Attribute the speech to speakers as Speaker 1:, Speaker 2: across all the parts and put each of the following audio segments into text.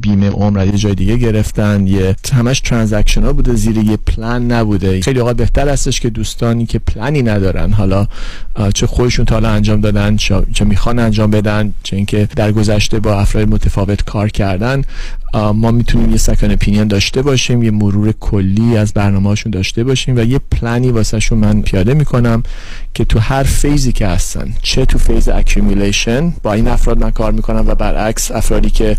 Speaker 1: بیمه عمر یه جای دیگه گرفتن. یه همش transaction ها بوده زیر یه پلن نبوده. خیلی اوقات بهتر هستش که دوستانی که پلنی ندارن حالا چه خودشون تا حالا انجام دادن چه می‌خوان انجام بدن چه اینکه در گذشته با افراد متفاوت کار کردن. ما می‌تونیم یه second opinion داشته باشیم یه مرور کلی از برنامه‌هاشون داشته باشیم و یه پلنی واسهشون من پیاده می‌کنم که تو هر phase ی که هستن چه تو phase accumulation با این افراد من کار می‌کنم و برعکس افرادی که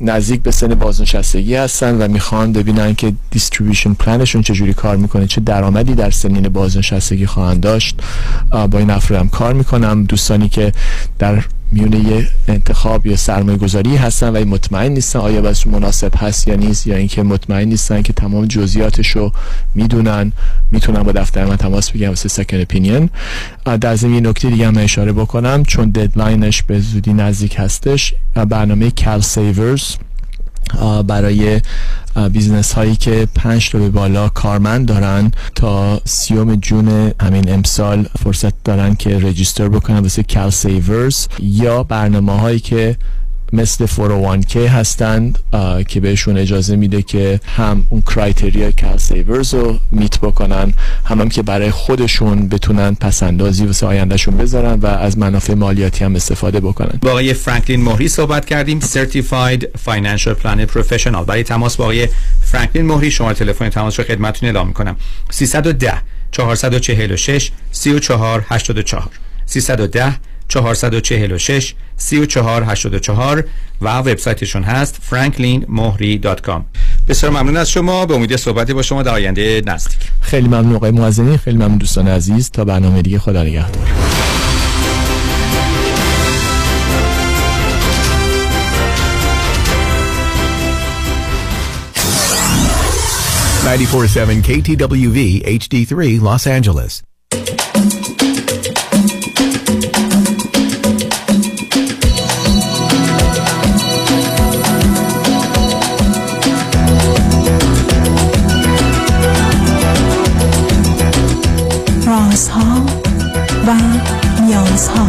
Speaker 1: نزدیک به سن بازنشستگی هستن و می‌خوان ببینن که distribution plan شون چجوری کار می‌کنه چه درآمدی در سنین بازنشستگی خواهند داشت با این افراد هم کار می‌کنم. دوستانی که در میونه یه انتخاب یا سرمایه گذاری هستن و مطمئن نیستن آیا واسشون مناسب هست یا نیست یا اینکه مطمئن نیستن که تمام جزئیاتش رو می‌دونن. می‌تونن با دفتر من تماس بگیرن واسه second opinion در ضمن نکته دیگه هم اشاره بکنم. چون deadline ش به زودی نزدیک هستش برنامه CalSavers برای business هایی که پنج تا به بالا کارمند دارن تا سی‌ام June همین امسال فرصت دارن که register بکنن واسه CalSavers یا برنامه هایی که مثل 401k هستند که بهشون اجازه میده که هم اون criteria CalSavers رو meet بکنن هم, هم که برای خودشون بتونن پس‌اندازی واسه آیندهشون بذارن و از منافع مالیاتی هم استفاده بکنن.
Speaker 2: با آقای فرانکلین مهری صحبت کردیم Certified Financial Planner Professional. برای تماس با آقای فرانکلین مهری شما تلفن تماس رو خدمتتون اعلام می‌کنم. 310 446 34 84 310 446 3484 و وبسایتشون هست franklinmohri.com بسیار ممنون از شما. به امید صحبتی با شما در آینده نزدیک.
Speaker 1: خیلی ممنون آقای موازنی خیلی ممنون دوستان عزیز. تا برنامه دیگه خدا نگهدار.
Speaker 3: Ninety-four-seven KTWV HD3 Los Angeles.
Speaker 4: رازها و نیازها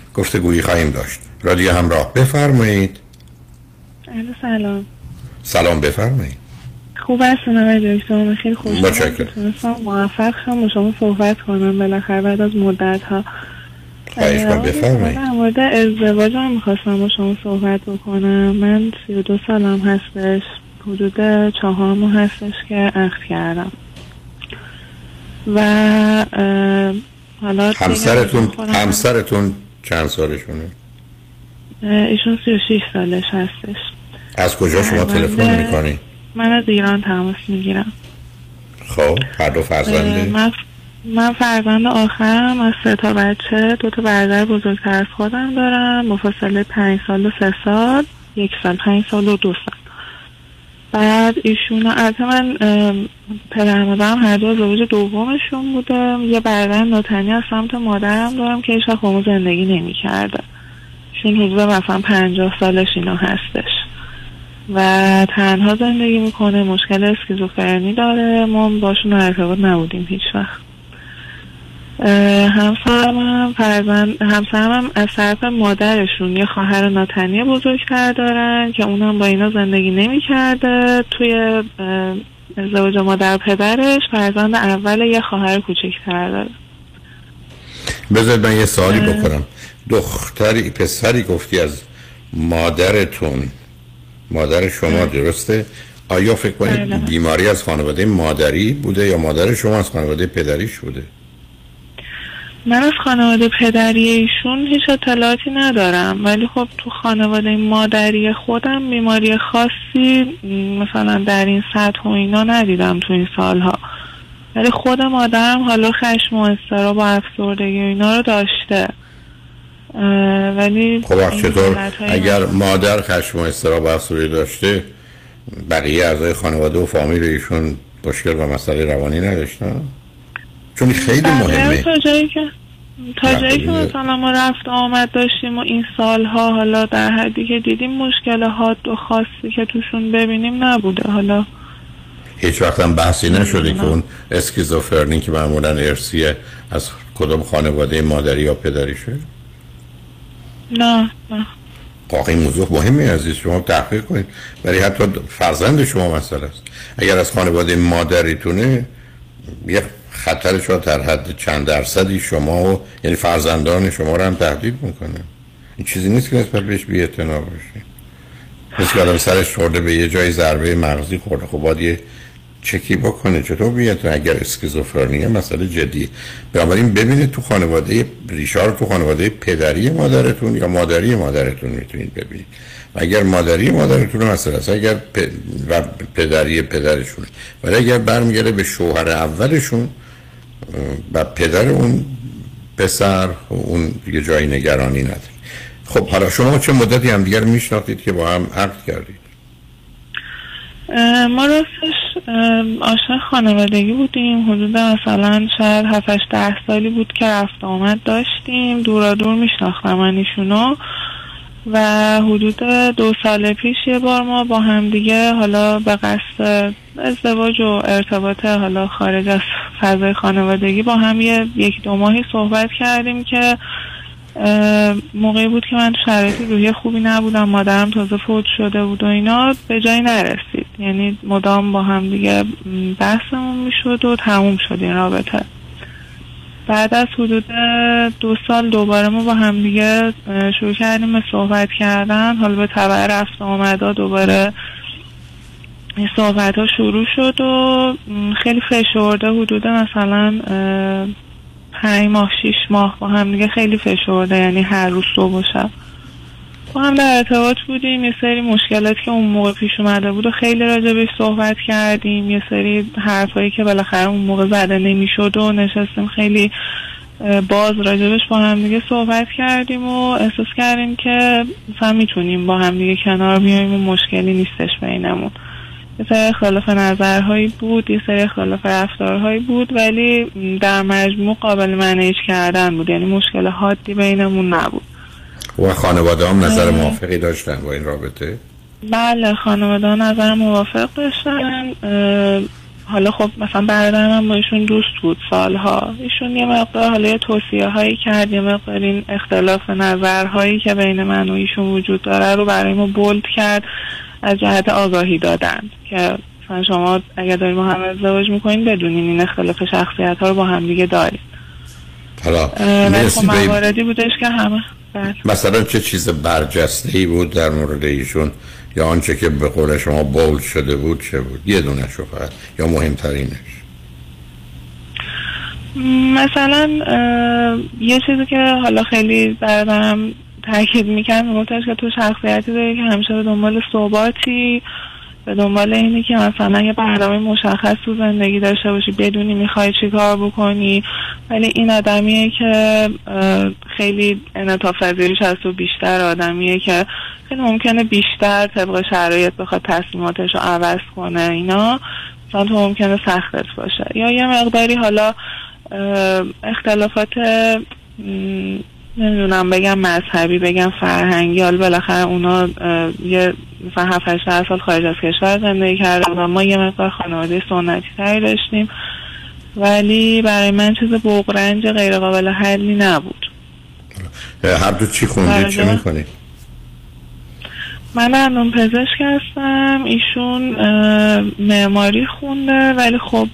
Speaker 5: گفتگویی خواهیم داشت. رادیو همراه بفرمایید.
Speaker 6: سلام.
Speaker 5: سلام بفرمایید.
Speaker 6: خوب هستون آقای دکتر خیلی خوشحالم تونستم موفق شم با شما صحبت کنم. بالاخره بعد از مدت ها
Speaker 5: خواهش بفرمایید.
Speaker 6: در مورد ازدواج هم می‌خواستم با شما صحبت بکنم. من سی و دو سالم هستش. حدود چهار ماه هستش که عقد کردم. و حالا
Speaker 5: همسرتون همسرتون چند سالشونه؟
Speaker 6: ایشون 36 سالش هستش
Speaker 5: از کجا شما تلفن می‌کنی؟
Speaker 6: من از ایران تماس می‌گیرم
Speaker 5: خب هر دو فرزنده؟
Speaker 6: من, من فرزند آخرم از سه تا بچه دو تا برادر بزرگتر از خودم دارم مفاصله پنج سال و سه سال یک سال پنج سال و دو سال بعد ایشون البته من ام، پدر مادرم هر دو ازدواج دومشون بوده یه برادر ناتنی از سمت مادرم دارم که با ما زندگی نمی کرده ایشون حدود مثلا پنجاه سالش اینا هستش. و تنها زندگی می‌کنه مشکل اسکیزوفرنی داره. ما باشون ارتباط نبودیم هیچ وقت. همسرم هم فرزند همسرم هم از طرف مادرشون یه خواهر ناتنی بزرگتر دارن که اونم با اینا زندگی نمی کرده توی ازدواج مادر و پدرش فرزند اول یه خواهر کوچکتر داره.
Speaker 5: بذارید من یه سوالی بکنم. دختری پسری گفتی از مادرتون. مادر شما درسته؟ آیا فکر
Speaker 6: بله.
Speaker 5: کنید بیماری از خانواده مادری بوده یا مادر شما از خانواده پدریش بوده؟
Speaker 6: من از خانواده پدری ایشون هیچ اطلاعاتی ندارم. ولی خب تو خانواده مادری خودم بیماری خاصی مثلا در این سطح و اینا ندیدم تو این سالها. ولی خود مادرم حالا خشم و استراب و افسردگی و اینا رو داشته. ولی
Speaker 5: خب چطور اگر مادر خشم و استراب و افسردگی داشته بقیه اعضای خانواده و فامیل ایشون مشکل و مسئله روانی نداشتن؟ چون خیلی
Speaker 6: بله،
Speaker 5: مهمه.
Speaker 6: تا جایی که تا جایی که
Speaker 5: بله.
Speaker 6: مثلا ما رفت آمد داشتیم و این سالها حالا در حدی که دیدیم مشکل حاد و خاصی که توشون ببینیم نبوده حالا.
Speaker 5: هیچ وقت هم بحثی نشده که اون اسکیزوفرنی که معمولا ارسیه از کدوم خانواده مادری یا پدریشه
Speaker 6: نه نه.
Speaker 5: خب این موضوع مهمی عزیز شما تحقیق کنید. ولی حتی فرزند شما مسئله است. اگر از خانواده مادریتونه یه خطر شاید در حد چند درصدی شما و یعنی فرزندان شما رو هم تهدید می‌کنه. این چیزی نیست که نسبت بهش بی اعتنا باشی. مثل که آدم سرش خورده به یه جای ضربه مغزی خورده. خب باید یه چکی بکنه. چطور بیاد اگر اسکیزوفرنی مسئله جدی. بنابراین ببینید تو خانواده ریشا رو تو خانواده پدری مادرتون یا مادری مادرتون می‌تونید ببینید. و اگر مادری مادرتون مسئله است اگر پ... و پدری پدرشون. ولی اگر برمیگرده به شوهر اولشون و پدر اون پسر اون دیگه جایی نگرانی نداره. خب حالا شما چه مدتی هم دیگر میشناختید که با هم عقد کردید؟
Speaker 6: ما راستش آشنا خانوادگی بودیم. حدود مثلا شاید 7 ده سالی بود که رفت آمد داشتیم. دورا دور میشناختم من ایشونو. و حدود دو سال پیش یه بار ما با هم دیگه حالا به قصد ازدواج و ارتباط حالا خارج از فضای خانوادگی با هم یه یک دو ماهی صحبت کردیم که موقعی بود که من شرایط روحی خوبی نبودم مادرم تازه فوت شده بود و اینا به جایی نرسید. یعنی مدام با هم دیگه بحثمون می‌شد و تموم شد این رابطه. بعد از حدود دو سال دوباره ما با هم دیگه شروع کردیم به صحبت کردن. حالا به تبع رفت و آمدا دوباره این صحبت ها شروع شد و خیلی فشرده حدود مثلا پنج ماه شیش ماه با هم دیگه خیلی فشرده یعنی هر روز صبح با هم در ارتباط بودیم یه سری مشکلاتی که اون موقع پیش اومده بود و خیلی راجع بهش صحبت کردیم. یه سری حرفایی که بالاخره اون موقع زده نمی‌شد و نشستیم خیلی باز راجبش با هم دیگه صحبت کردیم و احساس کردیم که مثلا می‌تونیم با هم دیگه کنار بیایم و مشکلی نیستش بینمون. یه سری اختلاف نظرهایی بود یه سری اختلاف رفتارهایی بود ولی در مجموع قابل منیج کردن بود. یعنی مشکل حادی بینمون نبود.
Speaker 5: و خانواده هم نظر موافقی داشتن با این رابطه؟
Speaker 6: بله خانواده ها نظر موافق داشتن. حالا خب مثلا برادر من با ایشون دوست بود سالها. ایشون یه مقدار حالا یه توصیه هایی کرد یه مقدار این اختلاف نظرهایی که بین من و ایشون وجود داره رو برای ما بولد کرد از جهت آگاهی دادن. که مثلا شما اگر دارین با هم ازدواج می‌کنین بدونین این اختلاف شخصیت ها رو با هم دیگه دارین.
Speaker 5: حالا
Speaker 6: خب مواردی بودش که همه بله.
Speaker 5: مثلا چه چیز برجسته ای بود در مورد ایشون؟ یا آنچه که به قول شما بولد شده بود چه بود؟ یه دونه شو فقط یا مهمترینش؟
Speaker 6: مثلا یه چیزی که حالا خیلی برادرم تاکید می‌کرد میگفتش که تو شخصیتی داری که همیشه به دنبال ثباتی به دنبال اینی که مثلا یه برنامه مشخص تو زندگی داشته باشی بدونی می‌خوای چی کار بکنی. ولی این آدمیه که خیلی انعطاف پذیریش از تو بیشتر آدمیه که خیلی ممکنه بیشتر طبق شرایط بخواد تصمیماتش رو عوض کنه اینا. مثلا تو ممکنه سختت باشه. یا یه مقداری حالا اختلافات نمی‌دونم بگم مذهبی بگم فرهنگی. حالا بالاخره اونا یه مثلا 7 8 سال خارج از کشور زندگی کردن و ما یه مقدار خانواده سنتی تری داشتیم. ولی برای من چیز بغرنج غیر قابل حلی نبود.
Speaker 5: هر دو چی خوندید چه. می‌کنید
Speaker 6: من دندون پزشک هستم ایشون معماری خونده ولی خب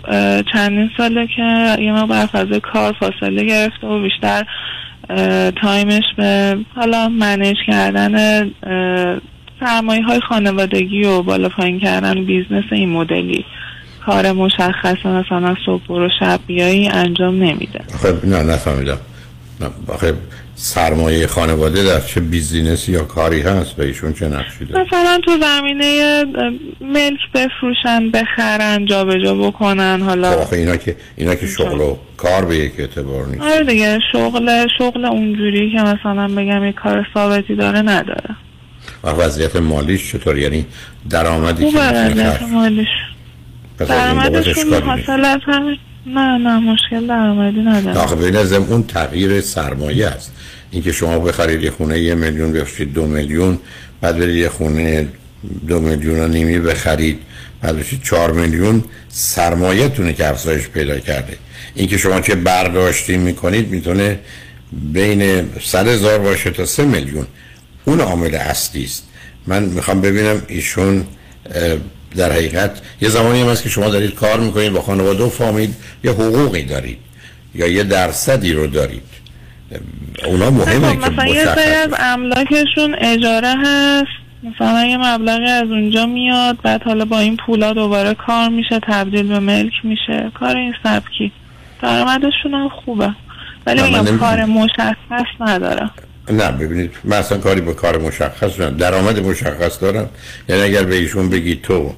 Speaker 6: چندین ساله که یه از فضای کار فاصله گرفته و بیشتر time ش به حالا manage کردن سرمایه های خانوادگی و بالا پایین کردن business این مدلی. کار مشخص مثلا صبح برو شب بیایی انجام نمیده.
Speaker 5: خب نه نفهمیدم. نه آخه سرمایه خانواده در چه business ی یا کاری هست به ایشون چه نقشی داره؟
Speaker 6: مثلا تو زمینه ملک بفروشن بخرن جابجا بکنن
Speaker 5: خب
Speaker 6: حالا
Speaker 5: آخه اینا که اینا که شغل و کار به یک اعتبار نیست.
Speaker 6: آره دیگه شغل شغل اونجوری که مثلا بگم یه کار ثابتی داره نداره.
Speaker 5: و وضعیت مالیش چطور یعنی درآمدی که
Speaker 6: مالیش. درآمدشون. حاصل از همین نه نه مشکل
Speaker 5: آخه به نظرم اون تغییر سرمایه است. اینکه شما بخرید یه خونه یه میلیون بفروشید دو میلیون بعد برید یه خونه دو میلیون و نیمی بخرید بعد بشید چهار میلیون سرمایه تونه که افزایش پیدا کرده. اینکه شما چه برداشتی می‌کنید می‌تونه بین صد هزار باشه تا سه میلیون. اون عامل اصلی است. من می‌خوام ببینم ایشون در حقیقت یه زمانی هم هست که شما دارید کار می‌کنید با خانواده و فامیل یه حقوقی دارید یا یه درصدی رو دارید. اونا مهمه که
Speaker 6: مثلا یه سری از املاکشون اجاره هست مثلا یه مبلغی از اونجا میاد بعد حالا با این پولا دوباره کار میشه تبدیل به ملک میشه. کار این سبکی. درآمدشون هم خوبه. ولی میگم
Speaker 5: نمی-
Speaker 6: کار مشخص نداره.
Speaker 5: نه ببینید من اصلا کاری با کار مشخص ندارم. درآمد مشخص دارم. یعنی اگر به ایشون بگی تو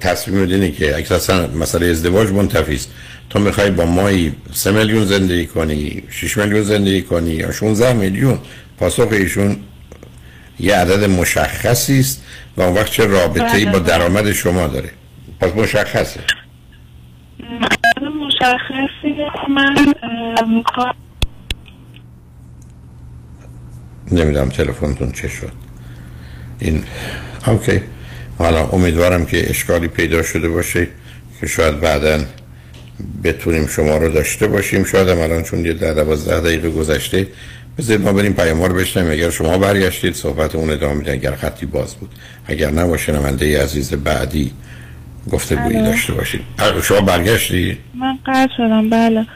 Speaker 5: تصمیم میدینی که اصلا مسئله ازدواج منتفی است. تو می‌خوای با مایی سه میلیون زندگی کنی 6 میلیون زندگی کنی یا 16 میلیون پاسخ ایشون یه عدد مشخصی است و اون وقت چه رابطه ای با
Speaker 6: بله.
Speaker 5: درآمد شما داره. پس مشخصه.
Speaker 6: مشخصی من کار
Speaker 5: نمی‌دونم تلفنتون چه شد. این اوکی. حالا امیدوارم که اشکالی پیدا شده باشه که شاید بعدا بتونیم شما رو داشته باشیم. شاید هم الان چون یه ده دوازده دقیقه گذشته بذارید ما بریم پیام رو بشنیم اگر شما برگشتید صحبت اون ادامه میدن اگر خطی باز بود. اگر نباشه نمنده عزیز بعدی گفته
Speaker 6: الو.
Speaker 5: داشته باشید. شما برگشتی؟
Speaker 6: من قطع شدم. بله.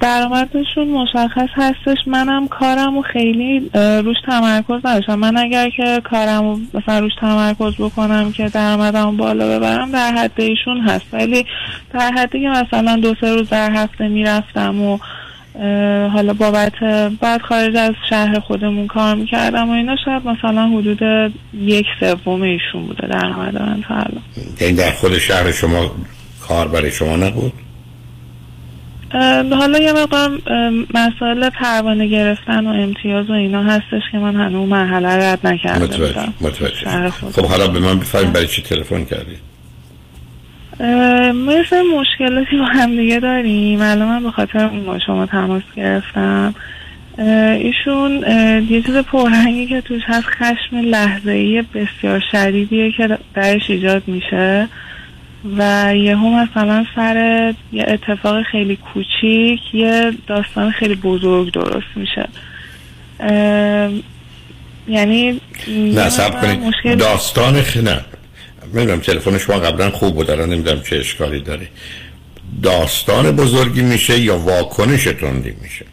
Speaker 6: درآمدشون مشخص هستش. منم کارم و خیلی روش تمرکز نداشتم. من اگر که کارم و مثلا روش تمرکز بکنم که درآمدم بالا ببرم در حد ایشون هست. ولی در حدی که مثلا دو سه روز در هفته می‌رفتم و حالا بابت بعد خارج از شهر خودمون کار می‌کردم و اینا شاید مثلا حدود یک سوم ایشون بوده درآمد من تا الان.
Speaker 5: یعنی در خود شهر شما کار برای شما نبود؟
Speaker 6: حالا یه مقدار مسائل پروانه گرفتن و امتیاز و اینا هستش که من هنوز مرحله رد نکرده
Speaker 5: متوجه متوجه. خب حالا به من بفرمایید برای چی تلفن کردید
Speaker 6: مثل مشکلاتی با هم دیگه داریم. الان من به خاطر اون با شما تماس گرفتم. ایشون یه چیز پررنگی که توش هست خشم لحظه‌ای بسیار شدیدیه که درش ایجاد میشه. و یهو مثلا سر یه اتفاق خیلی کوچیک یه داستان خیلی بزرگ درست میشه. یعنی
Speaker 5: نه سب کنید.
Speaker 6: مشکل
Speaker 5: داستان خ... نه. نمی‌دونم تلفن شما قبلا خوب بود الان نمی‌دونم چه اشکالی داره. داستان بزرگی میشه یا واکنش تندی میشه؟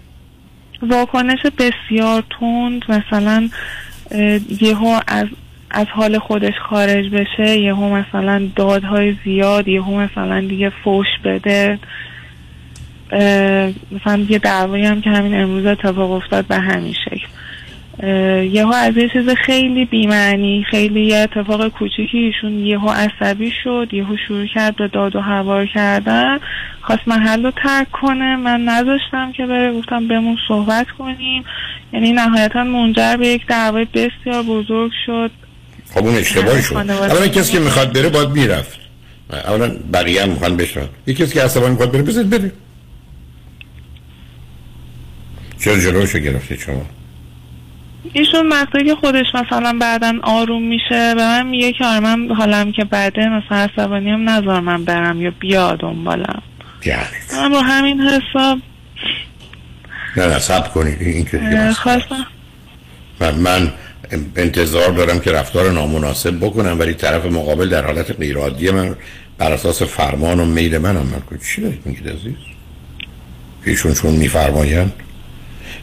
Speaker 6: واکنش بسیار تند مثلا یهو از از حال خودش خارج بشه یهو مثلا دادهای زیاد یهو مثلا دیگه فوش بده. مثلا یه دعوایی هم که همین امروز اتفاق افتاد به همین شکل. یهو از یه چیز خیلی بیمعنی خیلی یه اتفاق کوچیکی ایشون یهو عصبی شد یهو شروع کرد به داد و هوار کردن. خواست محل رو ترک کنه. من نذاشتم که بره گفتم بمون صحبت کنیم. یعنی نهایتا منجر به یک دعوای بسیار بزرگ شد.
Speaker 5: خب اون اشتباهی شد. اولا کسی که می‌خواد بره باید می‌رفت. اولا بقیه هم می‌خوان بشن یکی کسی که عصبانی می‌خواد بره بذارید بره. چرا جلوشو گرفتید شما؟
Speaker 6: ایشون وقتی که خودش مثلا بعدا آروم میشه به من میگه که آره من حالم که بده مثلا عصبانی هم نذار من برم یا بیا دنبالم.
Speaker 5: یعنی
Speaker 6: من با همین حساب
Speaker 5: نه نه سب کنید. این که دیگه
Speaker 6: خواستم.
Speaker 5: و من انتظار دارم که رفتار نامناسب بکنم ولی طرف مقابل در حالت غیرعادی من بر اساس فرمان و میل من عمل کنید چی دارید میگید عزیز؟ ایشون چون میفرمایند.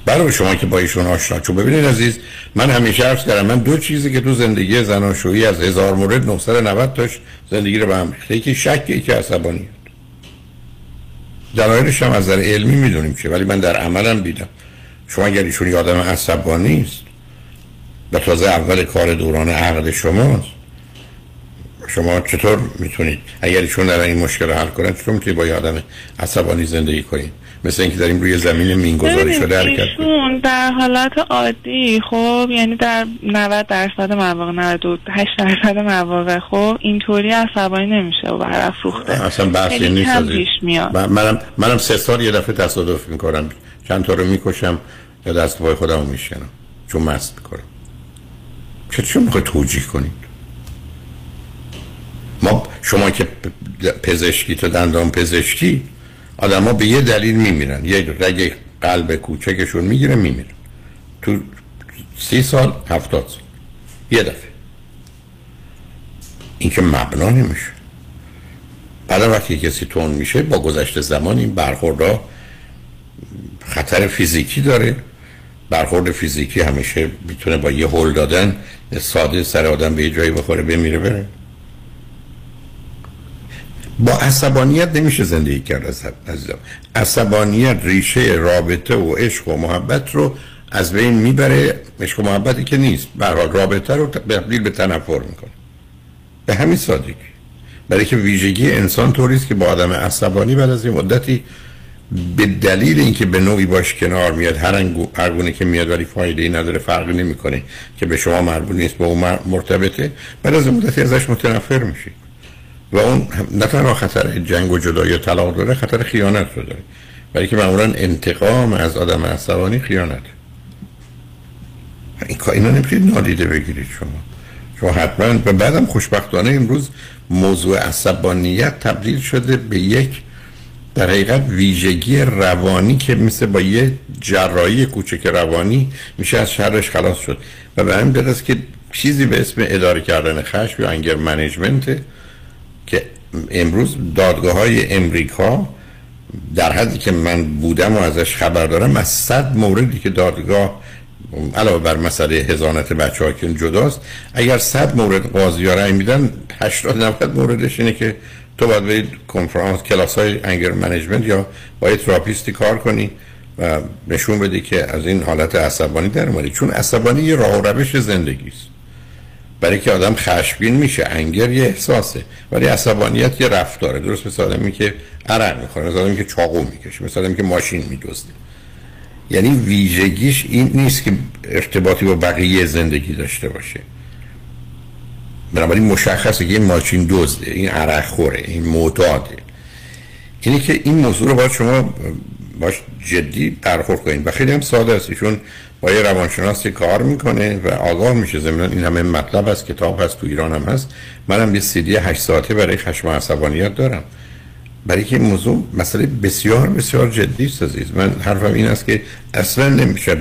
Speaker 5: برای شما که با ایشون آشنا چون ببینید عزیز من همیشه عرض کردم من دو چیزی که تو زندگی زناشویی از هزار مورد 990 تاش زندگی رو به هم یکی شک یکی عصبانیت دلایلش هم از نظر علمی می‌دونیم چه ولی من در عملم دیدم شما اگر ایشون یه آدم عصبانی است و تازه اول کار دوران عقد شماست. شما چطور می‌تونید؟ اگر ایشون در این مشکل رو حل کنن چطور می‌تونید با یه آدم عصبانی زندگی کنید؟ مثل اینکه داریم روی زمین مینگذاری شده حرکت
Speaker 6: ایشون در حالت عادی خب یعنی در 90 درصد مواقع 98 درصد مواقع خب اینطوری عصبانی نمیشه و برافروخته.
Speaker 5: اصلا بحثی نیست.
Speaker 6: پیش میاد.
Speaker 5: منم منم سه سال یه دفعه تصادف می‌کنم. چند تا رو می‌کشم یا دست پای خودم رو میشکنم. چون مست می‌کنم. چه چون می‌خوای توجیه کنید ما شما که پزشکی تو دندان پزشکی آدم ها به یه دلیل میمیرن. یه رگ قلب کوچکشون می‌گیره میمیرن. تو سی سال هفتاد سال. یه دفعه. این که مبنا نمیشه. بعد وقتی کسی تون میشه با گذشت زمان این برخوردها خطر فیزیکی داره. برخورد فیزیکی همیشه می‌تونه با یه هل دادن ساده سر آدم به یه جایی بخوره بمیره بره. با عصبانیت نمیشه زندگی کرد عزیزم عصبانیت ریشه رابطه و عشق و محبت رو از بین می‌بره. عشق و محبتی که نیست. حال رابطه رو تبدیل به تنفر می‌کنه. به همین سادگی. برای که ویژگی انسان طوری است که با آدم عصبانی بعد از یه مدتی به دلیل اینکه به نوعی باش کنار میاد هر, انگو که میاد ولی فایده ای نداره فرقی نمی‌کنه که به شما مربوط نیست به اون مر- مرتبطه بعد از مدتی ازش متنفر میشی. و اون نه تنها خطر جنگ و جدایی و طلاق داره خطر خیانت رو داره. برای که معمولا انتقام از آدم عصبانی خیانت این اینا نمی‌تونید نادیده بگیرید شما. شما حتما و بعدم خوشبختانه امروز موضوع عصبانیت تبدیل شده به یک در حقیقت ویژگی روانی که مثل با یه جراحی کوچک روانی میشه از شرش خلاص شد. و به همین است که چیزی به اسم اداره کردن خشم یا anger management که امروز دادگاه های امریکا در حدی که من بودم و ازش خبر دارم از صد موردی که دادگاه علاوه بر مسئله حضانت بچه ها که جداست اگر صد مورد قاضی ها رأی میدن 80 90 موردش اینه که تو باید برید کنفرانس کلاس های anger management یا با یه تراپیستی کار کنی و نشون بدی که از این حالت عصبانی در اومدی. چون عصبانی یه راه و روش زندگی است. برای که آدم خشمگین میشه انگر یه احساسه. ولی عصبانیت یه رفتاره. درست مثل آدمی که عرق می‌خوره مثل آدمی که چاقو می‌کشه مثل آدمی که ماشین میدزده. یعنی ویژگیش این نیست که ارتباطی با بقیه زندگی داشته باشه. بنابراین مشخصه که این ماشین دزده این عرق خوره این معتاده. اینه که این موضوع رو باید شما باش جدی برخورد کنید و خیلی هم ساده است. ایشون با یه روانشناسی کار می‌کنه و آگاه میشه. ضمن این همه مطلب هست کتاب هست تو ایران هم هست. منم یه سیدی 8 ساعته برای خشم عصبانیت دارم. برای که این موضوع مسئله بسیار بسیار جدی است عزیز. من حرفم این است که اصلا نمیشه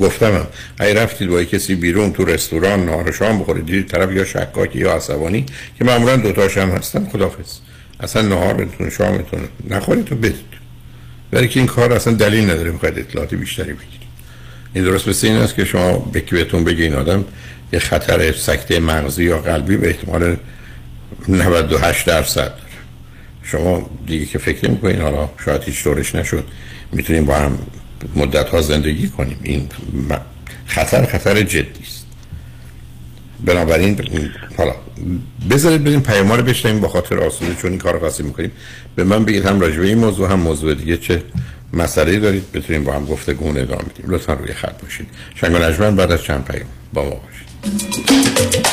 Speaker 5: گفتم هم. اگه رفتید با کسی بیرون تو رستوران نهار شام بخورید دیدید طرف یا شکاکی یا عصبانی که معمولا دوتاش هم هستن خدافظ اصلا نهارتون شامتون نخورید و بدید. برای که این کار اصلا دلیل نداره می‌خواید اطلاعات بیشتری بگیرید. این درست مثل این است که شما بهتون بگه این آدم یه خطر سکته مغزی یا قلبی به احتمال 98 درصد. شما دیگه که فکر نمی شاید هیچ طورش نشد. می‌تونیم با هم مدت ها زندگی کنیم. این خطر خطر جدی است. بنابراین حالا بذارید بریم پیام رو بشنیم با خاطر آسوده چون این کار خاصی می‌کنیم. به من بگید هم راجبه این موضوع هم موضوع دیگه چه مسئله دارید. بتونیم با هم گفته گونه ادامه بدیم. لطفا روی خط باشید. شنگ و بعد از چند پیام با ما باشید.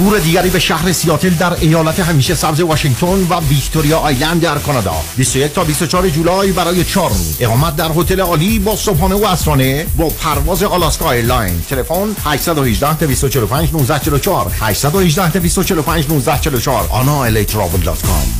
Speaker 3: تور دیگری به شهر سیاتل در ایالت همیشه سبز واشنگتن و ویکتوریا آیلند در کانادا. 21 تا 24 جولای برای 4 اقامت در هتل عالی با صبحانه و عصرانه با پرواز Alaska Airline. تلفن 818 245 1944 818 245 1944 anailatravel.com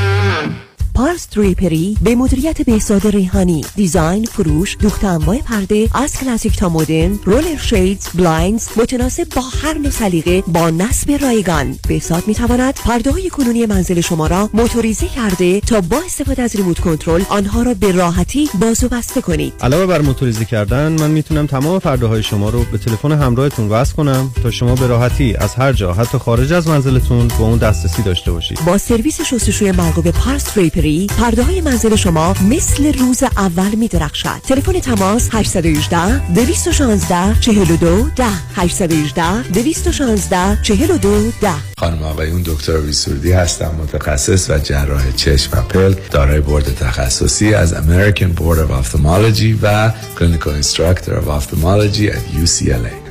Speaker 7: پارس Drapery به مدیریت بهزاد ریحانی. design فروش دوخت انواع پرده از کلاسیک تا مدرن roller shades blinds متناسب با هر نوع سلیقه با نصب رایگان. بهزاد می‌تواند پرده های کنونی منزل شما را موتوریزه کرده تا با استفاده از remote control آنها را به راحتی باز و بسته کنید.
Speaker 8: علاوه بر موتوریزه کردن من می‌تونم تمام پرده های شما رو به تلفن همراهتون وصل کنم تا شما به راحتی از هر جا حتی خارج از منزلتون با اون دسترسی داشته باشید.
Speaker 7: با سرویس شستشوی مرغوب پارس Drapery پرده های منزل شما مثل روز اول می درخشد تلفن تماس 818 216 42 10 818 216 42 10
Speaker 9: خانما آقایون دکتر ویسوردی هستم متخصص و جراح چشم و پلک دارای بورد تخصصی از American Board of Ophthalmology و Clinical Instructor of Ophthalmology at UCLA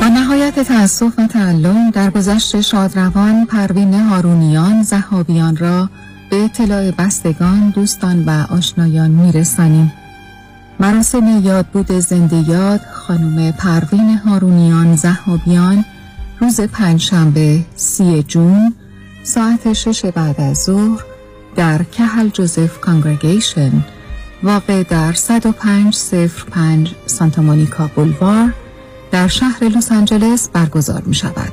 Speaker 10: با نهایت تأسف و تعلم در گذشت شادروان پروین هارونیان زهابیان را به اطلاع بستگان دوستان و آشنایان میرسانیم. مراسم یادبود زنده یاد خانم پروین هارونیان زهابیان روز پنجشنبه سی جون ساعت شش بعد از ظهر در کهل جوزف کانگرگیشن. واقع در 10505 سانتا مونیکا بولوار در شهر لس آنجلس برگزار می شود.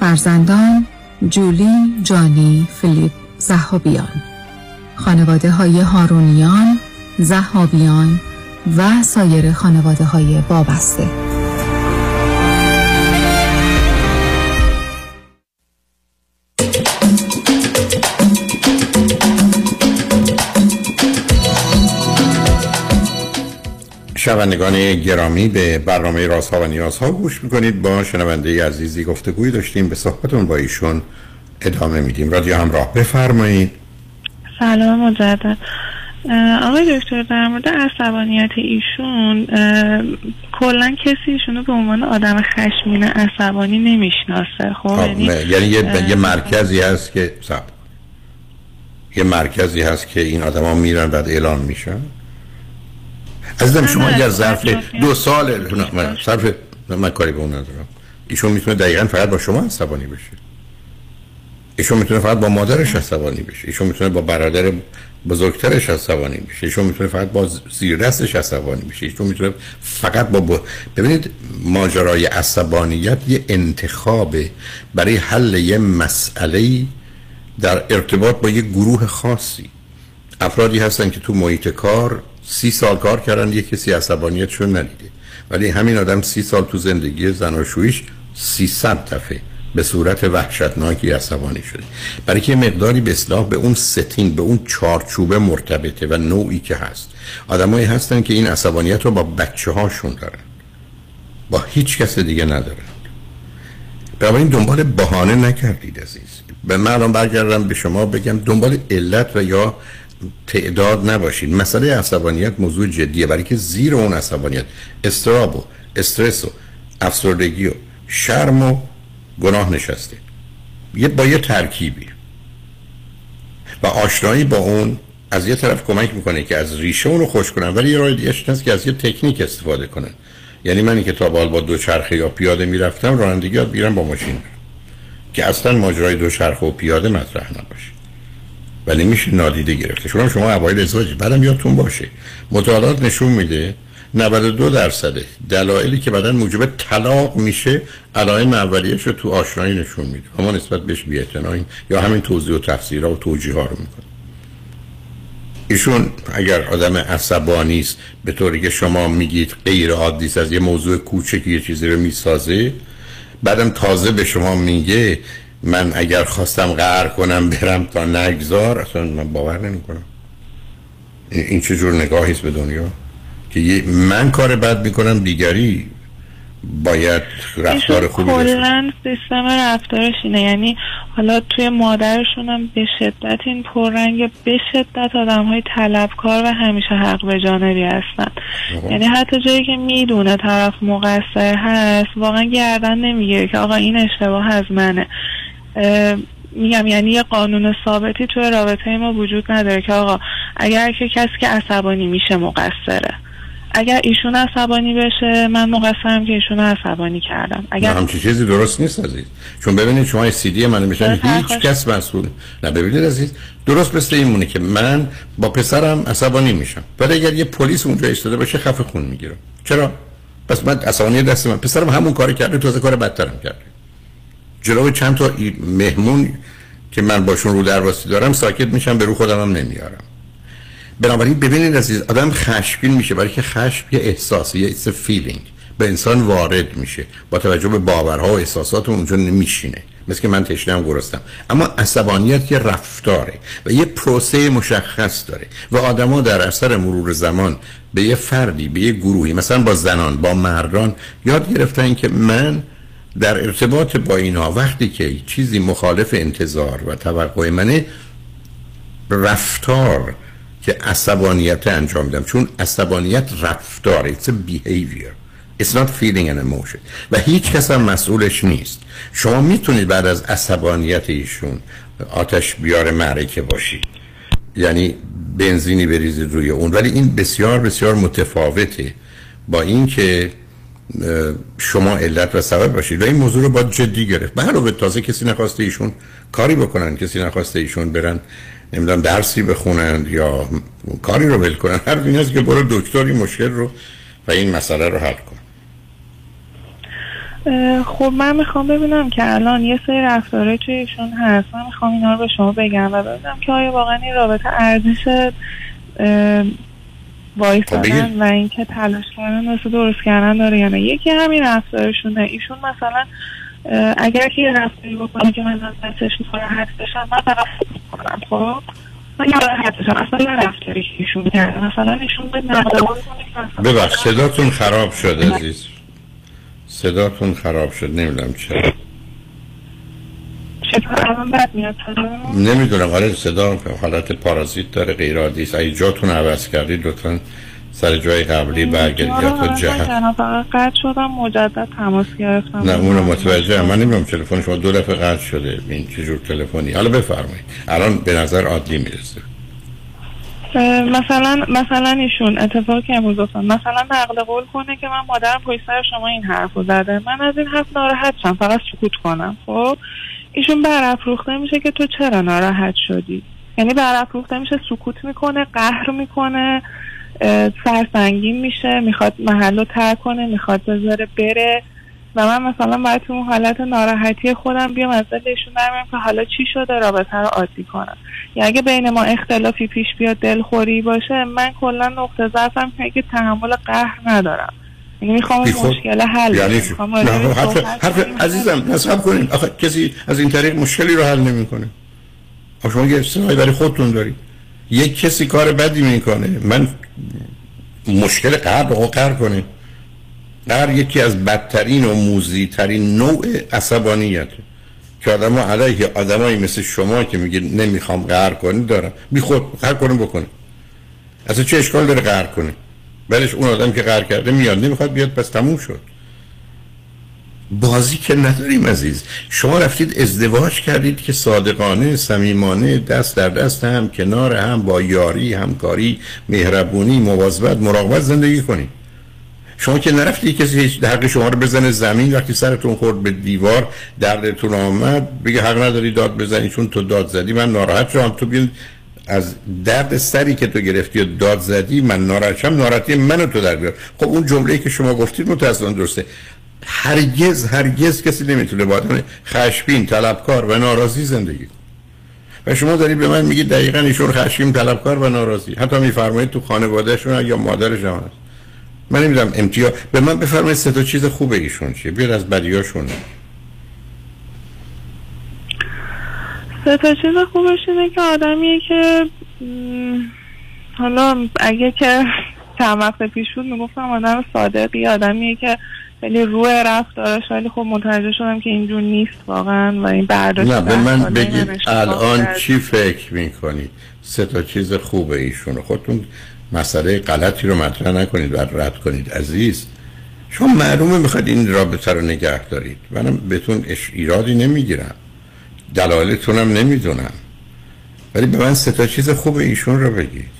Speaker 10: فرزندان جولی، جانی، فیلیپ، زهابیان خانواده های هارونیان، زهابیان و سایر خانواده های وابسته
Speaker 5: شنوندگان گرامی به برنامه رازها و نیازها گوش می‌کنید. با شنونده عزیزی گفتگوی داشتیم. به صحبتون با ایشون ادامه میدیم. رادیو همراه بفرمایید.
Speaker 6: سلام مجدد. آقای دکتر در مورد عصبانیت ایشون کلا کسی ایشونو به عنوان آدم خشمین عصبانی نمی‌شناسه. خب
Speaker 5: یعنی, یعنی یه, یه مرکزی هست که سب. یه مرکزی هست که این آدما میرن بعد اعلان میشن. عزیزم شما اگر ظرف دو سال صرف من کاری به اون ندارم. ایشون می‌تونه دقیقا فقط با شما عصبانی بشه. ایشون می‌تونه فقط با مادرش عصبانی بشه. ایشون می‌تونه با برادر بزرگترش عصبانی بشه. ایشون می‌تونه فقط با زیر دستش عصبانی بشه. ایشون می‌تونه فقط با, با ببینید ماجرای عصبانیت یه انتخابه برای حل یه مسئله در ارتباط با یه گروه خاصی. افرادی هستن که تو محیط کار سی سال کار کردن یه کسی عصبانیتشون ندیده. ولی همین آدم سی سال تو زندگی زناشویش صد دفعه به صورت وحشتناکی عصبانی شده. برای که مقداری به اصلاح به اون ستین به اون چارچوبه مرتبطه و نوعی که هست. آدمایی هستن که این عصبانیت رو با بچه هاشون دارن. با هیچ کس دیگه ندارن. این دنبال بهانه نکردید عزیز. به من الان برگردم به شما بگم دنبال علت و یا تعداد نباشید مسئله عصبانیت موضوع جدیه برای که زیر اون عصبانیت. استراب و استرس و افسردگی و شرم و گناه نشسته. یه با یه ترکیبی. و آشنایی با اون از یه طرف کمک می‌کنه که از ریشه اون رو خوش کنن ولی یه راه دیگه هست که از یه تکنیک استفاده کنن. یعنی من که تا بال با دو چرخه یا پیاده می‌رفتم رانندگی یاد با ماشین. که اصلا ماجرای دو چرخه و پیاده مطرح نباشه. ولی میشه نادیده گرفته. شما شما اوایل ازدواج بعدم یادتون باشه. مطالعات نشون میده 92 درصده دلایلی که بعدا موجب طلاق میشه علائم اولیه‌اش رو تو آشنایی نشون میده. اما نسبت بهش بی‌اعتنایی یا همین توضیح و تفسیرها و توجیه ها رو می‌کنه. ایشون اگر آدم عصبانی است به طوری که شما میگید غیر عادی از یه موضوع کوچکی یه چیزی رو می‌سازه بعدم تازه به شما میگه من اگر خواستم قهر کنم برم تا نگذار اصلا من باور نمی‌کنم. این چه جور نگاهی است به دنیا؟ که من کار بد می‌کنم دیگری باید رفتار خوبی
Speaker 6: کلا سیستم رفتارش اینه. یعنی حالا توی مادرشون هم به شدت این پررنگ به شدت آدم های طلبکار و همیشه حق به جانبی هستن. یعنی حتی جایی که می‌دونه طرف مقصر هست واقعا گردن نمی‌گیره که آقا این اشتباه از منه. میگم یعنی یه قانون ثابتی توی رابطه ما وجود نداره که آقا اگر که کسی که عصبانی میشه مقصره. اگر ایشون عصبانی بشه من مقصرم که ایشون عصبانی کردم. اگر
Speaker 5: همچین چیزی درست نیست عزیز. چون ببینید شما سی دی من میشن هیچ کس مسئول. نه ببینید عزیز درست مثل این مونه که من با پسرم عصبانی میشم. ولی اگر یه پلیس اونجا ایستاده باشه خفه خون می‌گیرم. چرا؟ پس من عصبانی دست من. پسرم همون کاری کرده تازه کار بدترم کرده. جلو چند تا مهمون که من باشون رو درواسی دارم ساکت میشم به رو خودم هم نمیارم. بنابراین ببینید عزیز آدم خشمگین میشه برای که خشم یه احساسی یه it's feeling به انسان وارد میشه. با توجه به باورها و احساسات اونجا نمیشینه. مثل که من تشنم گرسنم. اما عصبانیت یه رفتاره و یه پروسه مشخص داره و آدما در اثر مرور زمان به یه فردی به یه گروهی مثلا با زنان با مردان یاد گرفتن که من در ارتباط با اینها وقتی که چیزی مخالف انتظار و توقع منه رفتار که عصبانیت انجام میدم. چون عصبانیت رفتار it's a behavior. It's not feeling an emotion. و هیچ کس هم مسئولش نیست. شما می‌تونید بعد از عصبانیت ایشون آتش بیار معرکه باشید. یعنی بنزینی بریزید روی اون. ولی این بسیار بسیار متفاوته با اینکه شما علت و سبب باشید. و این موضوع رو باید جدی گرفت. به تازه کسی نخواسته ایشون کاری بکنن کسی نخواسته ایشون برن نمی‌دونم درسی بخونند یا کاری رو ول کنن. هر این که برو دکتری مشکل رو و این مسئله رو حل کن.
Speaker 6: خب من می‌خوام ببینم که الان یه سری رفتاره توی ایشون هست. من می‌خوام اینا رو به شما بگم و ببینم که آیا واقعا این رابطه ارزش وایستادن خب و اینکه تلاش کردن مثل درست کردن داره. یا نه یکی همین رفتارشونه. ایشون مثلا اگر که یه رفتاری بکنه که من ازش ناراحت بشم من کنم خب؟ من اصلا نرفتاری که ایشون کرده. مثلا ایشون به
Speaker 5: ببخش صداتون خراب شد عزیز. صداتون خراب شد. نمی‌دونم چرا
Speaker 6: چطور الان بد میاد
Speaker 5: نمی‌دونم آره صدا حالت پارازیت داره غیر عادی است. اگه جاتون عوض کردید لطفا سر جای قبلی برگردید یا تا جهت
Speaker 6: فقط قطع شدم مجدد تماس گرفتم.
Speaker 5: نه اونو متوجه من نمی‌دونم تلفن شما دو دفعه قطع شده این چه جور تلفنی. حالا بفرمایید. الان به نظر عادی می‌رسه.
Speaker 6: مثلا مثلا ایشون اتفاقی که امروز افتاد مثلا نقل قول کنه که من مادرم پشت سر شما این حرف رو زده. من از این حرف ناراحت شم فقط سکوت کنم خب؟ ایشون برافروخته میشه که تو چرا ناراحت شدی؟ یعنی برافروخته میشه سکوت می‌کنه قهر می‌کنه سرسنگین میشه می‌خواد محل رو ترک کنه می‌خواد بذاره بره. و من مثلا باید تو اون حالت ناراحتی خودم بیام از دل ایشون درمیام که حالا چی شده رابطه رو عادی کنم. یا اگه بین ما اختلافی پیش بیاد دلخوری باشه من کلا نقطه ضعفم که تحمل قهر ندارم. یعنی می‌خوام؟ مشکل حل
Speaker 5: یعنی حرف. عزیزم نصب کنین. آخه کسی از این طریق مشکلی رو حل نمی‌کنه. آخه شما یه استرای برای خودتون داری یک کسی کار بدی می‌کنه. من مشکل قهر رو قهر کنه قهر یکی از بدترین و موزیترین نوع عصبانیته. که آدم علیه آدمایی مثل شما که میگه نمی‌خوام قهر کنی دارم بی خود قهر کنه بکنه. اصلا چه اشکال داره قهر کنه؟ بلش اون آدم که قهر کرده میاد. نمی‌خواد بیاد پس تموم شد. بازی که نداریم عزیز. شما رفتید ازدواج کردید که صادقانه صمیمانه دست در دست هم کنار هم با یاری همکاری مهربونی مواظبت مراقبت زندگی کنید. شما که نرفتی کسی حق شما رو بزنه زمین وقتی سرتون خورد به دیوار دردتون آمد بگه حق نداری داد بزنی چون تو داد زدی من ناراحت شدم. تو بیاد از درد سری که تو گرفتی و داد زدی من ناراحت شدم ناراحتی منو تو در بیار. خب اون جمله‌ای که شما گفتید متأسفانه درسته. هرگز هرگز کسی نمی‌تونه با آدم خشمگین طلبکار و ناراضی زندگی و شما دارید به من میگید دقیقا ایشون خشمگین طلبکار و ناراضی. حتی میفرمایید تو خانوادهشون یا مادرش هم هست. من نمی‌دونم امتیاز به من بفرمایید سه تا چیز خوبه ایشون چیه. بیاد از بدیاشون
Speaker 6: سه تا چیز خوبش اینه که آدمیه که حالا اگه که چند وقت پیش بود می‌گفتم آدم صادقی آدمیه که خیلی روی رفتارش ولی خب متوجه شدم که اینجور نیست واقعا و این برداشت
Speaker 5: نه به من بگید الان. چی فکر می‌کنید؟ سه تا چیز خوبه ایشون خودتون مسئله غلطی رو مطرح نکنید و رد کنید عزیز. شما معلومه می‌خواید این رابطه رو نگه دارید. منم بهتون اش- ایرادی نمی‌گیرم. دلایلتون هم نمی‌دونم ولی به من سه تا چیز خوب ایشون رو بگید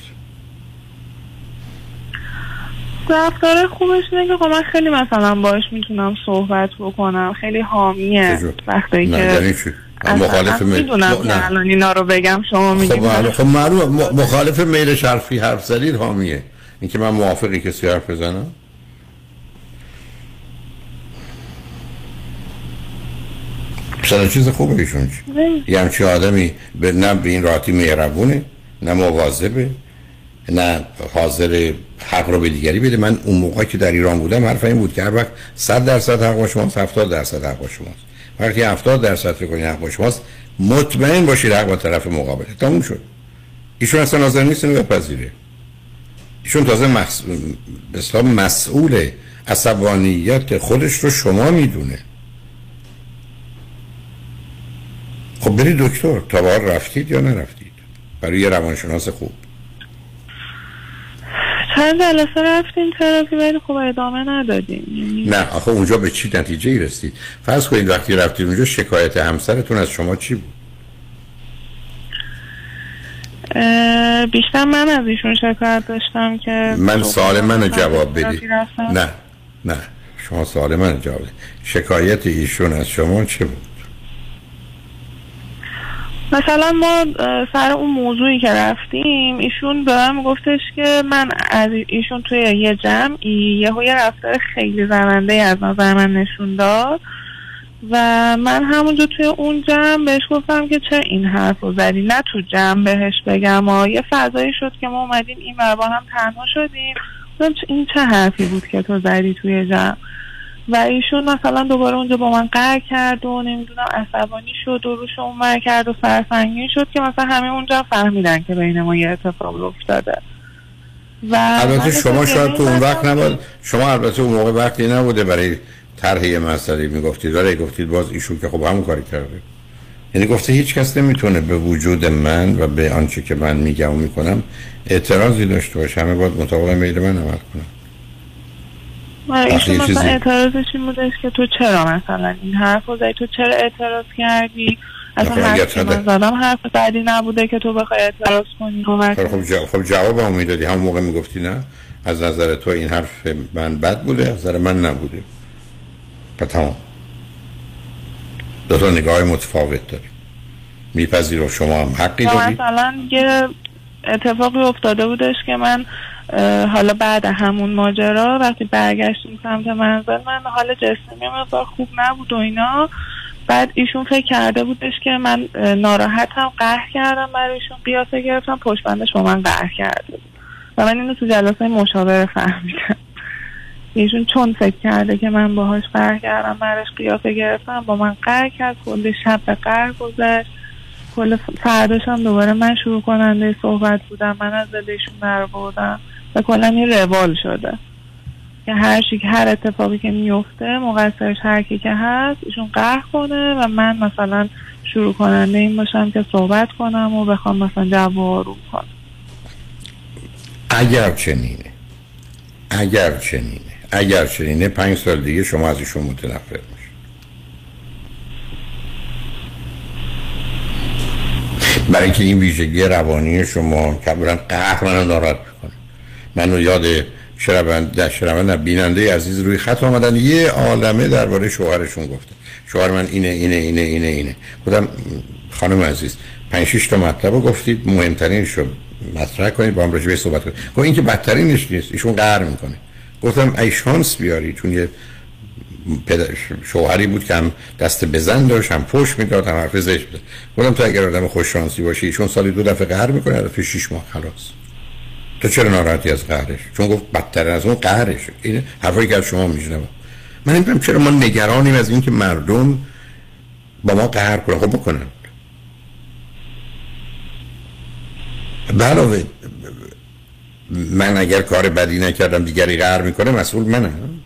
Speaker 6: رفتار خوبش اینه که خب من خیلی مثلا باش می‌تونم صحبت بکنم خیلی حامیه؟ وقتی که
Speaker 5: یعنی؟ مخالف میل
Speaker 6: می‌دونم که. الان اینا رو بگم شما
Speaker 5: خب
Speaker 6: میگید
Speaker 5: معلوم خب معلومه مخالف میل شرفی حرف زدید حامیه اینکه من موافقی کسی حرف بزنم مثلا چیز خوبه ایشون چی؟ یه همچین آدمی به نه به این راحتی مهربونه نه مواظبه نه حاضر حق رو به دیگری بده. من اون موقع که در ایران بودم حرف این بود که هر وقت 100 درصد حق با شماست 70 درصد حق با شماست. وقتی 70 درصد فکر کنید حق با شماست مطمئن باشید حق با طرف مقابل. تموم شد. ایشون اصلا حاضر نیست اینو بپذیره. ایشون تازه مخص... مسئول عصبانیت خودش رو شما می‌دونه. خب برید دکتر تا حال رفتید یا نرفتید؟ برای یه روانشناس خوب.
Speaker 6: چند جلسه رفتیم تراپی ولی خب ادامه ندادیم یعنی
Speaker 5: نه آخه اونجا به چی نتیجه ای رسید؟ فرض کنید وقتی رفتید اونجا شکایت همسرتون از شما چی بود؟
Speaker 6: بیشتر من از ایشون شکایت داشتم که
Speaker 5: من
Speaker 6: صبح
Speaker 5: سوال منو جواب بدید. نه نه. شما سوال منو جواب بدید. شکایت ایشون از شما چه بود؟
Speaker 6: مثلا ما سر اون موضوعی که رفتیم ایشون به من گفتش که من از ایشون توی یه جمعی یه یه رفتار خیلی زننده از نظر من نشون داد و من همونجا توی اون جمع بهش گفتم که چه این حرف رو زدی؟ نه تو جمع بهش بگم و یه فضایی شد که ما اومدیم این با هم تنها شدیم. این چه حرفی بود که تو زدی توی جمع؟ و ایشون مثلا دوباره اونجا با من قهر کرد و نمی‌دونم عصبانی شد و روش اونور کرد و سرسنگین شد که مثلا همه اونجا فهمیدن که بین ما یه اتفاق افتاده و
Speaker 5: البته شما شاید تو اون وقت نبود شما البته اون موقع وقتی نبوده برای طرح مسئله می‌گفتید ولی گفتید باز ایشون که خب همون کاری کرده. یعنی گفته هیچ کس نمی‌تونه به وجود من و به آنچه که من میگم و می‌کنم اعتراضی داشته باشه. همه باید مطابق میل من عمل کنم
Speaker 6: ایشون
Speaker 5: یه
Speaker 6: مثلا
Speaker 5: چیزی-
Speaker 6: اعتراضش این بودش که تو چرا مثلا این حرف زدی؟ تو چرا اعتراض کردی؟ اصلا حرف من زدم حرف بعدی نبوده که تو بخوای اعتراض کنی.
Speaker 5: خب خب, جا- خب جواب هم می‌دادی. همون موقع می‌گفتی نه. از نظر تو این حرف من بد بوده از نظر من نبوده. پس تمام. دو تا نگاه متفاوت داری. میپذیرم شما هم حقی
Speaker 6: یا
Speaker 5: داری؟
Speaker 6: مثلا یه اتفاقی افتاده بودش که من حالا بعد همون ماجرا وقتی برگشتیم سمت منزل من حال جسمی مقدار خوب نبود و اینا. بعد ایشون فکر کرده بودش که من ناراحتم قهر کردم برای ایشون قیافه گرفتم پشت بندش با من قهر کرده و من اینو تو جلسه مشاوره فهمیدم. ایشون چون فکر کرده که من باهاش قهر کردم براش قیافه گرفتم با من قهر کرد کل شب به قهر گذشت. کل فرداش هم دوباره من شروع کننده صحبت بودم من از دل ایشون در بردم و کلا این روال شده. که هر چی که هر اتفاقی که میفته مقصرش هر کی که هست ایشون قهر کنه و من مثلا شروع کننده این باشم که صحبت کنم و بخوام مثلا جو آروم کنم.
Speaker 5: اگر چنینه. اگر چنینه. اگر چنینه پنج سال دیگه شما از ایشون متنفر برای اینکه این ویژگی روانی شما کبرا قهر منو ناراحت منو یاد شربند در شربند بیننده عزیز روی خط آمدن. یه عالمه درباره شوهرشون گفته شوهر من اینه اینه اینه اینه اینه. بودم خانم عزیز پنج شش تا مطلب رو گفتید مهمترینش رو مطرح کنید با هم راجع بهش صحبت کنید. گفت این که بدترینش نیست ایشون قهر می‌کنه. گفتم ای شانس بیاری چون یه شوهری بود که هم دست بزن داشت هم پشت می‌داد هم حرف زشت بود گفتم تو اگر آدم خوش شانسی باشی ایشون سالی دو دفعه قهر می‌کنه دفعه شش ماه خلاص. تو چرا ناراحتی از قهرش؟ چون گفت بدتر از اون قهرش این حرفایی که از شما میشنوم. من نمی‌دونم چرا ما نگرانیم از اینکه مردم با ما قهر کنن. خب بکنن. علاوه من اگر کار بدی نکردم دیگری قهر می‌کنه مسئول منم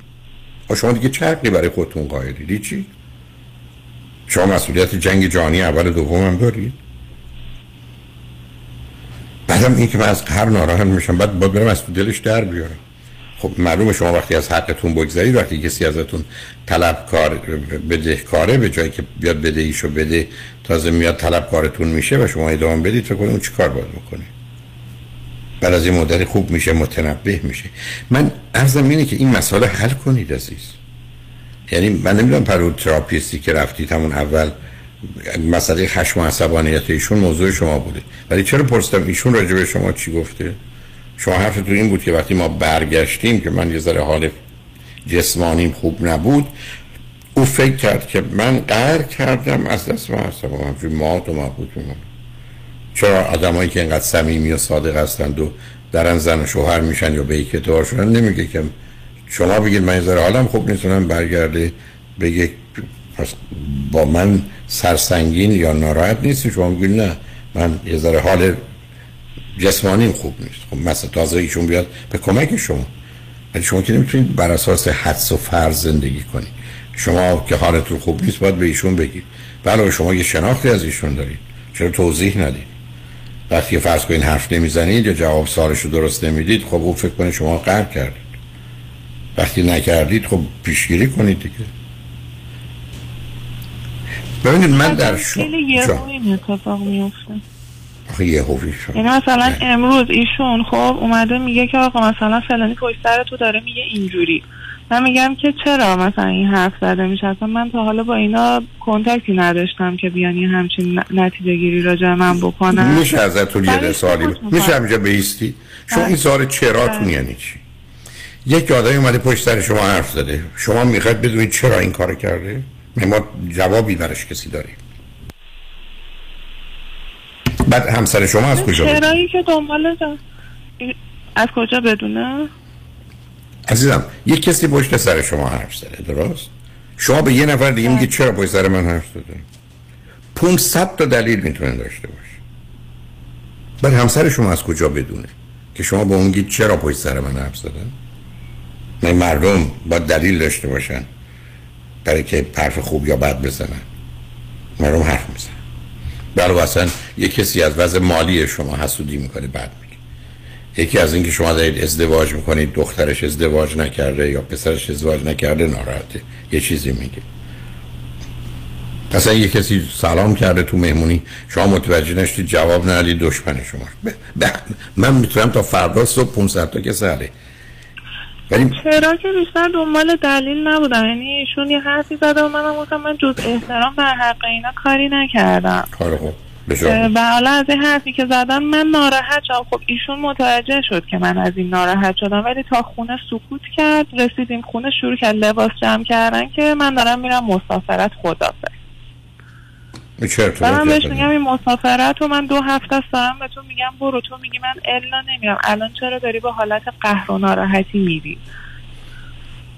Speaker 5: خب شما دیگه چه حقی برای خودتون قائلید چی؟ شما مسئولیت جنگ جهانی اول و دوم هم دارید. بعدم این که من از قهر ناراحت میشم. بعد باید برم از تو دلش در بیارم خب معلومه شما وقتی از حقتون بگذارید وقتی کسی ازتون طلبکار بدهکاره به جایی که بیاد بدهیشو بده تازه میاد طلبکارتون میشه و شما ادامه بدید فکر کنید اون چی کار باید بکنه. بعد از این مدت خوب میشه متنبه میشه. من عرضم اینه که این مسئله حل کنید عزیز. یعنی من نمی‌دونم پرو تراپیستی که رفتید همون اول مسئله خشم و عصبانیت ایشون موضوع شما بوده. ولی چرا پرسیدم ایشون راجع به شما چی گفته؟ شما حرفتون این بود که وقتی ما برگشتیم که من یه ذره حال جسمانیم خوب نبود او فکر کرد که من قهر کردم از دست من. عصبانم همچون مات و مبود میمونم چرا آدمایی که اینقدر صمیمی و صادق هستند و درن زن و شوهر میشن یا به یک اعتبار شدن نمیگه که شما بگید من یه ذره حالم خوب نیستونم برگرده بگه پس با من سرسنگین یا ناراحت نیستی شما میگید نه. من یه ذره حال جسمانیم خوب نیست. خب مثلا تازه ایشون بیاد به کمک شما. ولی شما که نمی‌تونید بر اساس حدس و فرض زندگی کنید شما که حالتون خوب نیست باید به ایشون بگید. بله شما یه شناختی از ایشون دارید. چرا توضیح ندید؟ وقتی فرض کنید حرف نمی‌زنید یا جواب سوالش رو درست نمی‌دید خب او فکر کنه شما قهر کردید. وقتی نکردید خب پیشگیری کنید دیگه. ببینید من در
Speaker 6: خیلی یهو این اتفاق میفته.
Speaker 5: یه هوی شد.
Speaker 6: یعنی مثلا امروز ایشون خب اومده میگه که آقا مثلا فلانی پشت سر تو داره میگه اینجوری. من میگم که چرا مثلا این حرف زده میشه؟ اصلا من تا حالا با اینا کنتکتی نداشتم که بیان یه همچین نتیجه گیری راجع من بکنن.
Speaker 5: میشه ازتون یه سوالی
Speaker 6: خودت
Speaker 5: ب- میشه همینجا بیستی؟ شما این سوال چراتون یعنی چی؟ یک آدمی اومده پشت سر شما حرف زده. شما می‌خواید بدونید چرا این کار کرده؟ ما جوابی براش کسی داریم. بعد همسر شما از کجا بدونه؟
Speaker 6: چرایی که دنبال از کجا بدونه؟
Speaker 5: عزیزم یک کسی پشت سر شما حرف زده درست؟ شما به یه نفر دیگه میگه چرا پشت سر من حرف زده؟ 500 تا دلیل می‌تونه داشته باشه. بعد همسر شما از کجا بدونه که شما به اون میگید چرا پشت سر من حرف نه مردم با دلیل داشته باشن. برای که حرف خوب یا بد بزنن. مردم حرف می‌زنن. برای اصلا یه کسی از وضع مالی شما حسودی می‌کنه بعد میگه. یکی از اینکه شما دارید ازدواج می‌کنید دخترش ازدواج نکرده یا پسرش ازدواج نکرده ناراحته. یه چیزی میگه. اصلا یه کسی سلام کرده تو مهمونی شما متوجه نشدید جواب ندید دشمن شما. من می‌تونم تا فردا صبح 500 تا که سره ولی
Speaker 6: چرا که بیشتر دنبال دلیل نبودم. یعنی ایشون یه حرفی زده و منم گفتم من جز احترام بر حق اینا کاری نکردم.
Speaker 5: بسیار
Speaker 6: و حالا از این حرفی که زدم من ناراحت شدم. خب ایشون متوجه شد که من از این ناراحت شدم ولی تا خونه سکوت کرد رسیدیم خونه شروع کرد لباس جمع کردن که من دارم میرم مسافرت خدافه
Speaker 5: چرا
Speaker 6: و من بهش میگم این مسافرت رو من دو هفته است دارم به تو میگم برو. تو میگی من الا نمیرم. الان چرا داری به حالت قهر و ناراحتی میری؟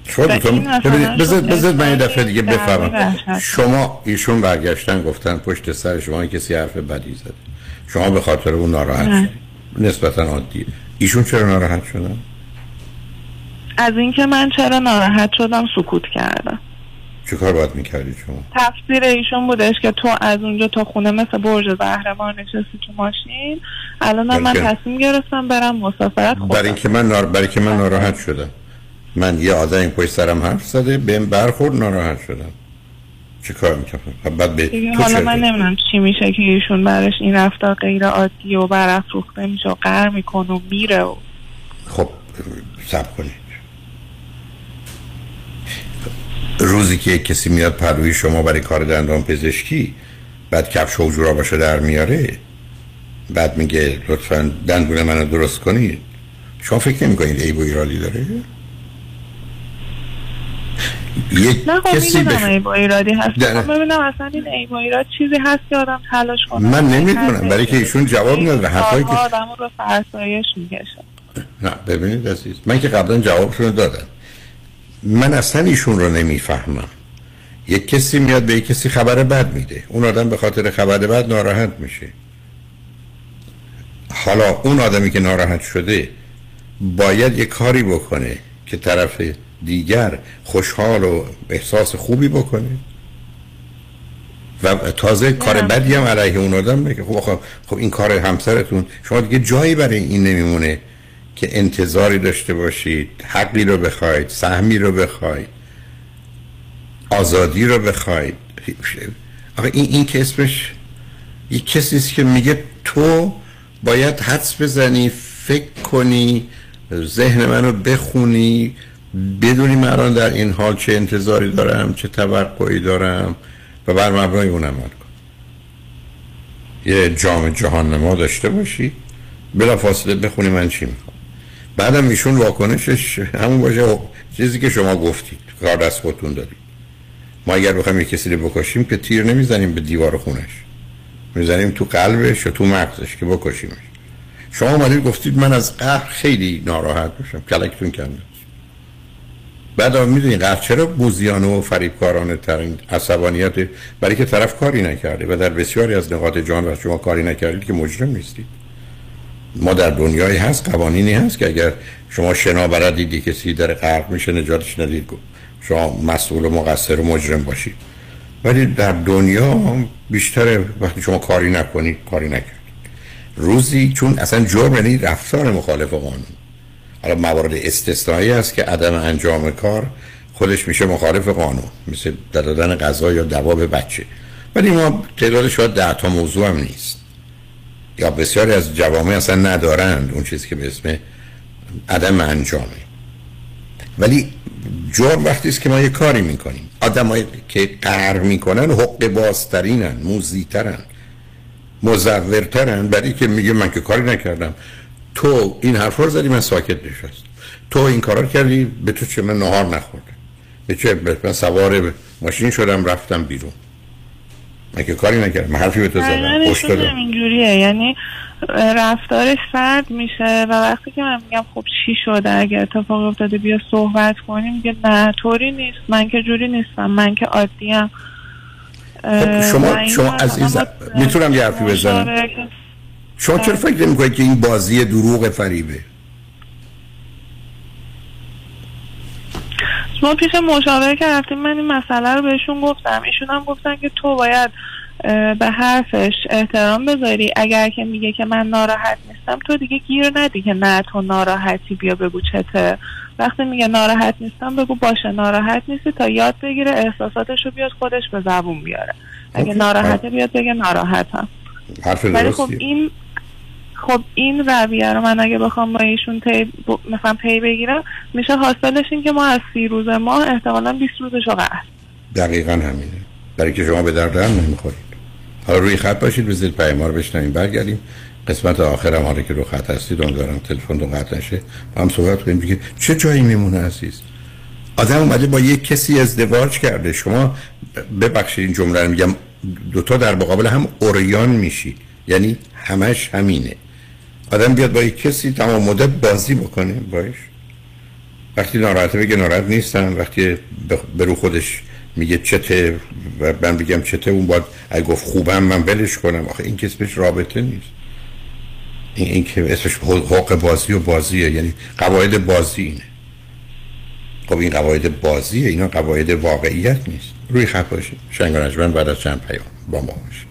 Speaker 5: شما
Speaker 6: و
Speaker 5: دوتا-
Speaker 6: این مثلا
Speaker 5: ببینید، بذار
Speaker 6: شد
Speaker 5: بذار من یه دفعه دیگه بفهمم. شما ایشون برگشتن گفتن پشت سر شما کسی حرف بدی زده شما به خاطر اون ناراحت. نسبتا عادیه ایشون چرا ناراحت شدن؟
Speaker 6: از اینکه من چرا ناراحت شدم سکوت کردم.
Speaker 5: چه کار باید می‌کردید شما؟
Speaker 6: تفسیر ایشون بودش که تو از اونجا تا خونه مثل برج زهرمار نشستی تو ماشین. الان من. تصمیم گرفتم برم مسافرت خودم.
Speaker 5: برای اینکه من نار... برای که من ناراحت شدم. من یه آدمی پشت سرم حرف زده بهم برخورد ناراحت شدم. چه کار می‌کنم؟ بعد به
Speaker 6: حالا من نمی‌دونم چی میشه که ایشون براش این رفتار غیر عادی و برافروخته میشه و قهر می‌کنه و میره و
Speaker 5: خب سب کنید روزی که یک کسی میاد پروی شما برای کار دندان پزشکی بعد کفش و جوراباشو در میاره بعد میگه لطفا دندون منو درست کنید. شما فکر نمی کنید عیب و ایرادی داره؟ یک
Speaker 6: نه خب
Speaker 5: کسی
Speaker 6: می‌دونم. عیب و ایرادی هست.
Speaker 5: در-
Speaker 6: ببینم اصلا این عیب و ایراد چیزی هست که آدم تلاش کنه.
Speaker 5: من نمی‌دونم برای که ایشون جواب و حرفایی که
Speaker 6: آدم رو فرسایش می‌کشه.
Speaker 5: نه ببینید عزیز من که قبلا جوابشون رو دادم. من اصلا ایشون رو نمی‌فهمم. یک کسی میاد به یک کسی خبر بد میده. اون آدم به خاطر خبر بد ناراحت میشه. حالا اون آدمی که ناراحت شده باید یه کاری بکنه که طرف دیگر خوشحال و احساس خوبی بکنه. و تازه کار بدی هم علیه اون آدم میگه خب خب این کار همسرتون. شما دیگه جایی برای این نمیمونه. که انتظاری داشته باشید حقی رو بخواید سهمی رو بخواید آزادی رو بخواید. آخه این این که اسمش یک کسی است که میگه تو باید حدس بزنی فکر کنی ذهن منو بخونی بدونی من الان در این حال چه انتظاری دارم چه توقعی دارم و بر مبنای اون عمل کن. یه جام جهان نما داشته باشی بلا فاصله بخونی من چی می‌خوام. بعدم ایشون واکنشش همون باشه. خب، چیزی که شما گفتید کار دست خودتون دارید ما اگر بخوایم یک کسی رو بکشیم که تیر نمی‌زنیم به دیوار خونش. می‌زنیم تو قلبش و تو مغزش که بکشیمش. شما اومدید گفتید من از قهر خیلی ناراحت میشم کلکتون کنده بعد هم می‌دونید قهر چرا بوزیانه و فریبکارانه ترین عصبانیت؟ برای که طرف کاری نکرده و در بسیاری از نقاط جان و شما کاری نکردید که مجرم نیستید. ما در دنیایی هست قوانینی هست که اگر شما شنا برد دیدی کسی در غرق میشه نجاتش ندید شما مسئول و مقصر و مجرم باشید. ولی در دنیا بیشتر وقتی شما کاری نکنید کاری نکردید روزی چون اصلا جرم یعنی رفتار مخالف قانون. حالا موارد استثنایی هست که عدم انجام کار خودش میشه مخالف قانون. مثل دادن غذا یا دوا به بچه. ولی ما تعداد شاید ده تا موضوع هم نیست. یا بسیاری از جوامع اصلا ندارند اون چیزی که به اسم عدم انجامه. ولی جرم وقتی است که ما یه کاری می‌کنیم. آدمایی که قهر می‌کنن حق بازترینن موزیترن مزورترن. برای که میگه من که کاری نکردم. تو این حرف رو زدی من ساکت نشست تو این کارا کردی به تو چه؟ من نهار نخوردم. به چه؟ من سوار ماشین شدم رفتم بیرون. مگه کاری نکردم حرفی به تو زدم.
Speaker 6: همینجوریه یعنی رفتارش سرد میشه و وقتی که من میگم خب چی شده اگه اتفاق افتاده بیا صحبت کنیم میگه نه طوری نیست. من که جوری نیستم. من که عادیم.
Speaker 5: خب شما شما عزیز می‌تونم یه حرفی بزنم؟ شما چرا فکر نمی کنید که این بازی دروغ فریبه؟
Speaker 6: ما پیش مشاوره که رفتیم من این مسئله رو بهشون گفتم. ایشون هم گفتن که تو باید به حرفش احترام بذاری. اگر که میگه که من ناراحت نیستم تو دیگه گیر ندی که نه تو ناراحتی بیا بگو چته. وقتی میگه ناراحت نیستم بگو باشه ناراحت نیستی تا یاد بگیره احساساتش رو بیاد خودش به زبون بیاره. اگه. ناراحته بیاد بگه ناراحتم.
Speaker 5: حرف
Speaker 6: ولی خب این خب این رویه رو من اگه بخوام با ایشون پی. مثلا پی بگیرم میشه حاصلش این که ما از سی روز ماه احتمالا 20 روزش رو قطع
Speaker 5: دقیقا همینه. برای که شما به درد هم نمی‌خورید. حالا روی خط باشید بزید پیام رو بشنویم برگردیم. قسمت آخرم حالا که رو خط هستید امیدوارم تلفن رو قطع نشه. با هم صحبت کنیم دیگه چه جایی میمونه عزیز؟ آدم اومده با یک کسی ازدواج کرده. شما ببخشید این جمله رو میگم دوتا در مقابل هم اوریان میشی. یعنی همش همینه. آدم بیاد با یک کسی تمام مدت بازی بکنه باش وقتی ناراحته بگه ناراحت نیستم وقتی به رو خودش میگه چته و من بگم چته اون باید اگه گفت خوبم من ولش کنم. آخه این که اسمش رابطه نیست. این, این که اسمش حقوق بازی و بازیه. یعنی قواعد بازی اینه. خب این قواعد بازیه. اینا قواعد واقعیت نیست. روی خط باشید. شنگ بعد از چند پیام با ما باشید.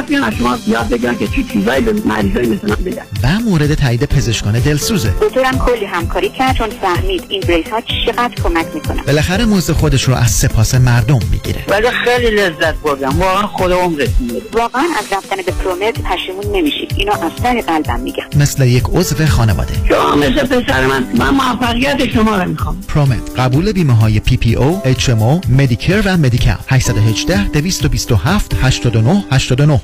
Speaker 11: باید از شما یاد بگیرن که چی چیزایی به مریضای مثل من بگن.
Speaker 12: و مورد تایید پزشکان دلسوزه.
Speaker 13: دکترم کلی همکاری کرد چون فهمید این بریس ها چقدر کمک می‌کنن
Speaker 12: بالاخره مزد خودش رو از سپاس مردم می‌گیره.
Speaker 11: ولی خیلی لذت بردم. واقعا خود عمرت
Speaker 13: واقعا از رفتن به پرومت پشیمون نمیشید اینو از سر قلبم میگم.
Speaker 12: مثل یک عضو خانواده.
Speaker 11: شما مثل پسر من. من موفقیت شما رو می‌خوام.
Speaker 12: پرومت قبول بیمه های پی پی او، اچ ام او، مدیکر و مدیکال. 818 227 89 89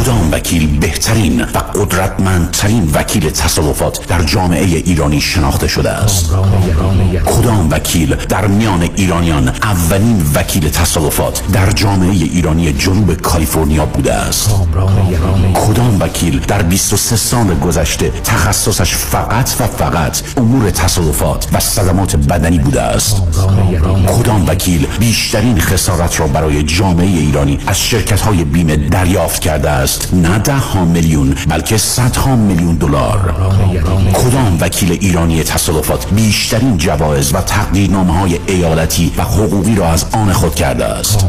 Speaker 14: کدام وکیل بهترین و قدرتمندترین وکیل تصادفات در جامعه ایرانی شناخته شده است؟ کدام وکیل در میان ایرانیان اولین وکیل تصادفات در جامعه ایرانی جنوب کالیفرنیا بوده است؟ کدام وکیل در 23 سال گذشته تخصصش فقط و فقط امور تصادفات و صدمات بدنی بوده است؟ کدام وکیل بیشترین خسارت را برای جامعه ایرانی از شرکت های بیمه دریافت کرده است؟ نه ده ها میلیون بلکه صدها میلیون دلار. کدام وکیل ایرانی تصادفات بیشترین جوایز و تقدیرنامه های ایالتی و حقوقی را از آن خود کرده است؟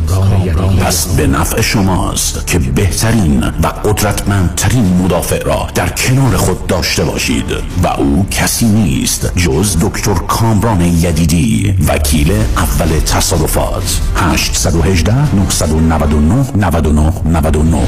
Speaker 14: پس به نفع شماست که بهترین و قدرتمندترین مدافع را در کنار خود داشته باشید و او کسی نیست جز دکتر کامران یدیدی وکیل اول تصادفات. 818 999 99 99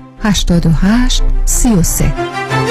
Speaker 10: 88 33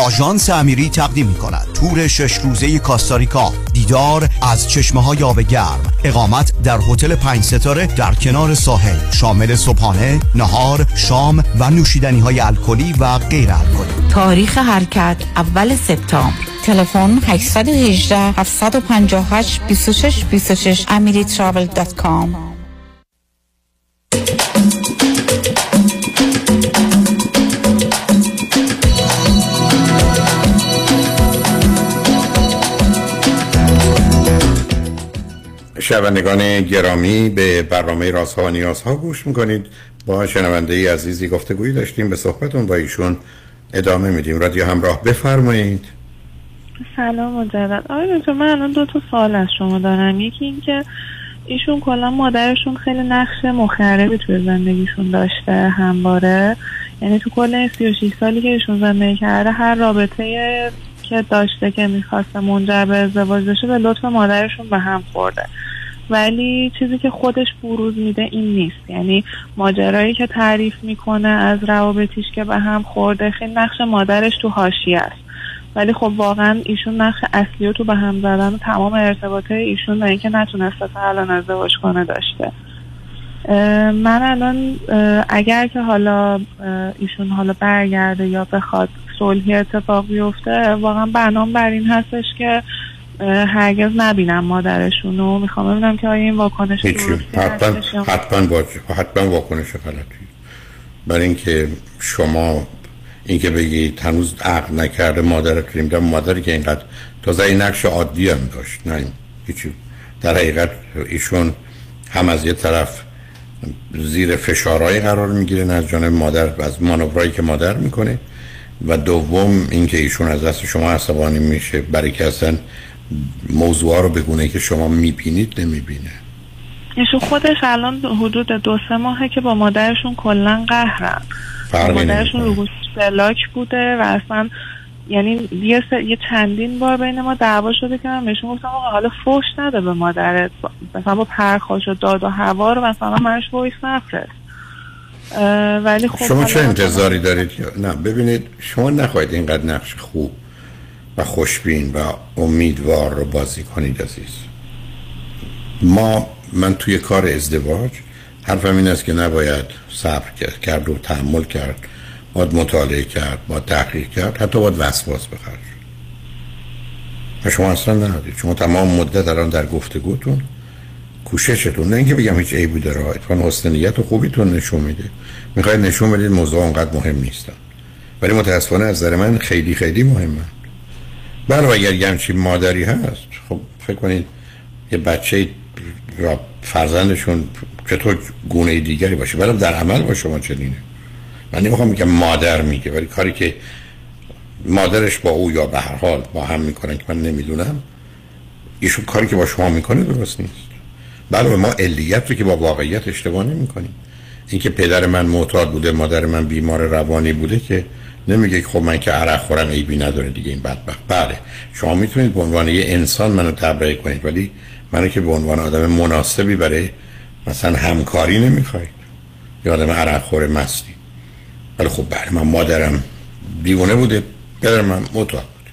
Speaker 15: آژانس امیری تقدیم می کند تور شش روزه کاستاریکا. دیدار از چشمه های آب گرم اقامت در هتل پنج ستاره در کنار ساحل. شامل صبحانه نهار شام و نوشیدنی های الکلی و غیر الکلی.
Speaker 16: تاریخ حرکت اول سپتامبر. تلفن 818 758 26 26
Speaker 5: شنوندگان گرامی به برنامه رازها و نیازها گوش می‌کنید. با شنونده ای عزیزی گفتگویی داشتیم به صحبتون با ایشون ادامه میدیم. رادیو همراه بفرمایید.
Speaker 6: سلام مجدد آقای دکتر من الان دو تا سوال از شما دارم. یکی اینکه ایشون کلا مادرشون خیلی نقش مخربی توی زندگیشون داشته همواره. یعنی تو کل این 36 سالی که ایشون زندگی کرده هر رابطه که داشته که می‌خواسته منجر به ازدواج بشه به لطف مادرشون به هم خورده. ولی چیزی که خودش بروز میده این نیست. یعنی ماجرایی که تعریف می‌کنه از روابطیش که به هم خورده خیلی نقش مادرش تو حاشیه است. ولی خب واقعا ایشون نقش اصلی رو تو به هم زدن و تمام ارتباطه ایشون و اینکه نتونسته تا الان ازدواج کنه داشته. من الان اگر که حالا ایشون حالا برگرده یا بخواد صلحی اتفاق بیفته واقعا برنامه بر این هستش که هرگز نبینم مادرشون رو. می‌خوام ببینم که آیا این واکنش
Speaker 5: حتما حتما. حتما واکنش غلطی. برای اینکه شما اینکه بگی هنوز عقل نکرده مادرت میدم مادری که اینقدر تازه این نقش عادی هم داشت نه هیچی. در حقیقت ایشون هم از یه طرف زیر فشارهای قرار می‌گیره از جانب مادر و از مانورایی که مادر می‌کنه. و دوم اینکه ایشون از دست شما عصبانی میشه برای اینکه اصلا موضوع رو بگونه که شما می‌بینید نمی‌بینه.
Speaker 6: ایشون خودش الان حدود دو سه ماهه که با مادرشون کلا قهرن. مادرشون رو block بوده و اصلا یعنی یه, یه چندین بار بین ما دعوا شده که من بهشون گفتم آقا حالا فوش نده به مادرت مثلا با پرخاش و داد و هوار رو مثلا منش voice نفرست ولی خب
Speaker 5: شما چه انتظاری دارید؟ نه ببینید شما نخواهید اینقدر نقش خوب و خوشبین و امیدوار رو بازی کنید عزیز. ما من توی کار ازدواج حرفم این است که نباید صبر کرد و تحمل کرد باید مطالعه کرد باید تحقیق کرد حتی باید وسواس بخرد. و شما اصلا ندارید شما تمام مدت الان در گفتگوتون کوششتون نه اینکه بگم هیچ عیبی داره. اتفاقا حسن نیت و خوبیتون نشون میده. می‌خواید نشون بدید موضوع انقدر مهم نیستن ولی متاسفانه از نظر من خیلی خیلی مهمه. بله اگر یه همچین مادری هست خب فکر کنید یه بچه یا فرزندشون چطور گونه دیگری باشه. ولی در عمل با شما چنینه. من نمی‌خوام میگم مادر میگه ولی کاری که مادرش با او یا به هر حال با هم می‌کنن که من نمی‌دونم ایشون کاری که با شما می‌کنه درست نیست. بله ما علیت رو که با واقعیت اشتباه نمی‌کنیم. اینکه پدر من معتاد بوده مادر من بیمار روانی بوده که نمیگه خب من که عرق خورم عیبی نداره دیگه این بدبخت. بله شما می‌تونید به عنوان یه انسان منو تبرئه کنید ولی منو که به عنوان آدم مناسبی برای مثلا همکاری نمی‌خواید یا آدم عرق خور مستی. ولی خب بله من مادرم دیوانه بوده پدر من معتاد بوده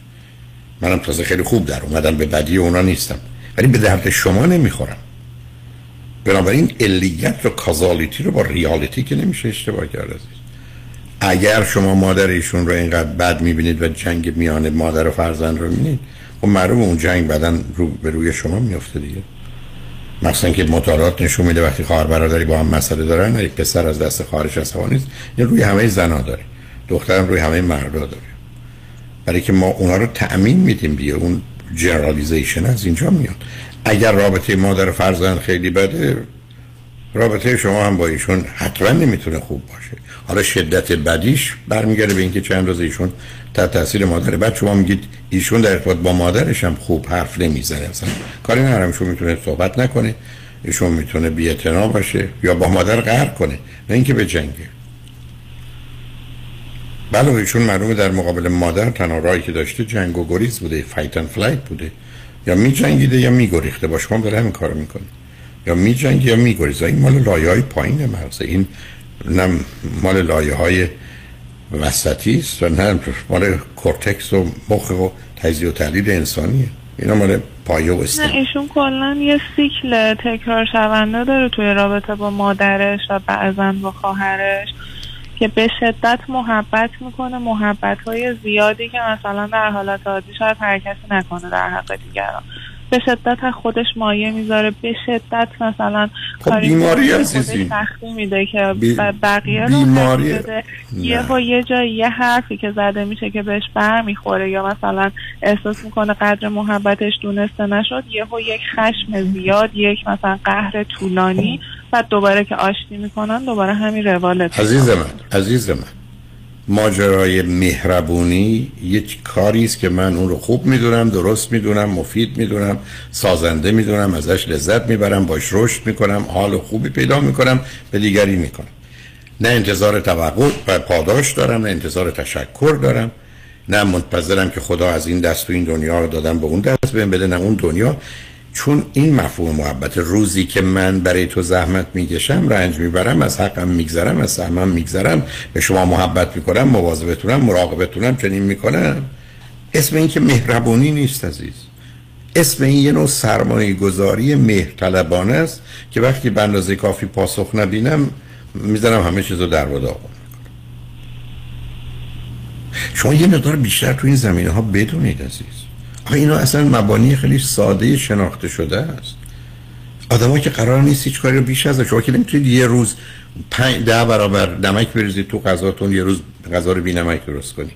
Speaker 5: منم تازه خیلی خوب در اومدم به بدی اونا نیستم. ولی به درد شما نمی‌خورم. بنابراین علیت و کازالیتی رو با ریالیتی که نمیشه اشتباه کرد اگر شما مادر ایشون رو اینقدر بد می‌بینید و جنگ میان مادر و فرزند رو می‌بینید خب معلوم اون جنگ بدن رو به روی شما میفته دیگه. مثلا که مطالعات نشون میده وقتی خواهر برادری با هم مسئله دارن یک پسر از دست خارج از نیست یا روی همه زنا داره دخترم روی همه مردا داره. برای که ما اونا رو تأمین میدیم دیگه اون جنرالیزیشن از اینجا میاد. اگر رابطه مادر فرزند خیلی بده رابطه شما هم با ایشون حتما نمی‌تونه خوب باشه. حالا شدت بدیش برمیگرده به اینکه چند روز ایشون تحت تاثیر مادر بعد شما میگید ایشون در ارتباط با مادرش هم خوب حرف نمی‌زنه. اصلا کاری ندارم می‌تونه صحبت نکنه ایشون می‌تونه بی باشه یا با مادر قهر کنه نه اینکه بجنگه. بله ایشون معلومه در مقابل مادر تنها راهی که داشته جنگ و گریز بوده fight flight بوده. یا می جنگیده یا می گریخته با شما داره همین کارو می‌کنه. یا می جنگی یا می گریزه این مال لایه های پایین مغزه این نه مال لایه های وسطی است و نه مال کورتکس و مخ و تجزیه و تحلیل انسانیه. اینا مال پایه و
Speaker 6: نه ایشون کلا یه سیکل تکرار شونده داره توی رابطه با مادرش و بعضا با خواهرش. که به شدت محبت می‌کنه محبت های زیادی که مثلا در حالت عادی شاید هر نکنه در حق دیگران. به شدت از خودش مایه می‌ذاره. به شدت مثلا
Speaker 5: خب بیماری عزیزی.
Speaker 6: سختی میده که بقیه رو
Speaker 5: بیماری
Speaker 6: یه و یه جای یه حرفی که زده میشه که بهش بر می‌خوره یا مثلا احساس می‌کنه قدر محبتش دونسته نشد یه و یک خشم زیاد یک مثلا قهر طولانی و دوباره که آشتی می‌کنن دوباره همین روالت
Speaker 5: عزیز من عزیز من. ماجرای مهربونی یک کاری است که من اون رو خوب می‌دونم درست می‌دونم مفید می‌دونم سازنده می‌دونم ازش لذت می‌برم باش رشد می‌کنم حال خوبی پیدا می‌کنم به دیگری می‌کنم. نه انتظار توقع و پاداش دارم نه انتظار تشکر دارم. نه منتظرم که خدا از این دست و این دنیا رو دادم به اون دست بهم بده نه اون دنیا. چون این مفهوم محبت روزی که من برای تو زحمت می‌کشم رنج می‌برم از حقم میگذرم از سهمم میگذرم به شما محبت می‌کنم مواظبتونم مراقبتونم چنین می‌کنم. اسم این که مهربونی نیست عزیز. اسم این یه نوع سرمایه گذاری مهرطلبانه است که وقتی به اندازه کافی پاسخ نبینم می‌زنم همه چیز رو در و شما یه مقدار بیشتر تو این زمینه ها بدونید عزیز. اینا اصلا مبانی خیلی ساده شناخته شده است. آدم که قرار نیست هیچ کاری رو بیش از شما که نمی‌تونید یه روز پنج ده برابر نمک بریزید تو غذاتون یه روز غذا رو بی نمک درست کنید.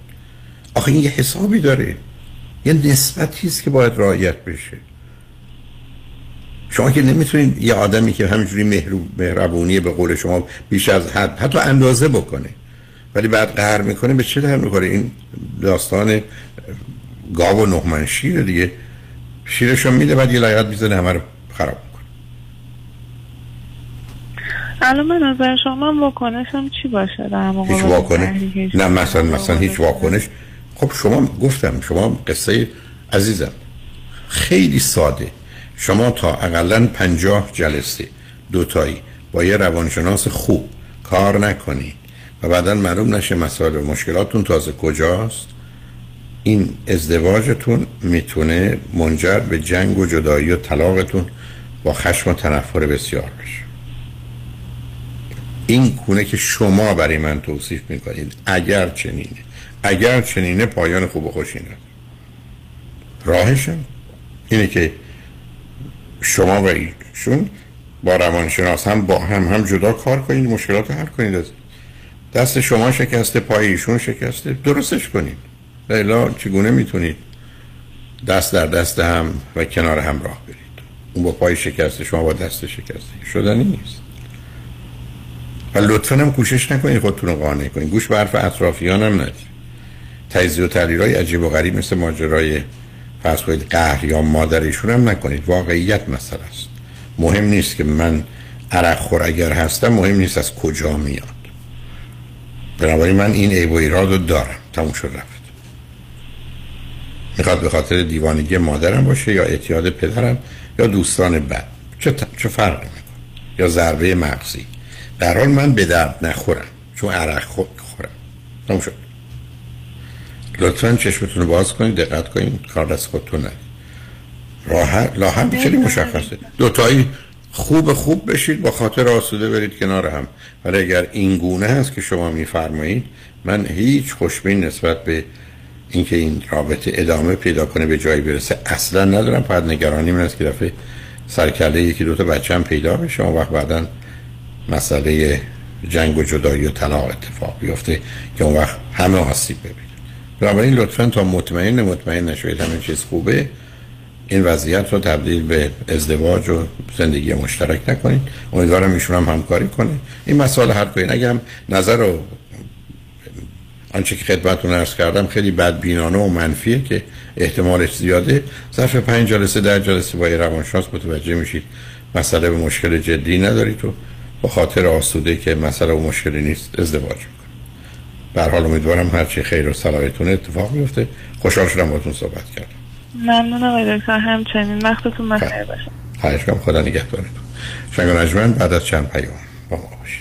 Speaker 5: آخه این یه حسابی داره. یه نسبتی است که باید رعایت بشه. شما که نمی‌تونید یه آدمی که همینجوری مهربونی به قول شما بیش از حد حتی اندازه بکنه ولی بعد قهر می‌کنه به چه در می‌کنه این داستان گاو و نهمن شیر دیگه. شیرشو میده بعد یه لایقت می‌زنه همه رو خراب می‌کنه.
Speaker 6: الان من نظر شما واکنشم چی باشه در مقابل
Speaker 5: هیچ واکنش؟ نه مثلا مثلا هیچ واکنش. خب شما گفتم شما قصه عزیزم. خیلی ساده. شما تا اقلا پنجاه جلسه دوتایی با یه روانشناس خوب کار نکنید و بعدا معلوم نشه مسائل و مشکلاتون تازه کجاست. این ازدواجتون می‌تونه منجر به جنگ و جدایی و طلاقتون با خشم و تنفر بسیار بشه. این کونه که شما برای من توصیف می‌کنید اگر چنینه اگر چنینه پایان خوب و خوشی نداره راهشم اینه که شما و ایشون با روانشناس هم با هم هم جدا کار کنید مشکلات حل کنید. دست شما شکسته پای ایشون شکسته درستش کنید. لیلا چگونه می‌تونید دست در دست هم و کنار هم راه برید؟ اون با پای شکسته شما با دست شکسته شدنی نیست. و لطفا هم کوشش نکنید خودتون رو قانع کنید. گوش به حرف اطرافیان هم ندید تجزیه و تحلیل های عجیب و غریب مثل ماجرای فرض کنید قهر یا مادریشون هم نکنید. واقعیت مسئله است. مهم نیست که من عرق خور اگر هستم مهم نیست از کجا میاد. بنابراین من این عیب و ایراد رو دارم. تموم شد رفت. می‌خواد به خاطر دیوانگی مادرم باشه یا اعتیاد پدرم یا دوستان بد چه, ت... چه فرق می‌کنه؟ یا ضربه مغزی. در حال من به درد نخورم. چون عرق خورم. تموم شد. لطفا چشمتون رو باز کنید. دقت کنید. کار دست خودتون ندید. راحت لاحت خیلی مشخصه. دوتایی خوب خوب بشید. با خاطر آسوده برید کنار هم. ولی اگر این گونه هست که شما میفرمایید من هیچ خوشبین نسبت به اینکه این رابطه ادامه پیدا کنه به جایی برسه. اصلا ندارم. فقط نگرانی من است که دفعه سرکله یکی دوتا بچه هم پیدا بشه. اون وقت بعدا مسئله جنگ و جدایی و طلاق اتفاق بیفته که اون وقت همه آسیب ببینه بنابراین لطفا تا مطمئن مطمئن نشوید همه چیز خوبه. این وضعیت رو تبدیل به ازدواج و زندگی مشترک نکنید. امیدوارم ایشون هم همکاری کنه. این مسائل هر اگه هم نظر رو آنچه که خدمتتون ارز کردم خیلی بدبینانه و منفیه که احتمالش زیاده. ظرف پنج جلسه در جلسه با روانشناس متوجه میشید مسئله به مشکل جدی ندارید و با خاطر آسوده که مسئله و مشکلی نیست ازدواج می‌کنید. به حال امیدوارم هرچی خیر و صلاحتون اتفاق بیفته خوشحال شدم باتون صحبت کردم.
Speaker 6: ممنونم آقای دکتر. همچنین وقتتون بخیر باشه.
Speaker 5: خواهش خدا نگهدارتون. شنگ بعد از چند پیام با ما باشید.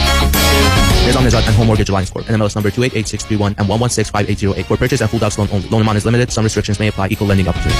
Speaker 17: Nezam Nejad and Home Mortgage Alliance Corp. NMLS number 288631 and 1165808. For purchase and full docs loan only. Loan amount is limited. Some restrictions may apply. Equal lending opportunity.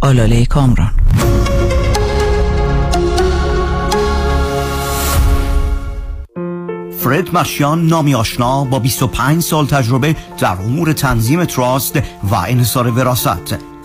Speaker 18: آلاله کامران.
Speaker 15: فرد مشیان نامی آشنا با 25 سال تجربه در امور تنظیم تراست و انحصار وراست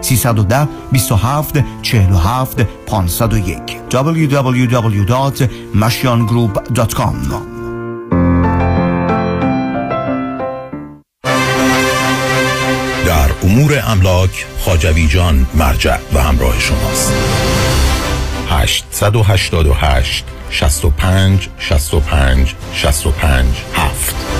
Speaker 15: 310 27 47 501 www.mashiangroup.com
Speaker 19: در امور املاک خاجوی جان مرجع و همراه شماست. 888 65 65 65 7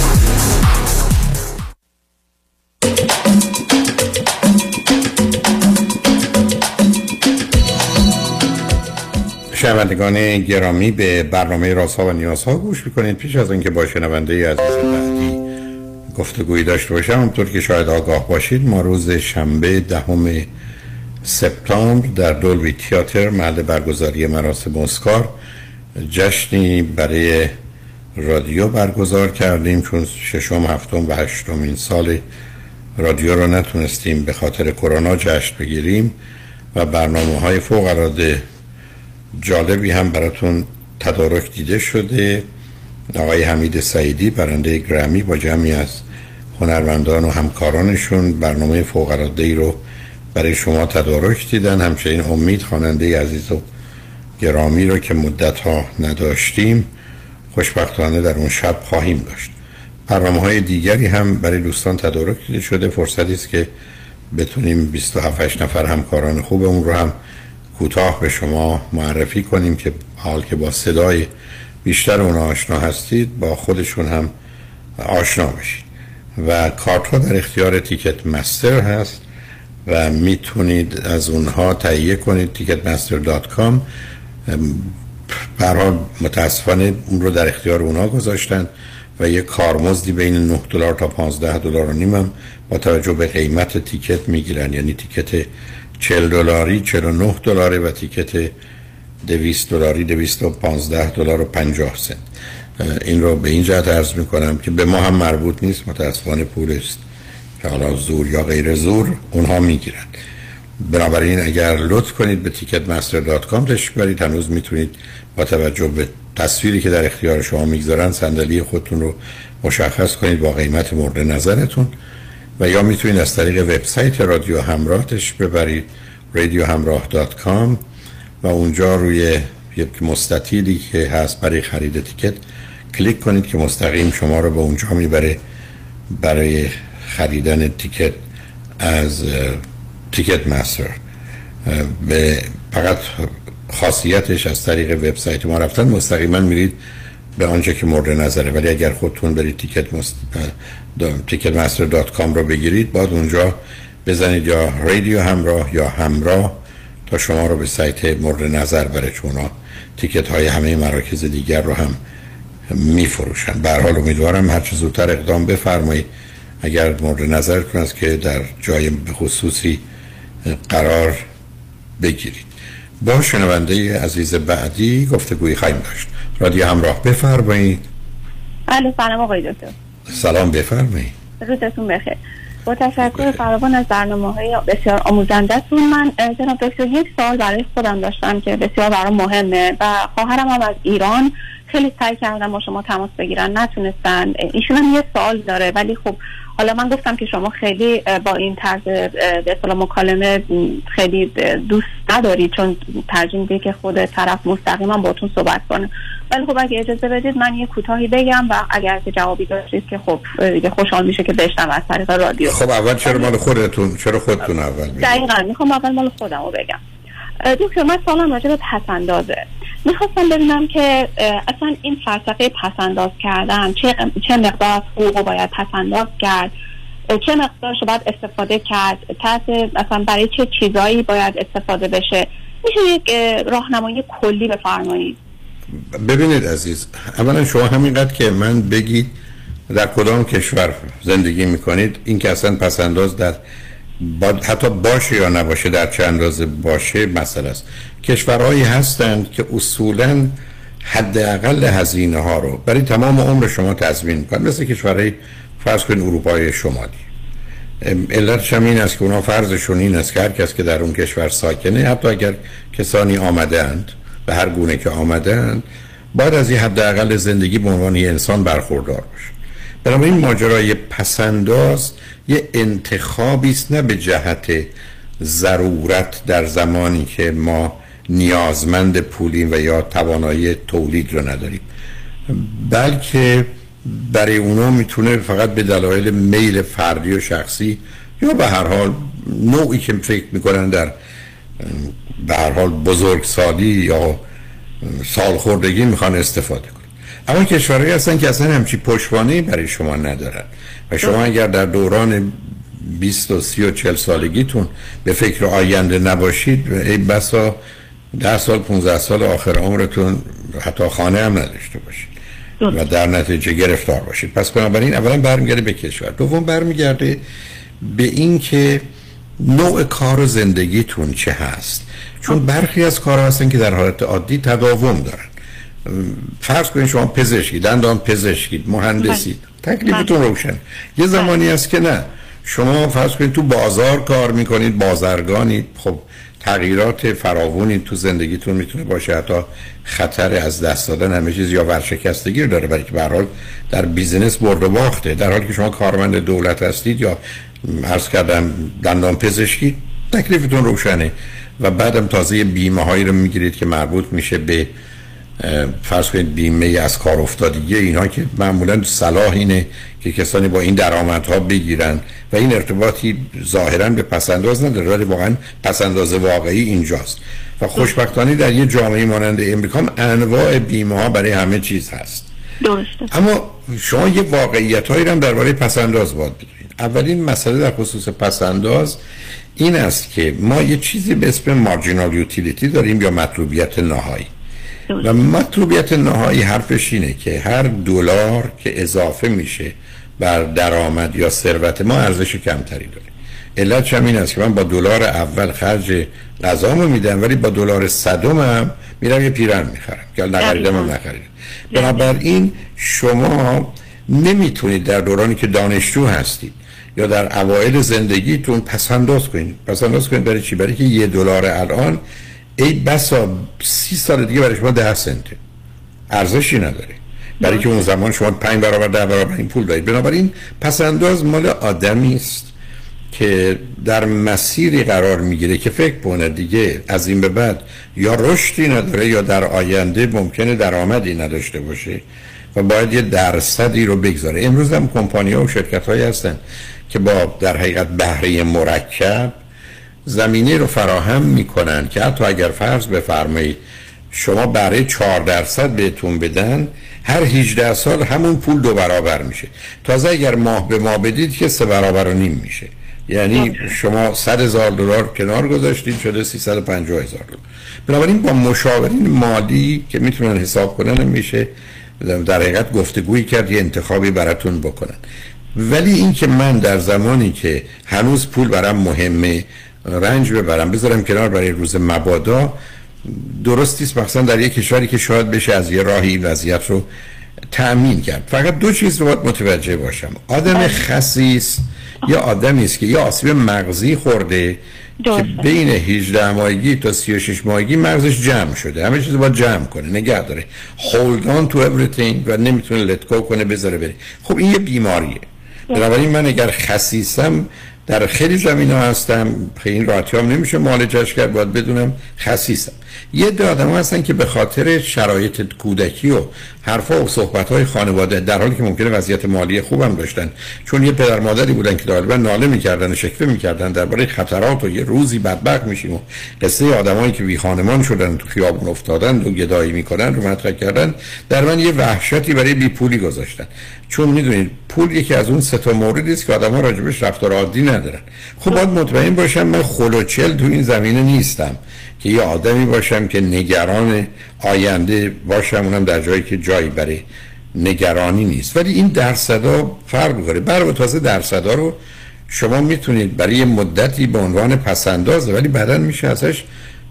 Speaker 5: شنوندگان گرامی به برنامه رازها و نیازها گوش می‌کنید. پیش از اینکه با شنونده عزیز بعدی گفتگویی داشته باشم همونطور که شاید آگاه باشید ما روز شنبه دهم سپتامبر در دولوی تیاتر محل برگزاری مراسم اسکار جشنی برای رادیو برگزار کردیم. چون ششم هفتم و هشتم این سال رادیو رو نتونستیم به خاطر کرونا جشن بگیریم و برنامه های فوق العاده جالبی هم براتون تدارک دیده شده. آقای حمید سعیدی برنده گرمی با جمعی از هنرمندان و همکارانشون برنامه فوق العاده رو برای شما تدارک دیدن. همچنین امید خواننده عزیز و گرامی رو که مدت ها نداشتیم خوشبختانه در اون شب خواهیم داشت. برنامه های دیگری هم برای دوستان تدارک دیده شده. فرصتی است که بتونیم 27 نفر همکاران خوبمون رو هم کوتاه به شما معرفی کنیم که حال که با صدای بیشتر اون آشنا هستید با خودشون هم آشنا بشید. و کارت ها در اختیار تیکت مستر هست و می‌تونید از اونها تهیه کنید ticketmaster.com برای متاسفانه اون رو در اختیار اونها گذاشتن و یه کارمزدی بین 9 دلار تا 15 دلار و نیم با توجه به قیمت تیکت می‌گیرن یعنی تیکت 40 دلاری 49 دلاره و تیکت 200 دلاری 215 دلار و 50 سنت. این رو به این جهت عرض می کنم که به ما هم مربوط نیست متاسفانه پول است که حالا زور یا غیر زور اونها می‌گیرن. بنابراین اگر لطف کنید به تیکت مستر دات کام برید. هنوز می‌تونید با توجه به تصویری که در اختیار شما می‌گذارن صندلی خودتون رو مشخص کنید با قیمت مورد نظرتون. و یا می‌تونید از طریق وبسایت رادیو همراه تشریف ببرید رادیو همراه و اونجا روی یک مستطیلی که هست برای خرید تیکت کلیک کنید که مستقیم شما رو به اونجا می‌بره برای خریدن تیکت از تیکت مستر به فقط خاصیتش از طریق وبسایت ما رفتن مستقیما میرید به آنچه که مورد نظره. ولی اگر خودتون برید تیکت مست... تیکت مستر دات کام رو بگیرید بعد اونجا بزنید یا رادیو همراه یا همراه تا شما رو به سایت مورد نظر بره چون تیکت های همه مراکز دیگر رو هم می فروشن به حال امیدوارم هر چه زودتر اقدام بفرمایید. اگر مورد نظرتون است که در جای خصوصی قرار بگیرید. با شنونده عزیز بعدی گفتگوی خواهیم داشت. رادیو همراه. بفرمایید.
Speaker 20: بله سلام آقای دکتر.
Speaker 5: سلام بفرمایید.
Speaker 20: روزتون بخیر. با تشکر فراوان از برنامه های بسیار آموزندهتون من جناب دکتر یک سال برای خودم داشتم که بسیار برام مهمه و خواهرم هم از ایران. خیلی سعی کردم با شما تماس بگیرن نتونستن. ایشون هم یه سوال داره ولی خب حالا من گفتم که شما خیلی با این طرز به اصطلاح مکالمه خیلی دوست ندارید چون ترجیح میده که خود طرف مستقیما باتون صحبت کنه. ولی خب اگه اجازه بدید من یه کوتاهی بگم و اگر که جوابی داشتید که خب دیگه خوشحال میشه که بشنم از طریق رادیو.
Speaker 5: خب اول چرا مال خودتون؟ چرا خودتون اول بگید
Speaker 20: دقیقا. می‌خوام اول مال خودم رو بگم دکتر من سالم راجع به پسندازه می‌خواستم ببینم که اصلا این فلسفه پسنداز کردن چه, چه مقدار از حقوق باید پسنداز کرد؟ چه مقدارش رو باید استفاده کرد؟ تحت اصلا برای چه چیزایی باید استفاده بشه؟ میشه یک راهنمایی کلی بفرمایید.
Speaker 5: ببینید عزیز اولا شما همینقدر که من بگید در کدام کشور زندگی می‌کنید این که اصلا پسنداز در با حتی باشه یا نباشه در چه اندازه باشه مسئله است. کشورهایی هستند که اصولا حداقل هزینه ها رو برای تمام عمر شما تضمین می‌کنن. مثل کشورهای فرض کنید اروپای شمالی. علتش هم این است که اونا فرضشون این است که هر کس که در اون کشور ساکنه حتی اگر کسانی آمدند به هر گونه که آمدند باید از یه حداقل زندگی به عنوان یه انسان برخوردار باشه. بنابراین ماجرای پسنداز یه انتخابی است نه به جهت ضرورت در زمانی که ما نیازمند پولیم و یا توانایی تولید رو نداریم. بلکه برای اونا می‌تونه فقط به دلایل میل فردی و شخصی یا به هر حال نوعی که فکر می‌کنن در به هر حال بزرگسالی یا سالخوردگی می‌خوان استفاده کنن. اما کشورهایی هستن که اصلا همچی پشتوانه برای شما ندارن. و شما اگر در دوران 20 و 30 و 40 سالگیتون به فکر آینده نباشید ای بسا 10 سال 15 سال آخر عمرتون حتی خانه هم نداشته باشید و در نتیجه گرفتار باشید. پس بنابراین اولا برمیگرده به کشور. دوم برمیگرده به این که نوع کار و زندگیتون چه هست؟ چون برخی از کار هستن که در حالت عادی تداوم دارن. فرض کنید شما پزشکی دندان پزشکی مهندسید. تکلیفتون روشن. یه زمانی است که نه. شما فرض کنید تو بازار کار می‌کنید بازرگانید. خب تغییرات فراوونی تو زندگیتون می‌تونه باشه. حتی خطر از دست دادن همه چیز یا ورشکستگی داره برای که به در بیزینس برد و باخته. در حالی که شما کارمند دولت هستید یا عرض کردم دندان پزشکی تکلیفتون روشنه. و بعدم تازه بیمه هایی رو می‌گیرید که مربوط میشه به فرض کنید بیمه از کار افتادگی اینا که معمولا صلاح اینه که کسانی با این درآمدها بگیرن و این ارتباطی ظاهرا به پسنداز نداره ولی واقعا پسنداز واقعی اینجاست. و خوشبختانه در یه جامعه مانند امریکا انواع بیمه ها برای همه چیز هست.
Speaker 20: درسته.
Speaker 5: اما شما یه واقعیت هایی هم درباره پسنداز باید بگیرید. اولین مسئله در خصوص پسنداز این است که ما یه چیزی به اسم مارجینال یوتیلیتی داریم یا مطلوبیت نهایی. و مطلوبیت نهایی حرفش اینه که هر دلار که اضافه میشه بر درآمد یا ثروت ما ارزش کمتری داره. علت هم این است که من با دلار اول خرج غذامو میدم ولی با دلار صدم هم میرم یه پیرن می‌خرم. که نخریدم هم نخریدم. بنابراین شما نمی‌تونید در دورانی که دانشجو هستید یا در اوایل زندگیتون پسنداز کنید. پسنداز کنید برای چی؟ برای که یه دلار الان ای بسا سی سال دیگه برای شما ده سنته. ارزشی نداره. برای که اون زمان شما پنج برابر ده برابر این پول دارید. بنابراین پسنداز مال آدمی است که در مسیری قرار می‌گیره که فکر کنه دیگه از این به بعد یا رشدی نداره یا در آینده ممکنه درآمدی نداشته باشه و باید یه درصدی رو بگذاره. امروز هم کمپانی ها و شرکت هایی هستن که با در حقیقت بهره مرکب زمینه رو فراهم می‌کنن که حتی اگر فرض بفرمایید شما برای 4 درصد بهتون بدن هر 18 سال همون پول دو برابر میشه. تازه اگر ماه به ماه بدید که سه برابر و نیم میشه. یعنی شما 100 هزار دلار کنار گذاشتید شده 350 هزار دلار. بنابراین با مشاورین مالی که می‌تونن حساب کنن میشه در حقیقت گفتگویی کرد یه انتخابی براتون بکنن. ولی اینکه من در زمانی که هنوز پول برام مهمه رنج ببرم. بذارم کنار برای روز مبادا. درستی است مثلا در یک کشوری که شاید بشه از یه راهی وضعیت رو تأمین کرد. فقط دو چیز رو باید متوجه باشم. آدم خصیص یا آدمی است که یا آسیب مغزی خورده. که بین 18 ماهگی تا 36 ماهگی مغزش جمع شده. همه چیز باید جمع کنه. نگه داره. Hold on to everything و نمی‌تونه let go کنه بذاره بره. خب این یه بیماریه. بنابراین من اگر خسیسم در خیلی زمین ها هستم. خیلی این راحتی هم نمیشه معالجش کرد. باید بدونم خسیسم یه عده آدم هستن که به خاطر شرایط کودکی و حرفا و صحبت خانواده در حالی که ممکنه وضعیت مالی خوبم داشتن چون یه پدر مادری بودن که غالبا ناله می‌کردن و شکوه می‌کردن درباره خطرات و یه روزی بدبخت میشیم و قصه آدمایی که بی خانمان شدن تو خیابون افتادن و گدایی می‌کنن رو مطرح کردن در من یه وحشتی برای بی پولی گذاشتن. چون می‌دونید پول یکی از اون سه تا موردی است که آدم‌ها راجبش رفتار عادی ندارن. خب باید مطمئن باشم من خلوچل تو این زمینه نیستم. که یه آدمی باشم که نگران آینده باشم اونم در جایی که جایی برای نگرانی نیست. ولی این درصدا فرق می‌کنه. بر تازه درصدا رو شما می‌تونید برای مدتی به عنوان پسندازه ولی بعدا میشه ازش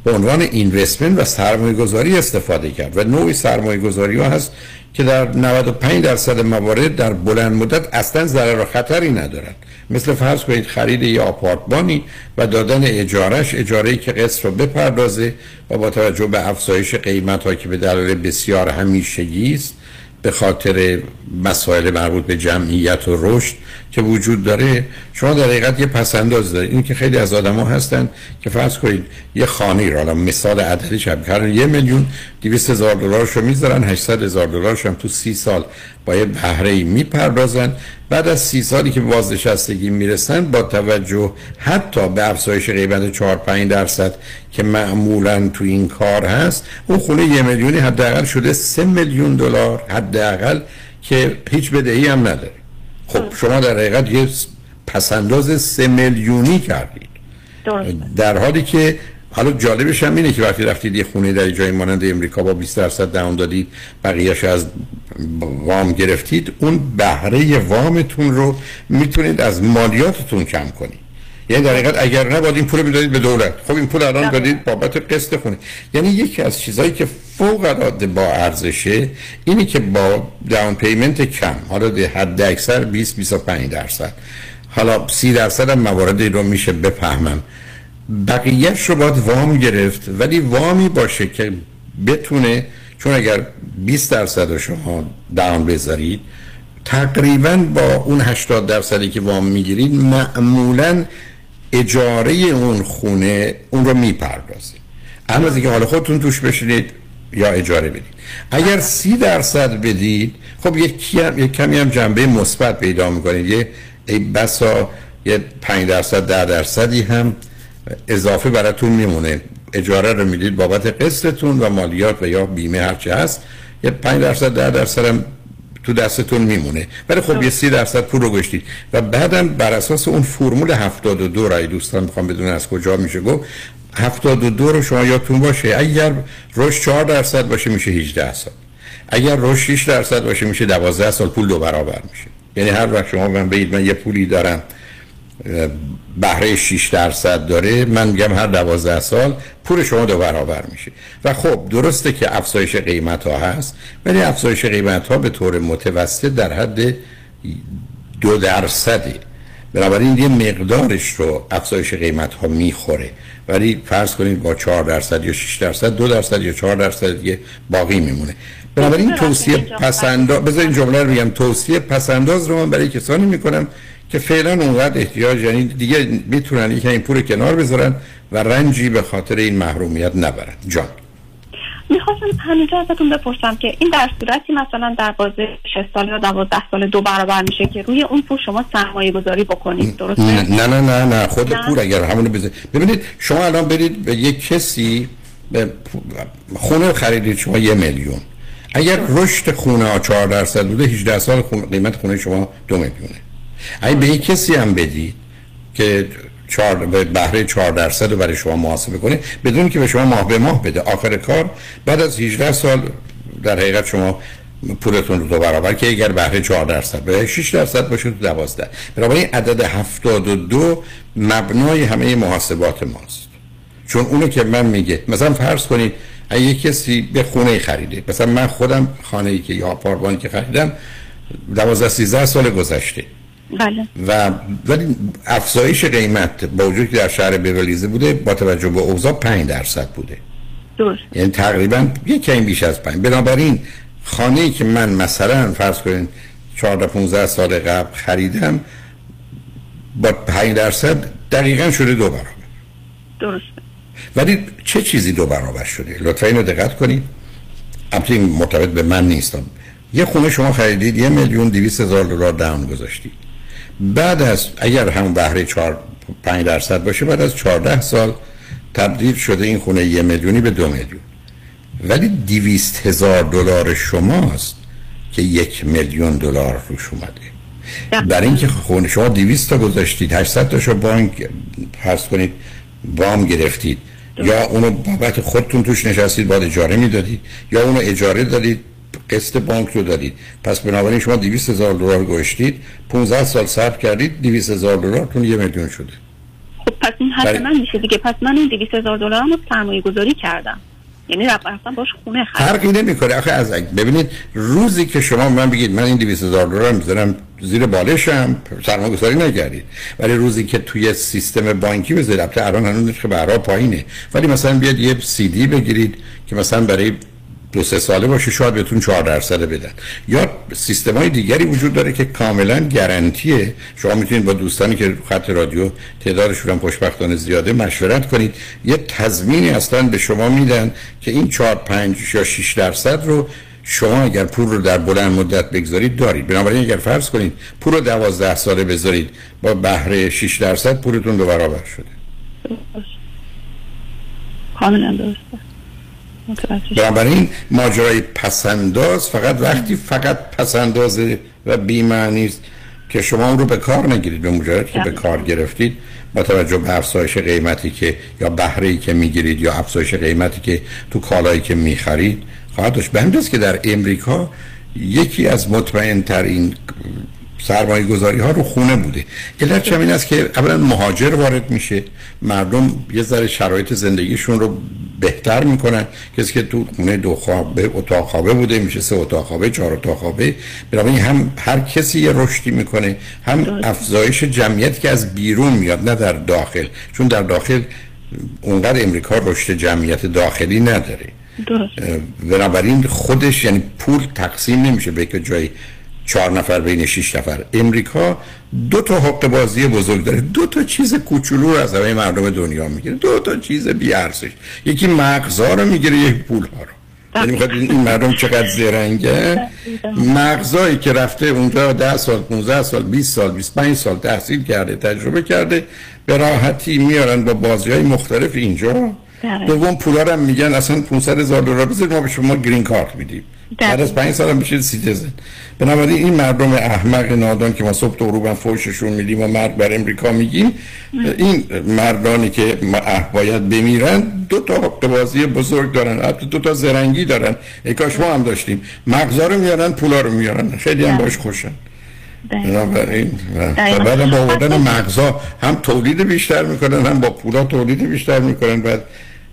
Speaker 5: به عنوان اینوستمنت و سرمایه گذاری استفاده کرد و نوعی سرمایه گذاری ها هست که در 95 درصد موارد در بلند مدت اصلا ضرر و خطری ندارن مثل فرض کنید خرید یه آپارتمانی و دادن اجارش اجاره که قسط رو بپردازه و با توجه به افزایش قیمت ها که به دلایل بسیار همیشگی است به خاطر مسائل مربوط به جمعیت و رشد که وجود داره شما در حقیقت یه پسنداز دارید. این که خیلی از آدما هستن که فرض کنید یه خانه را مثال عددی شب کردن یه میلیون 200 هزار دلارش رو می‌ذارن 800 هزار دلارش هم تو سی سال با یه بهره می‌پردازن. بعد از سی سالی که بازنشستگی می‌رسن با توجه حتی به افزایش قیمت 4 5 درصد که معمولا تو این کار هست اون خونه یه میلیونی حداقل شده 3 میلیون دلار حداقل که هیچ بدهی هم نداره. خب شما در حقیقت یه پسنداز 3 میلیونی کردید. در حالی که حالا جالبش هم اینه که وقتی رفتید یه خونه در جای مانند امریکا با 20 درصد دهان دادید بقیهش از وام گرفتید اون بهره وامتون رو می‌تونید از مالیاتتون کم کنید. یعنی در حقیقت اگر نه باید این پول می‌دادید به دولت. خب این پول الان دادید بابت قسط خونه یعنی یکی از چیزهایی که فوق العاده با ارزشه اینی که با داون پیمنت کم. حالا ده حد اکثر 20 25 درصد. حالا 30 درصد هم مواردی رو میشه بفهمم. بقیهش رو باید وام گرفت. ولی وامی باشه که بتونه چون اگر 20 درصد شما داون بذارید تقریبا با اون 80 درصدی که وام می‌گیرید معمولا اجاره اون خونه اون رو می‌پردازید اما اینکه حالا خودتون توش بشینید یا اجاره بدید. اگر سی درصد بدید خب یک کمی هم جنبه مثبت پیدا می‌کنید. یه ای بسا یه 5 درصد ده درصدی هم اضافه براتون میمونه. اجاره رو می‌دید بابت قسطتون و مالیات و یا بیمه هرچی هست یه 5 درصد ده درصد هم تو دستتون میمونه. ولی خب یه سی درصد پول رو گشتید و بعدم بر اساس اون فرمول 72 رای دوستان می‌خوام بدون از کجا میشه گفت 72 رو شما یادتون باشه. اگر رشد 4 درصد باشه میشه 18 سال. اگر رشد 6 درصد باشه میشه 12 سال پول دو برابر میشه. یعنی هر وقت شما من بگید من یه پولی دارم بهره 6 درصد داره من میگم هر 12 سال پول شما دو برابر میشه. و خب درسته که افزایش قیمت ها هست ولی افزایش قیمت ها به طور متوسط در حد دو درصده. بنابراین یه مقدارش رو افزایش قیمت ها می‌خوره. ولی فرض کنید با 4 درصد یا 6 درصد دو درصد یا 4 درصد دیگه باقی میمونه. بنابراین توصیه پسنداز بذار این جمله رو بگم. توصیه پسنداز رو من برای کسانی می‌کنم که فعلا اونقدر احتیاج یعنی دیگه می‌تونن یک این پول کنار بذارن و رنجی به خاطر این محرومیت نبرن. جان.
Speaker 20: می‌خواستم همینجا ازتون بپرسم که این در صورتی مثلا در بازه 6 سال یا 12 سال دو برابر میشه که روی اون پول شما سرمایه گذاری بکنید درسته؟
Speaker 5: نه نه نه نه خود نه. پول اگر همونو بزنید ببینید شما الان برید به یک کسی به خونه خریدید شما یه میلیون. اگر رشد خونه ها 4 درصد بوده 18 سال خونه قیمت خونه شما دو میلیونه. اگه به کسی هم بدید که چار بهره 4 درصد رو برای شما محاسبه کنه بدون که به شما ماه به ماه بده. آخر کار بعد از 18 سال در حقیقت شما پولتون رو دو برابر که اگر بهره 4 درصد به 6 درصد باشه تو 12 بنابراین عدد 72 مبنای همه محاسبات ماست. چون اونو که من میگه مثلا فرض کنید اگه کسی به خونه خریده مثلا من خودم خانه ای که یا آپارتمانی که خریدم 12 13 سال گذشته.
Speaker 20: بله.
Speaker 5: و ولی افزایش قیمت با وجود که در شهر بیولیزه بوده با توجه به اوضاع 5 درصد بوده.
Speaker 20: درست.
Speaker 5: یعنی تقریبا یک کمی بیش از 5 بنابراین خانه ای که من مثلا فرض کنین 14 15 سال قبل خریدم با 5 درصد دقیقا شده دو برابر.
Speaker 20: درست.
Speaker 5: ولی چه چیزی دو برابر شده؟ لطفا اینو دقت کنید. البته این مرتبط به من نیستم یه خونه شما خریدید یه میلیون دیویس هزار دلار داون گذاشتید. بعد از اگر همون بهره 4 5 درصد باشه بعد از 14 سال تبدیل شده این خونه یه میلیونی به دو میلیون. ولی دیویست هزار دلار شماست که یک میلیون دلار روش اومده. برای اینکه خونه شما 200 تا گذاشتید 800 تاشو بانک فرض کنید وام گرفتید یا اونو بابت خودتون توش نشستید باید اجاره می‌دادید یا اونو اجاره دادید قسط بانک رو دادید. پس بنابراین شما 200 هزار دلار گذاشتید 15 سال صرف کردید 200 هزار دلارتون یه میلیون شده.
Speaker 20: خب پس این
Speaker 5: برای-
Speaker 20: من میشه دیگه. پس من این 200 هزار دلار رو سرمایه گذاری کردم. یعنی رفتم باش خونه خریدم
Speaker 5: فرقی نمی‌کنه. آخه از ببینید روزی که شما من بگید من این 200 هزار دلار می‌ذارم زیر بالشم سرمایه گذاری نکردید. ولی روزی که توی سیستم بانکی بذارید البته الان هنوز که بهرها پایینه. ولی مثلا بیاد یه سی دی بگیرید که مثلا برای دو سه ساله باشه شاید بهتون 4 درصد بدن. یا سیستم های دیگری وجود داره که کاملا گارانتیه. شما می‌تونید با دوستانی که خط رادیو تعدادشون خوشبختانه زیاده مشورت کنید. یه تضمینی اصلا به شما میدن که این 4 5 یا 6 درصد رو شما اگر پول رو در بلند مدت بگذارید دارید. بنابراین اگر فرض کنید پول رو 12 ساله بذارید با بهره 6 درصد پولتون دو برابر شده.
Speaker 20: کاملا درسته.
Speaker 5: بنابراین ماجرای پسنداز فقط وقتی فقط پسندازه و بی‌معنی است که شما اون رو به کار نگیرید به مجرد که به کار گرفتید با توجه به افزایش قیمتی که یا بهره ای که می‌گیرید یا افزایش قیمتی که تو کالایی که می‌خرید خواهد داشت. به که در امریکا یکی از مطمئن ترین سرمایه گذاری ها رو خونه بوده. علت این است که اولا مهاجر وارد میشه. مردم یه ذره شرایط زندگیشون رو بهتر می‌کنن. کسی که تو خونه دو خوابه اتاق خوابه بوده میشه سه اتاق خوابه چهار اتاق خوابه. بنابراین هم هر کسی یه رشدی می‌کنه هم افزایش جمعیت که از بیرون میاد نه در داخل. چون در داخل اونقدر امریکا رشد جمعیت داخلی نداره.
Speaker 20: درست
Speaker 5: بنابراین خودش یعنی پول تقسیم نمیشه به یک جای چهار نفر بین شش نفر. امریکا دو تا حقه بازی بزرگ داره. دو تا چیز کوچولو رو از همه مردم دنیا می‌گیره. دو تا چیز بی ارزش یکی مغزا رو می‌گیره یکی پول ها رو یعنی می‌خواد این مردم چقدر زرنگه مغزایی که رفته اونجا 10 سال 15 سال 20 سال 25 سال تحصیل کرده تجربه کرده به راحتی میارن با بازی های مختلف اینجا.
Speaker 20: بله.
Speaker 5: دوم پولا رو هم میگن اصلا 500 هزار دلار بذارید ما به شما green card میدیم. بعد از پنج سال بشید citizen. بنابراین این مردم احمق نادان که ما صبح تا غروب فوششون میدیم و مرد بر امریکا میگیم این مردانی که باید بمیرن دو تا حق بازی بزرگ دارن حتی دو تا زرنگی دارن. ای کاش ما هم داشتیم. مغزا رو میارن پولا رو میارن. خیلی هم باش خوشن. بنابراین و. بعد با آوردن مغزا هم تولید بیشتر می‌کنن هم با پولا تولید بیشتر می‌کنن. بعد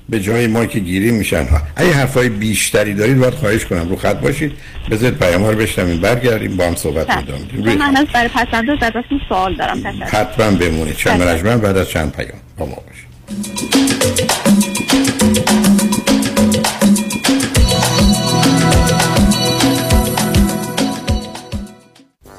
Speaker 5: به جای ما که گیری میشن. ها اگه حرفای بیشتری دارید باید خواهش کنم. رو خط باشید. بذارید پیام ها رو بشنویم. برگردیم. با هم صحبت
Speaker 20: بله. چون
Speaker 5: بدیم
Speaker 20: من از برای پسنداز ازتون سوال دارم.
Speaker 5: حتما بمونید. چند منجمن بعد از چند پیام با ما باشید.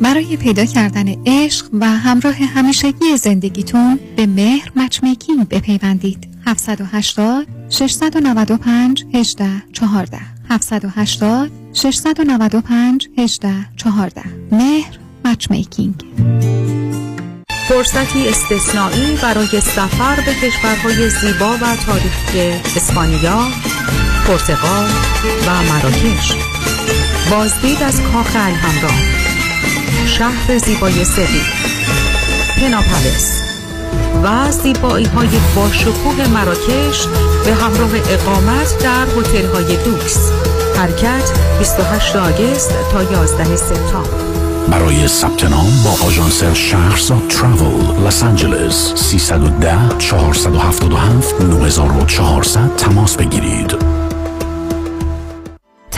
Speaker 10: برای پیدا کردن عشق و همراه همیشگی زندگیتون به مهر Matchmaking بپیوندید. 780 695 18 14 780 695 18 14 مهر Matchmaking.
Speaker 21: فرصتی استثنایی برای سفر به کشورهای زیبا و تاریخی اسپانیا، پرتغال و مراکش. بازدید از کاخ الهمران. شهر زیبای سویل پناپلس و زیبایی های باشکوه مراکش به همراه اقامت در هتل های دوکس. حرکت 28 آگست تا 11 سپتامبر.
Speaker 19: برای ثبت نام با آژانس شهرزاد تراول لس آنجلس 310 477 9400 تماس بگیرید.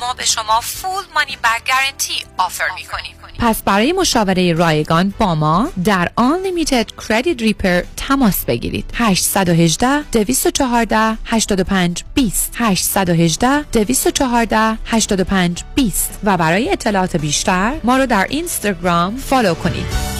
Speaker 22: ما به شما فول مانی بک گارنتی offer می کنیم پس برای مشاوره رایگان با ما در Unlimited Credit Repair تماس بگیرید. 818 214 85 20 818 214 85 20 و برای اطلاعات بیشتر ما رو در اینستاگرام follow کنید.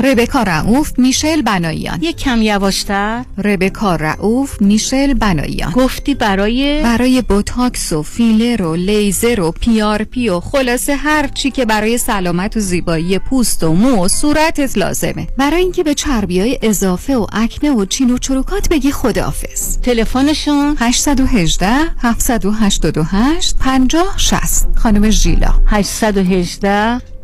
Speaker 10: ربکا رعوف میشل بناییان
Speaker 23: یک کم یواشتر.
Speaker 10: ربکا رعوف میشل بناییان
Speaker 23: گفتی برای؟
Speaker 10: برای بوتاکس و فیلر و لیزر و PRP و خلاصه هر چی که برای سلامت و زیبایی پوست و مو و صورتت لازمه. برای اینکه به چربی های اضافه و اکنه و چین و چروکات بگی خداحافظ.
Speaker 23: تلفنشون؟
Speaker 10: 818 788 50 60 خانم ژیلا.
Speaker 23: 818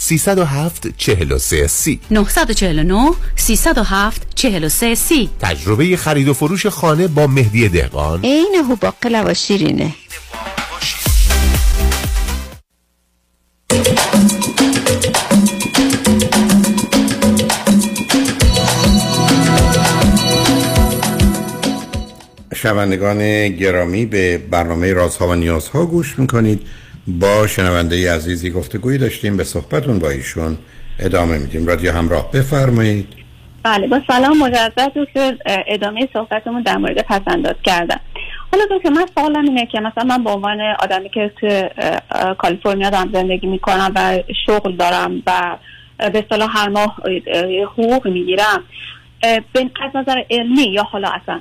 Speaker 14: 307 43 سی.
Speaker 24: 949 307 43 سی.
Speaker 14: تجربه خرید و فروش خانه با مهدی دهقان.
Speaker 25: عین هوباقلا و شیرینه.
Speaker 5: شنوندگان گرامی به برنامه رازها و نیازها گوش می‌کنید. با شنونده عزیزی گفتگویی داشتیم به صحبتون با ایشون ادامه میدیم. رادیو همراه بفرمایید.
Speaker 20: بله با سلام مجدد دکتر ادامه صحبتمون در مورد پسنداز کردم حالا دکتر من سوالم اینه که مثلا من به عنوان آدمی که تو کالیفرنیا دارم زندگی می‌کنم و شغل دارم و به اصطلاح هر ماه حقوق می‌گیرم از نظر علمی یا حالا اصلا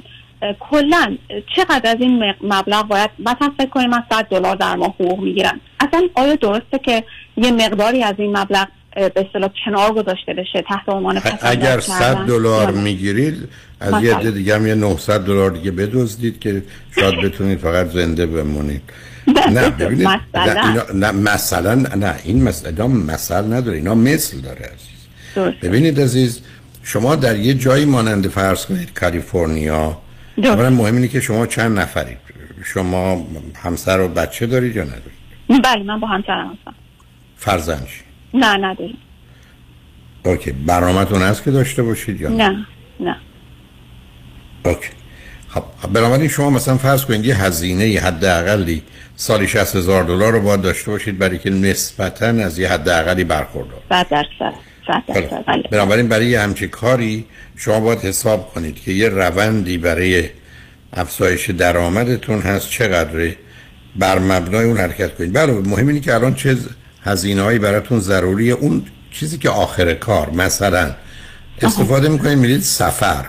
Speaker 20: کلا چقدر از این مبلغ باید مثلا فکر کنیم من 100 دلار در ماه حقوق می‌گیرم اصلا آیا درسته که یه مقداری از این مبلغ به اصطلاح کنار گذاشته بشه تحت عنوان
Speaker 5: اگر 100 دلار می‌گیرید از یه عده دیگه هم یه 900 دلار دیگه بدزدید که شاید بتونید فقط زنده بمونید. نه ببینید نه, اینا نه مثلا نه این مثلا مثل نداره اینا مثل داره عزیز. ببینید عزیز شما در یه جایی مانند فرض کنید کالیفرنیا اولا مهم اینه که شما چند نفرید شما همسر و بچه دارید یا ندارید؟
Speaker 20: بله من با همسرم هستم.
Speaker 5: فرزندش
Speaker 20: نه نداریم.
Speaker 5: اوکی برنامه‌تون هست که داشته باشید یا
Speaker 20: نه؟ نه
Speaker 5: اوکی. خب بنابراین شما مثلا فرض کنید یه هزینه حداقلی سالی 60 هزار دلار رو باید داشته باشید برای که نسبتا از یه حداقلی برخوردار.
Speaker 20: 100 درصد.
Speaker 5: بله. بنابراین برای یه همچی کاری شما باید حساب کنید که یه روندی برای افزایش درآمدتون هست چقدره بر مبنای اون حرکت کنید. بله مهم اینه که الان چه هزینه هایی براتون ضروریه. اون چیزی که آخر کار مثلا استفاده می‌کنید میرید سفر.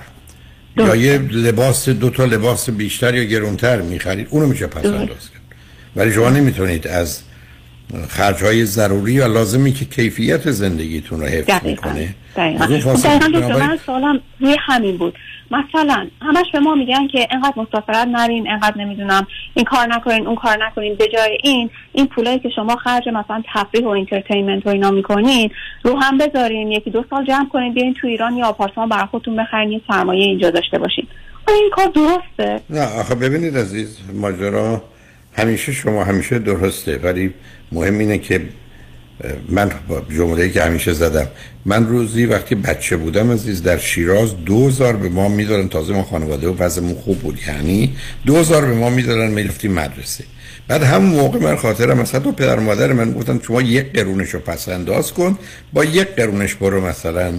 Speaker 5: یا یه لباس دو تا لباس بیشتر یا گرونتر می‌خرید اونو میشه پس انداز کرد. ولی شما نمی‌تونید از خرج های ضروری و لازمی که کیفیت زندگیتون رو حفظ می‌کنه.
Speaker 20: دقیقا. دقیقا سوالم روی همین بود. مثلا همش به ما میگن که انقدر مسافرت نرین انقدر نمی‌دونم این کار نکنین اون کار نکنین به جای این این پولایی که شما خرج مثلا تفریح و entertainment و اینا می‌کنین رو هم بذارین یکی دو سال جمع کنین بیاین تو ایران یه آپارتمان برای خودتون بخرین یه سرمایه اینجا داشته باشین. این کار درسته؟
Speaker 5: نه آخه ببینید عزیز ماجرا همیشه شما همیشه درسته ولی مهم اینه که من جمله که همیشه زدم من روزی وقتی بچه بودم عزیز در شیراز دوزار به ما می‌دادن تازه ما خانواده و وضعمون خوب بود. یعنی دوزار به ما می‌دادن می‌رفتیم مدرسه. بعد همون موقع من خاطرم مثلا تو پدر مادر من گفتن شما یک قرونش رو پس انداز کن با یک قرونش برو مثلا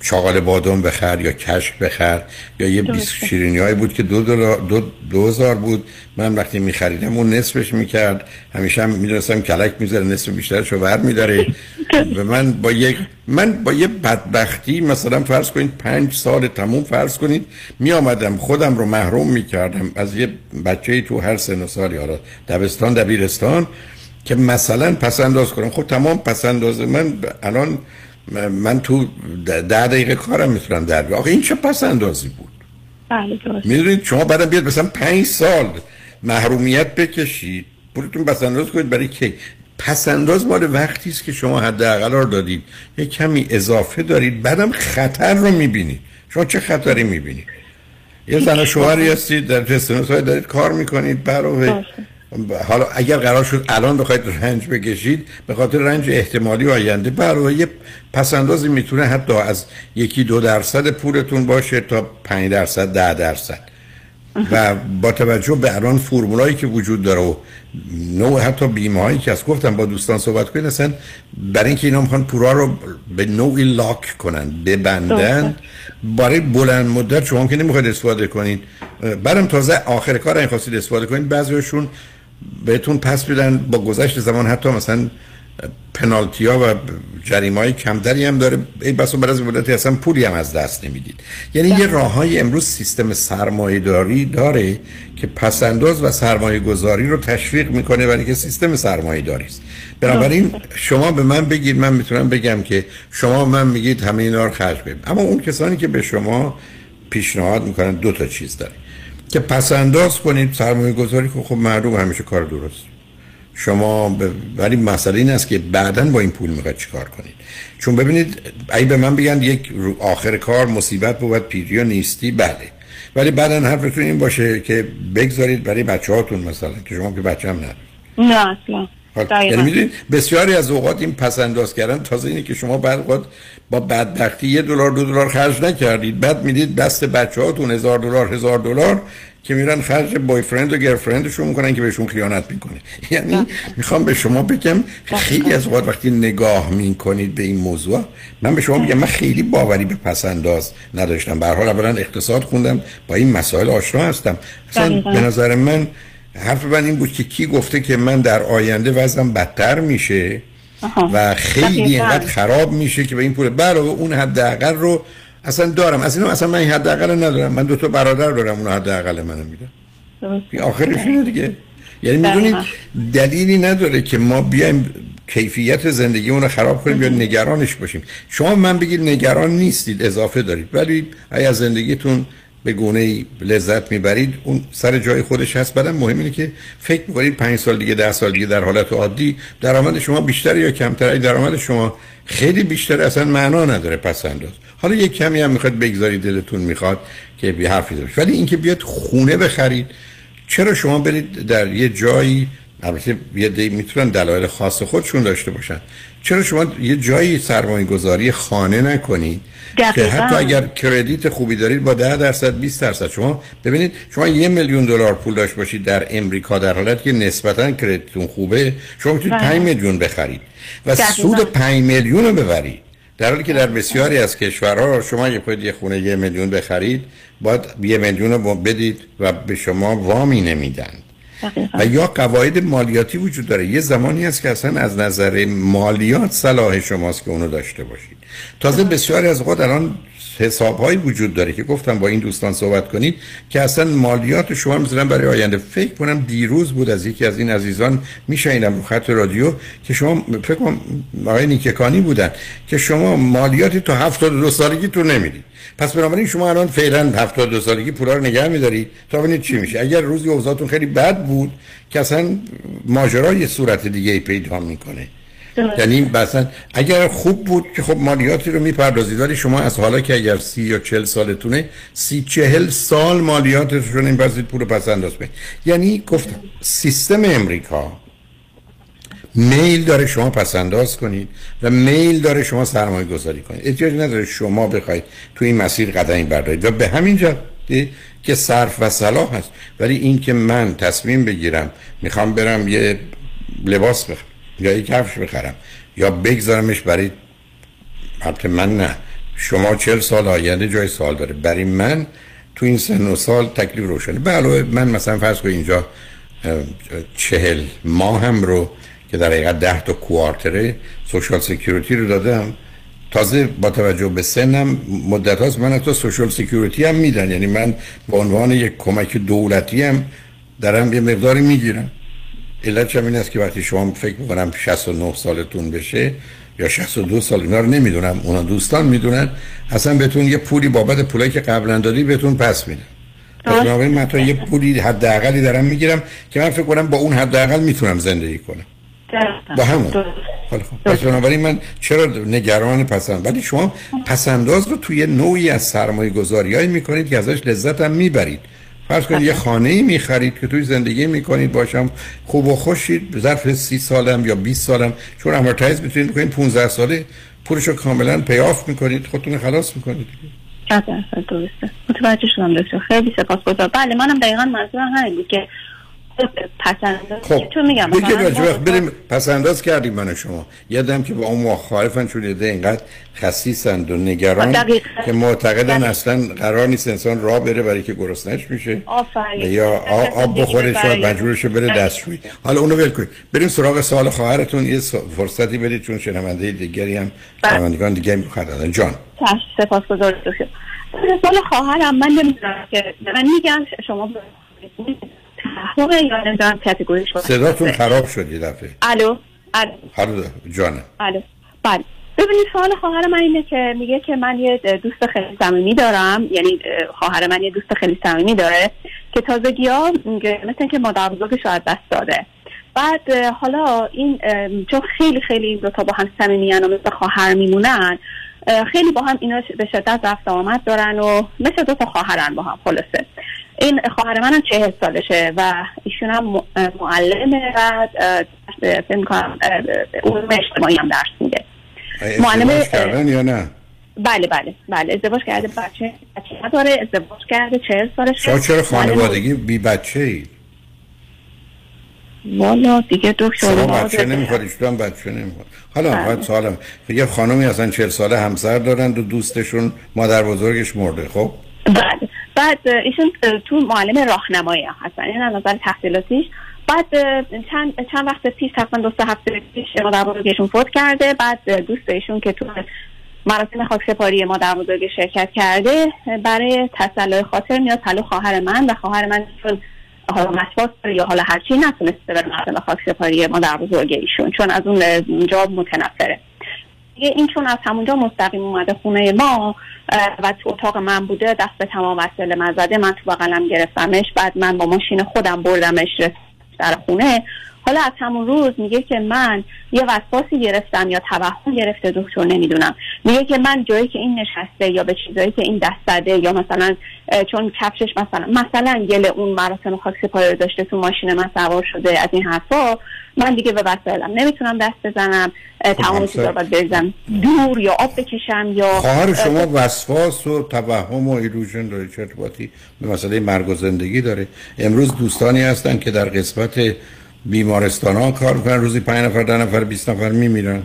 Speaker 5: چاقال بادم بخر یا کشک بخر یا یه بیس شیرینی هایی بود که دو, دلار دو, دوزار بود. من وقتی میخریدم اون نصفش می‌کرد. همیشه هم می‌دونستم کلک می‌ذاره نصف بیشترش رو ور میداره و من با یک من با یه بدبختی مثلا فرض کنید پنج سال تموم فرض کنید می آمدم خودم رو محروم می‌کردم. از یه بچه تو هر سن و سالی حالا دبستان دبیرستان که مثلا پس انداز کنم. خب تمام پس انداز من الان من تو ده دقیقه کارم می‌تونم در بیارم آخه این چه پس اندازی بود؟
Speaker 20: بله
Speaker 5: می‌دونید شما بعدم بیاد مثلا پنج سال محرومیت بکشید پولتون پس انداز کنید برای کی؟ پس انداز مال وقتی است که شما حداقل رو دادید. یه کمی اضافه دارید بعدم خطر رو می‌بینید. شما چه خطری می‌بینید؟ یه زن شوهری هستید در های دارید کار می‌کنید برای حالا اگر قرار شد الان بخواید رنج بکشید به خاطر رنج احتمالی آینده برای یه پسندازی می‌تونه حتی از یکی دو درصد پولتون باشه تا پنج درصد ده درصد. و با توجه به الان فرمولایی که وجود داره و نوع حتی بیمه هایی که از گفتم با دوستان صحبت کنید اصلا برای اینکه اینا می‌خوان پورا رو به نوعی لاک کنن ببندن برای بلند مدت شما که نمی‌خواید استفاده کنید بعدم تازه آخر کار این خواستید استفاده کنید بعضیشون بهتون پس بدن با گذشت زمان حتی مثلا پنالتی ها و جریمه های کمتری هم داره. این بس بعد از مدتی اصلا پولی هم از دست نمی‌دید. یعنی یه راه های امروز سیستم سرمایه داری داره که پسنداز و سرمایه گذاری رو تشویق می‌کنه برای که سیستم سرمایه داری است. بنابراین شما به من بگید من می‌تونم بگم که شما من میگید همه اینا رو خرج بدید اما اون کسانی که به شما پیشنهاد می‌کنن دو تا چیز داره. که پس انداز کنید سرمایه گذاری خب معلوم همیشه کار درست. شما ب... ولی مسئله این است که بعدا با این پول می‌خواید چیکار کنید؟ چون ببینید اگه به من بگن یک آخر کار مصیبت بود پیری و نیستی بله. ولی بعدا حرفتون این باشه که بگذارید برای بچه هاتون مثلا که شما که بچه هم ندارید
Speaker 20: نه اصلا.
Speaker 5: یعنی می‌دونید بسیاری از اوقات این پس انداز کردن تازه اینه که شما بعد با بدبختی یه دلار دو دلار خرج نکردید. بعد می‌دید دست بچه هاتون هزار دلار هزار دلار که میرن خرج بای فرند و گرفرندشون می‌کنن که بهشون خیانت می‌کنه. یعنی می‌خوام به شما بگم خیلی از اوقات وقتی نگاه می‌کنید به این موضوع من به شما میگم من خیلی باوری به پس انداز نداشتم. به حال اولا اقتصاد خوندم با این مسائل آشنا هستم. اصلا به نظر من حرف من این بود که کی گفته که من در آینده وزنم بدتر میشه و خیلی اینقدر خراب میشه که به این پول برای اون حداقل رو اصلا دارم. از اینو اصلا من این حداقل ندارم. من دو تا برادر دارم اون حداقل منو میدم آخرش اینه دیگه. یعنی می‌دونید دلیلی نداره که ما بیایم کیفیت زندگی رو خراب کنیم یا نگرانش باشیم. شما من بگید نگران نیستید اضافه دارید. ولی از زندگیتون به گونه لذت می‌برید. اون سر جای خودش هست. بعدم مهم اینه که فکر می‌کنید پنج سال دیگه ده سال دیگه در حالت عادی درآمد شما بیشتر یا کمتر؟ درآمد شما خیلی بیشتر اصلا معنا نداره پس انداز. حالا یک کمی هم می‌خواد بگذارید دلتون می‌خواد که بی حرفی داشت ولی اینکه بیاد خونه بخرید چرا شما برید در یه جایی البته یه دی می‌تونن دلایل خاص خودشون داشته باشن. چرا شما یه جایی سرمایه گذاری خانه نکنید که حتی اگر کردیت خوبی دارید با 10 درصد 20 درصد. شما ببینید شما یه میلیون دلار پول داشت باشید در امریکا در حالت که نسبتا کردیتتون خوبه شما می‌تونید 5 میلیون بخرید و سود 5 میلیون رو ببرید. در حالی که در بسیاری از کشورها شما یه یه خونه یه میلیون بخرید باید یه میلیون رو بدید و به شما وامی نمیدن. و یا قواعد مالیاتی وجود داره. یه زمانی هست که اصلا از نظر مالیات صلاح شماست که اونو داشته باشید. تازه بسیاری از اوقات الان حسابهایی وجود داره که گفتم با این دوستان صحبت کنید که اصلا مالیات شما می‌ذارن برای آینده. فکر کنم دیروز بود از یکی از این عزیزان میشنیدم رو خط رادیو که شما فکر کنم آقای نیککانی بودن که شما مالیاتی تا 72 سالگی تو نمی‌دید پس بنابراین شما الان فعلا 72 سالگی پولا رو نگه میدارید تا ببینید چی میشه. اگر روزی اوضاعتون خیلی بد بود که اصلا ماجرا یه صورت دیگه پیدا می‌کنه. یعنی مثلا اگر خوب بود که خب مالیاتی رو می‌پردازید ولی شما از حالا که اگر سی یا چل سالتونه سی چهل سال مالیاتش رو نمی‌پردازید پول پس انداز یعنی گفتم سیستم امریکا میل داره شما پس انداز کنید و میل داره شما سرمایه گذاری کنید. احتیاج نداره شما بخواید تو این مسیر قدمی بردارید. و به همین جا که صرف و صلاح هست. ولی این که من تصمیم بگیرم می‌خوام برم یه لباس بخرم. یا یک کفش بخرم یا بگذارمش برای البته من نه. شما چل سال آینده جای سال داره. برای من تو این سن و سال تکلیف روشنه. به علاوه من مثلا فرض کنید اینجا چهل ماه هم رو که در حقیقت ده تا quarter ه social security رو دادم. تازه با توجه به سنم مدت هاست من حتی social security هم میدن. یعنی من به عنوان یک کمک دولتی هم دارم یه مقداری می‌گیرم. علت این است که وقتی شما فکر می‌کنم 69 سالتون بشه یا 62 سال اینا رو نمی‌دونم. اونا دوستان می‌دونن. اصلا بهتون یه پولی بابت پولایی که قبلا دادی بهتون پس میدن بنابراین من تا یه پولی حداقلی دارم می‌گیرم که من فکر کنم با اون حداقل می‌تونم زندگی کنم. با همون. خب. پس بنابراین من چرا نگران پسند؟ ولی شما پسنداز رو توی نوعی از سرمایه گذاری می‌کنید که ازش لذت هم می‌برید. فرض کنید یه خانه ای می‌خرید که توی زندگی می‌کنید باشم خوب و خوشید ظرف سی سالم یا 20 سالم چون امورتایز می‌تونید بکنید 15 ساله پولشو کاملا پیاف می‌کنید خودتون خلاص می‌کنید.
Speaker 20: درسته. متوجه شدم دکتر. خیلی سپاسگزارم. بله منم دقیقا منظورم همین بود که پسنداز.
Speaker 5: خب چون میگم بریم پسنداز کردیم من شما. یادم که با اون مخالفن چون یه اینقدر خصیصند و نگران که معتقدن اصلا قرار نیست انسان راه بره برای که گرسنش میشه
Speaker 20: آفرین.
Speaker 5: یا آب بخوره شاید مجبورش بره دستشویی. حالا اونو ول کنید. بریم سراغ سوال خواهرتون. یه فرصتی بدید چون شنونده دیگری هم بله. شنوندگان دیگه می‌خواد جان.
Speaker 20: سپاسگزارم. سوال خواهرم من نمی‌دونم که من میگم شما یا نمی‌دونم کتگوریش
Speaker 5: صداتون خراب شد یه دفعه.
Speaker 20: الو الو.
Speaker 5: الو جانه
Speaker 20: الو. بله. ببینید سوال خواهر من اینه که میگه که من یه دوست خیلی صمیمی دارم. یعنی خواهر من یه دوست خیلی صمیمی داره که تازگی ها مثل که مادر بزرگ شاید دست داده. بعد حالا این چون خیلی خیلی این دوتا با هم صمیمیان و مثل خواهر میمونن خیلی با هم اینا به شدت رفت آمد دارن و مثل دو تا خواهرن با هم خلاصه. این خواهر منم چه سالشه و ایشون هم معلمه و فکر علوم اجتماعی هم درس میده.
Speaker 5: معلم کردن یا نه؟
Speaker 20: بله بله بله ازدواج کرده بچه بچه نداره ازدواج کرده چهل سالش
Speaker 5: شما چرا خانوادگی بی بچه ای؟
Speaker 20: والا دیگه دکتر
Speaker 5: شما بچه نمی‌خواد ایشون بچه نمی‌خواد حالا بله. باید سوالم یه خانومی اصلا چهل ساله همسر دارند و دوستشون مادر بزرگش مرده خب؟
Speaker 20: بله. بعد ایشون تو معلم راهنمایی هستن. این نظر تحصیلاتیش. بعد چند چند وقت پیش تقریبا دو سه هفته پیش مادر بزرگشون فوت کرده. بعد دوست ایشون که تو مراسم خاک سپاری مادر بزرگ شرکت کرده برای تسلای خاطر میاد تلو خواهر من و خواهر من چون حالا مسواس یا حالا هرچی نتونسته بره مثلا خاک سپاری مادر بزرگ ایشون چون از اون جا متنفره. این چون از همونجا مستقیم اومده خونه ما و تو اتاق من بوده دست به تمام وسیله من زده من تو بغلم گرفتمش. بعد من با ماشین خودم بردمش در خونه. حالا از همون روز میگه که من یه وسواسی گرفتم یا توهم گرفته دکتر نمی‌دونم. میگه که من جایی که این نشسته یا به چیزایی که این دست زده یا مثلا چون کفشش مثلا مثلا گل اون مراسم خاک سپاری رو داشته تو ماشین من سوار شده از این حرفا من دیگه به وسایلم نمی‌تونم دست بزنم خب، تمام چیزا باید بریزم. دور یا آب بکشم یا
Speaker 5: خواهر شما وسواس و توهم و ایلوژن داره چه ارتباطی به مسئله مرگ و زندگی داره. امروز دوستانی هستن که در قسمت بیمارستان ها کار می‌کنن روزی پنج نفر ده نفر 20 نفر میمیرن.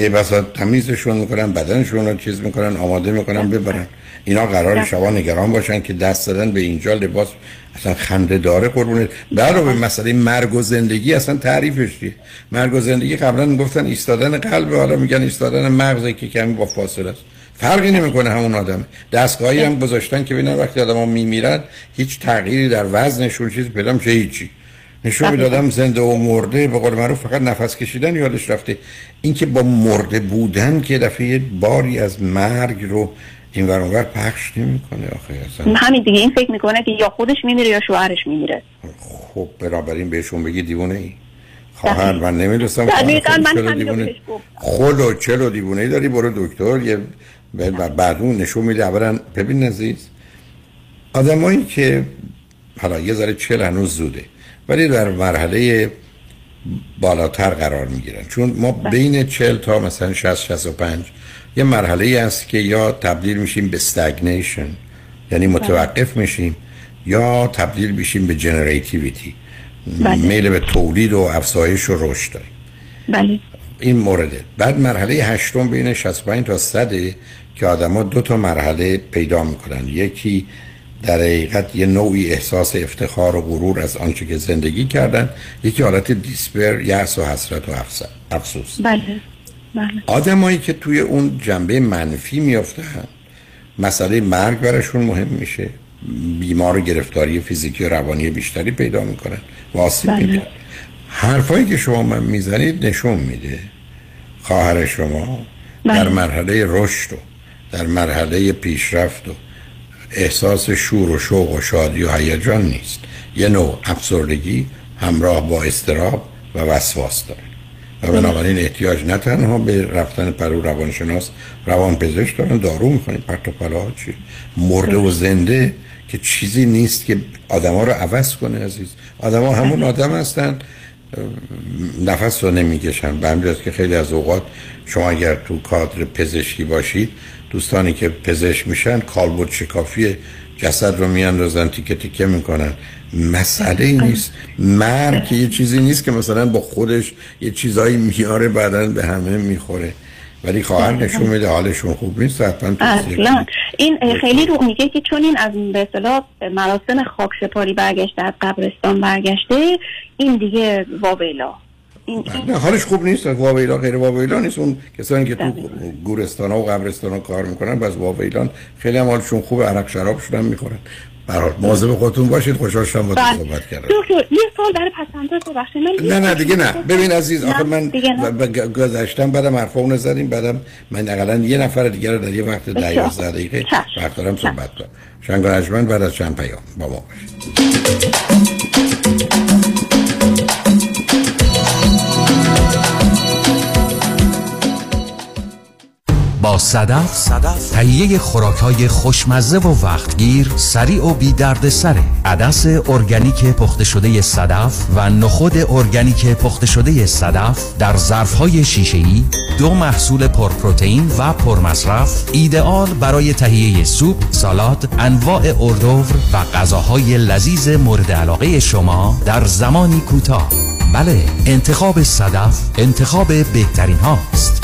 Speaker 5: یه بسا تمیزشون می‌کنن بدنشون رو چیز می‌کنن آماده می‌کنن ببرن. اینا قرار شما نگران باشن که دست دادن به اینجا لباس اصلا خنده داره قربونت. برای به مسئله مرگ و زندگی اصلا تعریفش چیه؟ مرگ و زندگی قبلا گفتن ایستادن قلب حالا میگن ایستادن مغزه که کمی با فاصله است. فرقی نمی‌کنه همون آدم. دستگاهی هم گذاشتن که ببینن وقتی آدم ها میمیرن هیچ تغییری در وزنشون چیزی پیدا میشه هیچی. نشون می‌دادم زنده و مرده به قول معروف فقط نفس کشیدن یادش رفته. اینکه با مرده بودن که دفعه باری از مرگ رو این ورانور پخش نمی‌کنه آخه
Speaker 20: اصلا. همین دیگه. این فکر می‌کنه که یا خودش میمیره یا شوهرش میمیره.
Speaker 5: خب این بهشون بگی دیوونه ای. خواهر من نمی‌دونستم خود و چلو دیوونه ای داری برو دکتر. یه بعد اون نشون میده. اولا ببین نزیز آدمایی که حالا یه ذره چل هنوز زوده. ولی در مرحله بالاتر قرار می‌گیرن چون ما بله. بین 40 تا مثلا 60 65 یه مرحله است که یا تبدیل میشیم به stagnation یعنی متوقف بله. میشیم یا تبدیل میشیم به generativity بله. میل به تولید و افزایش و رشد داریم
Speaker 20: بله.
Speaker 5: این مورده بعد مرحله هشتم بین 65 تا 100 که آدما دو تا مرحله پیدا می‌کنن یکی در حقیقت یه نوعی احساس افتخار و غرور از آنچه که زندگی کردن یکی حالت دیسپر یأس و حسرت و افسوس.
Speaker 20: بله بله.
Speaker 5: آدمایی که توی اون جنبه منفی میافتن مسئله مرگ براشون مهم میشه. بیمار و گرفتاری فیزیکی و روانی بیشتری پیدا می‌کنن. و آسیب بله. حرفایی که شما من می‌زنید نشون میده. خواهر شما بله. در مرحله رشد و در مرحله پیشرفت و احساس شور و شوق و شادی و هیجان نیست. یه نوع افسردگی همراه با استراب و وسواس داره. و بنابراین احتیاج نه تنها به رفتن پرو روانشناس روان پزشک دارن دارو می‌خوانیم پرت و پلا چی؟ مرده و زنده که چیزی نیست که آدما رو عوض کنه عزیز. آدما همون آدم هستن. نفس رو نمی‌کشن. به همین که خیلی از اوقات شما اگر تو کادر پزشکی باشید دوستانی که پزشک میشن کالبد شکافی جسد رو میاندازن تیکه تیکه می‌کنن. مسئله ای نیست. مرگ یه چیزی نیست که مثلا با خودش یه چیزایی میاره بعدا به همه می‌خوره. ولی خواهر نشون میده حالشون خوب نیست حتما
Speaker 20: اصلا. این خیلی رو میگه که چون این از به اصطلاح مراسم خاک سپاری برگشته از قبرستان برگشته این دیگه واویلا.
Speaker 5: نه حالش خوب نیست واویلا غیر واویلا نیست. اون کسانی که تو گورستان ها و قبرستان ها کار می‌کنن باز واویلان خیلی هم حالشون خوب عرق شراب شدن می‌خورن. برای مواظب خودتون باشید خوشحال شدم با
Speaker 20: بله.
Speaker 5: صحبت کردم.
Speaker 20: دکتر یه سال برای پسنده تو من
Speaker 5: نه نه دیگه نه. ببین عزیز آخه من گذشتم بعدم حرفا اون زدیم بعدم من اقلا یه نفر دیگه رو در یه وقت 10 11 دقیقه وقت دارم صحبت کنم. شنگ بعد از چند پیام با ما باشید.
Speaker 26: با صدف تهیه خوراک های خوشمزه و وقتگیر سریع و بی درد سره عدس ارگانیک پخته شده صدف و نخود ارگانیک پخته شده صدف در ظرف های شیشه ای دو محصول پرپروتئین و پرمصرف ایدئال برای تهیه سوپ، سالاد، انواع اردوور و غذاهای لذیذ مورد علاقه شما در زمانی کوتاه. بله، انتخاب صدف انتخاب بهترین هاست.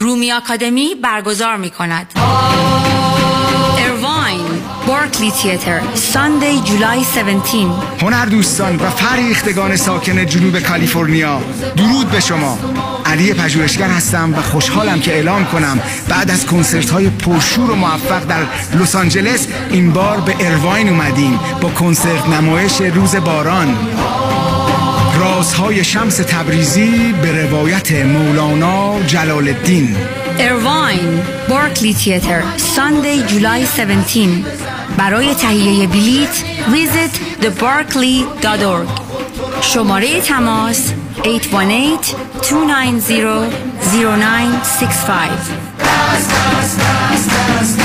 Speaker 27: رومی آکادمی برگزار می کند ارواین بارکلی تیتر ساندی جولای 17
Speaker 28: هنر دوستان و فریختگان ساکن جنوب کالیفرنیا درود به شما. علی پژوهشگر هستم و خوشحالم که اعلام کنم بعد از کنسرت های پرشور و موفق در لس آنجلس این بار به ارواین اومدیم با کنسرت نمایش روز باران. رازهای شمس تبریزی به روایت مولانا جلال الدین
Speaker 27: ارواین بارکلی تیتر ساندی جولای 17 برای تهیه بلیت ویزیت thebarclay.org شماره تماس 818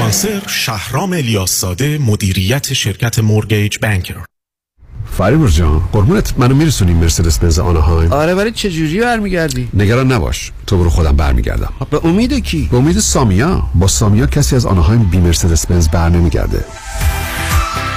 Speaker 29: اسپانسر شهرام الیاس مدیریت شرکت مورگیج بانکر
Speaker 30: فریبرز جان قربونت منو میرسونی مرسدس بنز آنهایم؟
Speaker 31: آره ولی چه جوری برمیگردی؟
Speaker 30: نگران نباش تو برو خودم برمیگردم.
Speaker 31: به امید کی؟
Speaker 30: به امید سامیا. با سامیا کسی از آنهایم بی مرسدس بنز بر نمیگرده.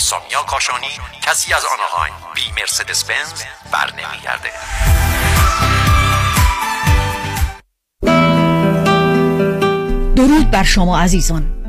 Speaker 32: سامیا کاشانی کسی از آنهایم بی مرسدس بنز بر نمیگرده
Speaker 33: درود بر شما عزیزان.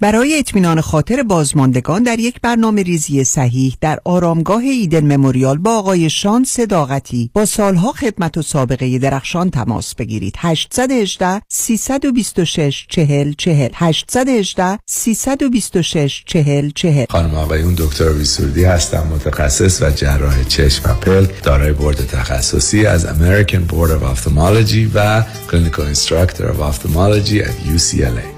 Speaker 24: برای اطمینان خاطر بازماندگان در یک برنامه ریزی صحیح در آرامگاه ایدن مموریال با آقای شان صداقتی با سالها خدمت و سابقه درخشان تماس بگیرید. 818 326 40 40 818 326 40 40
Speaker 9: خانم آقایون دکتر ویسوردی هستم متخصص و جراح چشم و پلک دارای بورد تخصصی از American Board of Ophthalmology و Clinical Instructor of Ophthalmology at UCLA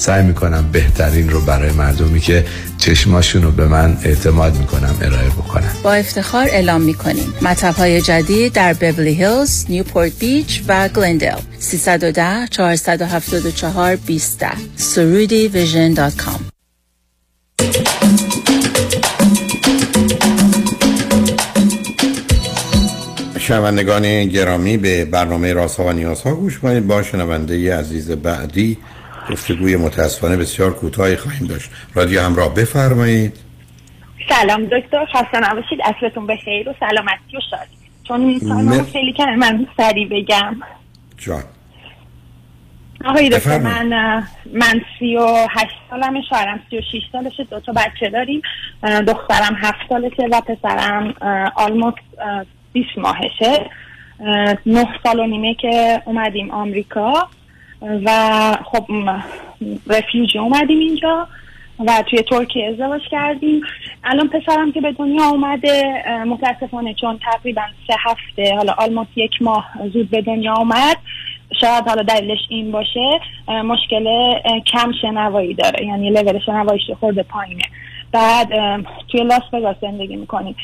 Speaker 9: سعی می‌کنم بهترین رو برای مردمی که چشماشون رو به من اعتماد می‌کنم ارائه بکنم.
Speaker 33: با افتخار اعلام می‌کنیم. مطب های جدید در Beverly Hills، Newport Beach و گلندل 310 474 20 سرودی vision dot com.
Speaker 5: شنوندگان گرامی به برنامه رازها و نیازها گوش کنید. با شنونده عزیز بعدی گفتگوی متاسفانه بسیار کوتاهی خواهیم داشت. رادیو همراه بفرمایید.
Speaker 34: سلام دکتر خسته نباشید. اصلتون بخیر و سلامتی و شادی. چون این. خیلی کنه من سریع بگم.
Speaker 5: جان.
Speaker 34: آقای دکتر. من من سی و هشت سالمه شوهرم سی و شیش سالشه دو تا بچه داریم. دخترم هفت سالشه و پسرم آلموت بیست ماهشه. اه، نه سال و نیمه که اومدیم آمریکا. و خب رفیوجی اومدیم اینجا و توی ترکیه ازدواج کردیم. الان پسرم که به دنیا اومده متاسفانه چون تقریبا سه هفته حالا آلموس یک ماه زود به دنیا اومد شاید حالا دلیلش این باشه مشکل کم شنوایی داره یعنی لول شنواییش خورده پایینه. بعد توی لاس وگاس زندگی می‌کنیم.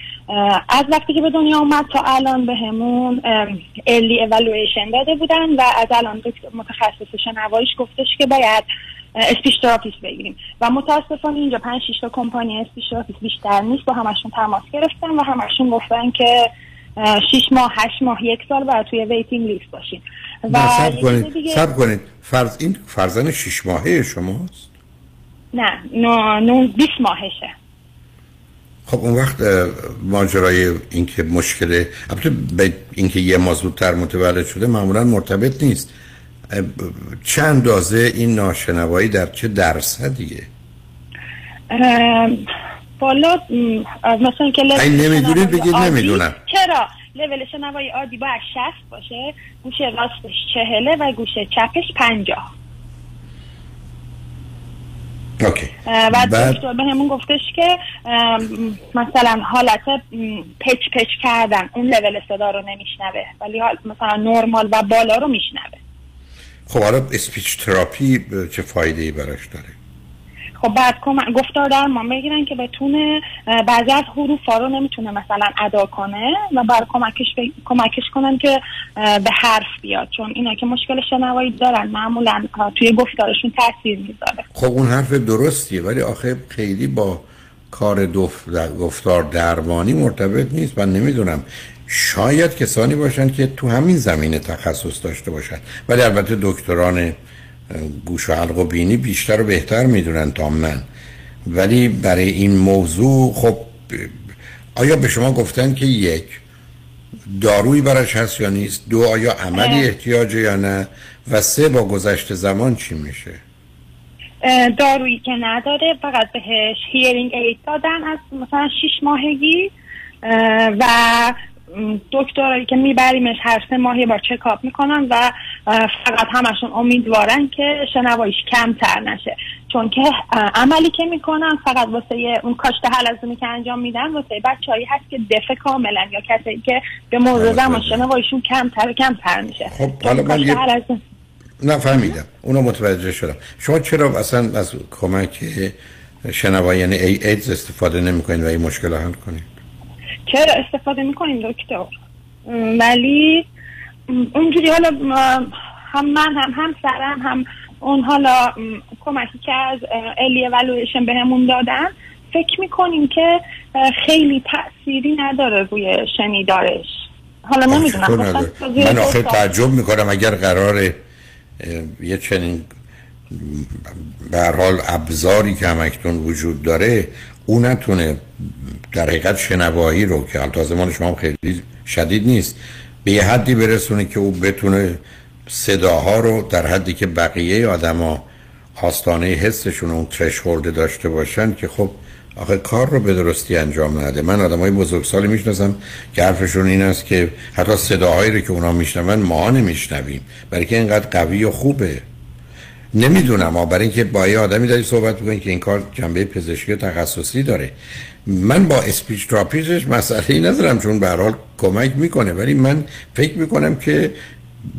Speaker 34: از وقتی که به دنیا اومد تا الان به همون ارلی اولویشن داده بودن و از الان متخصص شنواییش گفتش که باید speech therapist بگیریم. و متاسفانه اینجا پنج شیش تا کمپانی speech therapist بیشتر نیست با همشون تماس گرفتن و همشون گفتن که شیش ماه هشت ماه یک سال باید توی waiting list باشیم و صبر
Speaker 5: کنید
Speaker 34: دیگه-
Speaker 5: صبر کنید. فرض این فرزند شش ماهه شماست؟
Speaker 34: نه no no 20 ماهشه.
Speaker 5: خب اون وقت ماجرای اینکه مشکل البته به اینکه یه ماه زودتر متولد شده معمولا مرتبط نیست. چه اندازه این ناشنوایی در چه درصدیه؟
Speaker 34: بالا مثلا که
Speaker 5: این نمی‌دونید؟ بگید نمی‌دونم.
Speaker 34: چرا؟ لول شنوایی عادی باید 60 باشه گوش راستش چهله و گوش چپش پنجاه. Okay. بعد
Speaker 5: بعد-
Speaker 34: دکتر به همون گفتش که مثلا حالت پچ پچ کردن اون لول صدا رو نمیشنوه ولی حال مثلا نرمال و بالا رو میشنوه.
Speaker 5: خب حالا speech therapy چه فایده ای براش داره؟
Speaker 34: خب بعد گفتار درمان بگیرن که بتونه بعضی از حروف رو نمی‌تونه مثلا ادا کنه و بعد کمکش ب... کمکش کنن که به حرف بیاد. چون اینا که مشکل شنوایی دارن معمولا توی گفتارشون تاثیر می‌ذاره.
Speaker 5: خب اون حرف درستیه ولی آخه خیلی با کار دف... در- گفتار درمانی مرتبط نیست. من نمی‌دونم. شاید کسانی باشن که تو همین زمینه تخصص داشته باشن. ولی البته دکتران گوش و حلق و بینی بیشتر و بهتر می‌دونن تا من. ولی برای این موضوع خب آیا به شما گفتن که یک دارویی براش هست یا نیست؟ دو آیا عملی. احتیاجه یا نه؟ و سه با گذشت زمان چی میشه؟
Speaker 34: دارویی که نداره فقط بهش هیرینگ اید دادن از مثلا شیش ماهگی. اه، و دکترایی که میبریمش هر سه ماه یه بار چکاپ می‌کنن و فقط همشون امیدوارن که شنواییش کمتر نشه. چون که عملی که می‌کنن فقط واسه اون کاشت حلزونی که انجام میدن واسه بچه‌ای هست که دفه کاملا یا کسایی که به مرور زمان شنواییشون کمتر کمتر میشه.
Speaker 5: خب حالا من یه
Speaker 34: حلزون
Speaker 5: نه فهمیدم. اونو متوجه شدم. شما چرا اصلا از کمک شنوایی یعنی ای ایدز استفاده نمی کنید و این مشکل رو حل کنید؟
Speaker 34: چرا استفاده می‌کنیم دکتر ولی اونجوری حالا هم من هم هم سرم هم اون حالا کمکی که از الی اولویشن بهمون دادن فکر می‌کنیم که خیلی تأثیری نداره روی شنیدارش حالا نمی‌دونم مثلا
Speaker 5: نداره؟
Speaker 34: زیر
Speaker 5: من آخه. تعجب می‌کنم اگر قرار یه چنین به حال ابزاری که همکنون وجود داره او نتونه در حقیقت شنوایی رو که البته مال شما خیلی شدید نیست به یه حدی برسونه که او بتونه صداها رو در حدی که بقیه آدما آستانه حسشون اون ترشورد داشته باشن که خب آخه کار رو به درستی انجام نده. من آدم های بزرگسالی می‌شناسم که حرفشون این است که حتی صداهایی رو که اونا میشنون ما نمیشنویم برای که اینقدر قوی و خوبه. نمی‌دونم. ما برای اینکه با یه آدمی داری صحبت می‌کنی که این کار جنبه پزشکی و تخصصی داره. من با اسپیچ تراپیستش مسئله ای ندارم چون به حال کمک می‌کنه. ولی من فکر می‌کنم که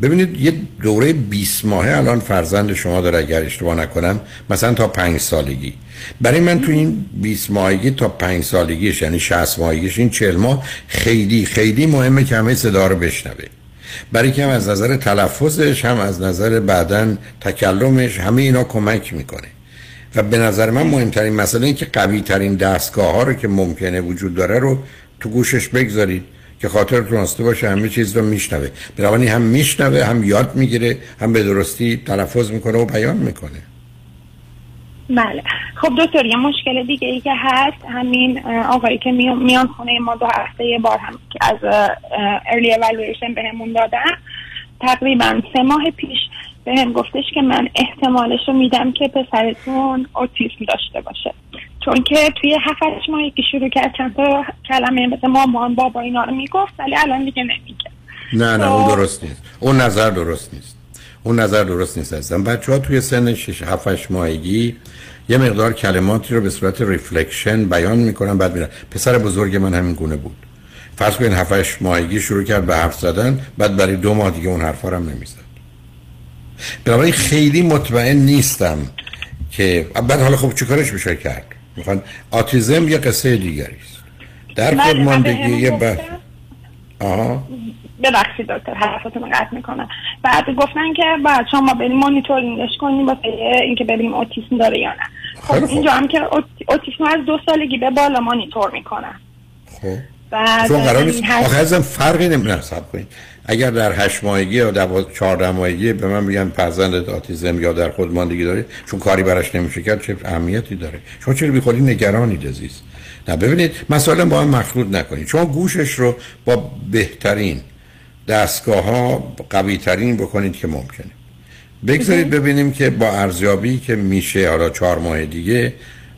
Speaker 5: ببینید یه دوره 20 ماهه الان فرزند شما داره اگر اشتباه نکنم مثلا تا پنج سالگی. برای من تو این 20 ماهگی تا پنج سالگیش یعنی 60 ماهگیش این 40 ماه خیلی خیلی مهمه که همه صدا رو بشنوه. برای که هم از نظر تلفظش هم از نظر بعدن تکلمش همه اینا کمک می‌کنه. و به نظر من مهمترین مسئله این که قوی ترین دستگاه ها رو که ممکنه وجود داره رو تو گوشش بگذارید که خاطرتون آسته باشه همه چیز رو میشنوه. بنابراین هم میشنوه هم یاد می‌گیره هم به درستی تلفظ می‌کنه و بیان می‌کنه.
Speaker 34: بله. خب دکتر یه مشکل دیگه ای که هست همین آقایی که میان خونه ما دو هفته یه بار هم که از ارلی اولویشن بهمون دادن. تقریبا سه ماه پیش بهم گفتش که من احتمالش رو میدم که پسرتون اوتیسم داشته باشه. چون که توی هفتش ماهی که شروع کرد چند تا کلمه مثل مامان بابا اینا رو می‌گفت ولی الان دیگه نمیگه.
Speaker 5: نه نه اون درست نیست. اون نظر درست نیست. اون نظر درست نیست هستم بچه ها توی سن 6 7 ماهگی یه مقدار کلماتی رو به صورت reflection بیان می‌کنن بعد میرن. پسر بزرگ من همین گونه بود. فرض کنین 7 ماهگی شروع کرد به حرف زدن بعد برای دو ماه دیگه اون حرفا هم نمی‌زد. بنابراین خیلی مطمئن نیستم که بعد حالا خب چیکارش میشه کرد؟ می‌خوان آتیزم یه قصه دیگری است. در خودماندگی یه بحث. آها.
Speaker 34: ببخشید دکتر حرفتون رو قطع می‌کنم. بعد گفتن که بعد شما بریم مانیتورینگش کنیم واسه اینکه ببینیم اوتیسم داره یا نه. خب اینجا هم که اوت- اوتیسم از دو سالگی به بالا مانیتور می‌کنن.
Speaker 5: خب.
Speaker 34: بعد
Speaker 5: چون قرار نیست آخه ازم فرقی نمی‌دونه سب کنید. اگر در هشت ماهگی یا در چهارده ماهگی به من میگن فرزندت آتیزم یا در خودماندگی داره چون کاری براش نمیشه کرد چه اهمیتی داره؟ شما چرا بی خودی نگرانید عزیز؟ نه ببینید مسائل با هم مخلوط نکنید. شما گوشش رو با بهترین دستگاه ها قوی ترین بکنید که ممکنه. بگذارید ببینیم که با ارزیابی که میشه حالا چهار ماه دیگه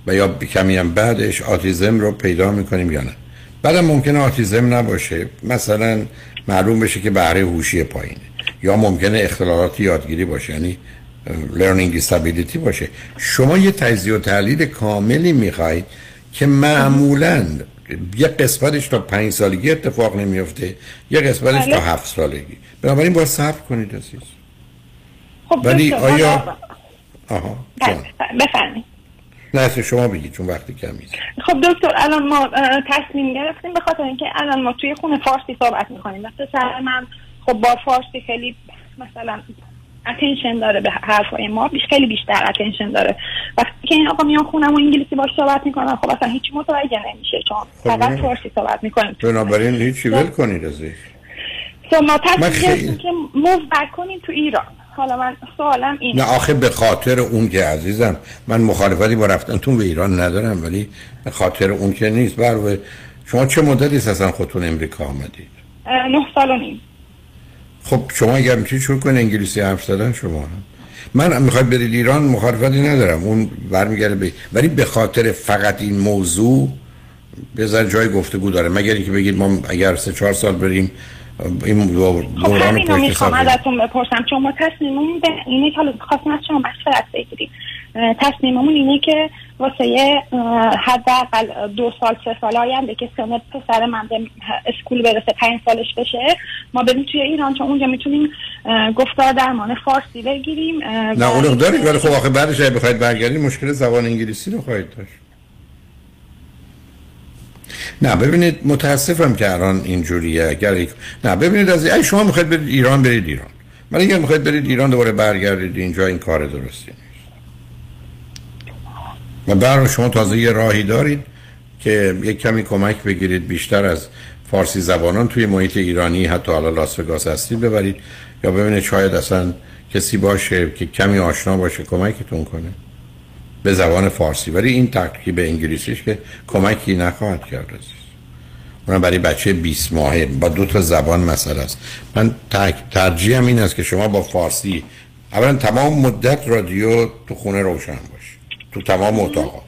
Speaker 5: و یا کمی هم بعدش آتیزم رو پیدا می‌کنیم یا نه. بعدم ممکنه آتیزم نباشه. مثلا معلوم بشه که بهره هوشی پایینه. یا ممکنه اختلالات یادگیری باشه یعنی learning disability باشه. شما یه تجزیه و تحلیل کاملی می‌خواید که معمولا یه قسمتش تا پنج سالگی اتفاق نمیفته یه قسمتش
Speaker 34: بله.
Speaker 5: تا هفت سالگی بنابراین باید صبر کنید عزیز
Speaker 34: خب
Speaker 5: ولی آیا آها
Speaker 34: بله،. بفرمایید
Speaker 5: نه شما بگید چون وقتی کمی.
Speaker 34: خب دکتر الان ما تصمیم گرفتیم به خاطر اینکه الان ما توی خونه فارسی صحبت می‌کنیم و پسر من خب با فارسی خیلی مثلا attention داره به حرفای ما. بیش خیلی بیشتر attention داره. وقتی که این آقا میان خونم و انگلیسی باش صحبت می‌کنن خب اصلا هیچ متوجه نمیشه. چون
Speaker 5: خب،
Speaker 34: فقط. فارسی صحبت می‌کنیم.
Speaker 5: بنابراین هیچی ول کنید ازش
Speaker 34: تو ما گرفتیم که move back کنیم تو ایران. حالا من سوالم اینه.
Speaker 5: نه آخه به خاطر اون که عزیزم من مخالفتی با رفتنتون به ایران ندارم ولی به خاطر اون که نیست. بر شما چه مدتی اصلا خودتون امریکا آمدید؟
Speaker 34: نه سال و نیم.
Speaker 5: خب شما اگر می‌تونید شروع کنید انگلیسی حرف زدن شما. من می‌خواد برید ایران مخالفتی ندارم. اون برمیگرده به ولی به خاطر فقط این موضوع بذار جای گفتگو داره. مگر اینکه بگید ما اگر سه چهار سال بریم این دو-
Speaker 34: خب
Speaker 5: دوران
Speaker 34: همین رو می‌خوام ازتون بپرسم. چون ما تصمیممون به اینه که حالا خواستیم از شما مشورت بگیریم. تصمیممون اینه که واسه اه، حداقل دو سال سه سال آینده که سن پسر من به اسکول برسه پنج سالش بشه ما بریم توی ایران چون اونجا می‌تونیم گفتار درمان فارسی بگیریم
Speaker 5: نه اونو دارید ولی خب آخه بعدش اگه بخواید برگردید مشکل زبان انگلیسی رو خواهید داشت. نه ببینید متاسفم که الان اینجوریه. اگر نه ببینید از اگه شما می‌خواید برید ایران برید ایران. ولی اگر می‌خواید برید ایران دوباره برگردید اینجا این کار درستی و برای شما تازه یه راهی دارید که یک کمی کمک بگیرید بیشتر از فارسی زبانان توی محیط ایرانی حتی حالا لاس وگاس هستید ببرید یا ببینید شاید اصلا کسی باشه که کمی آشنا باشه کمکتون کنه به زبان فارسی. ولی این ترکیب انگلیسیش که کمکی نخواهد کرد اونم برای بچه 20 ماهه. با دو تا زبان مسئله است. من ترجیحم این است که شما با فارسی اولا تمام مدت رادیو تو خونه روشن باشه تو تمام اتاقا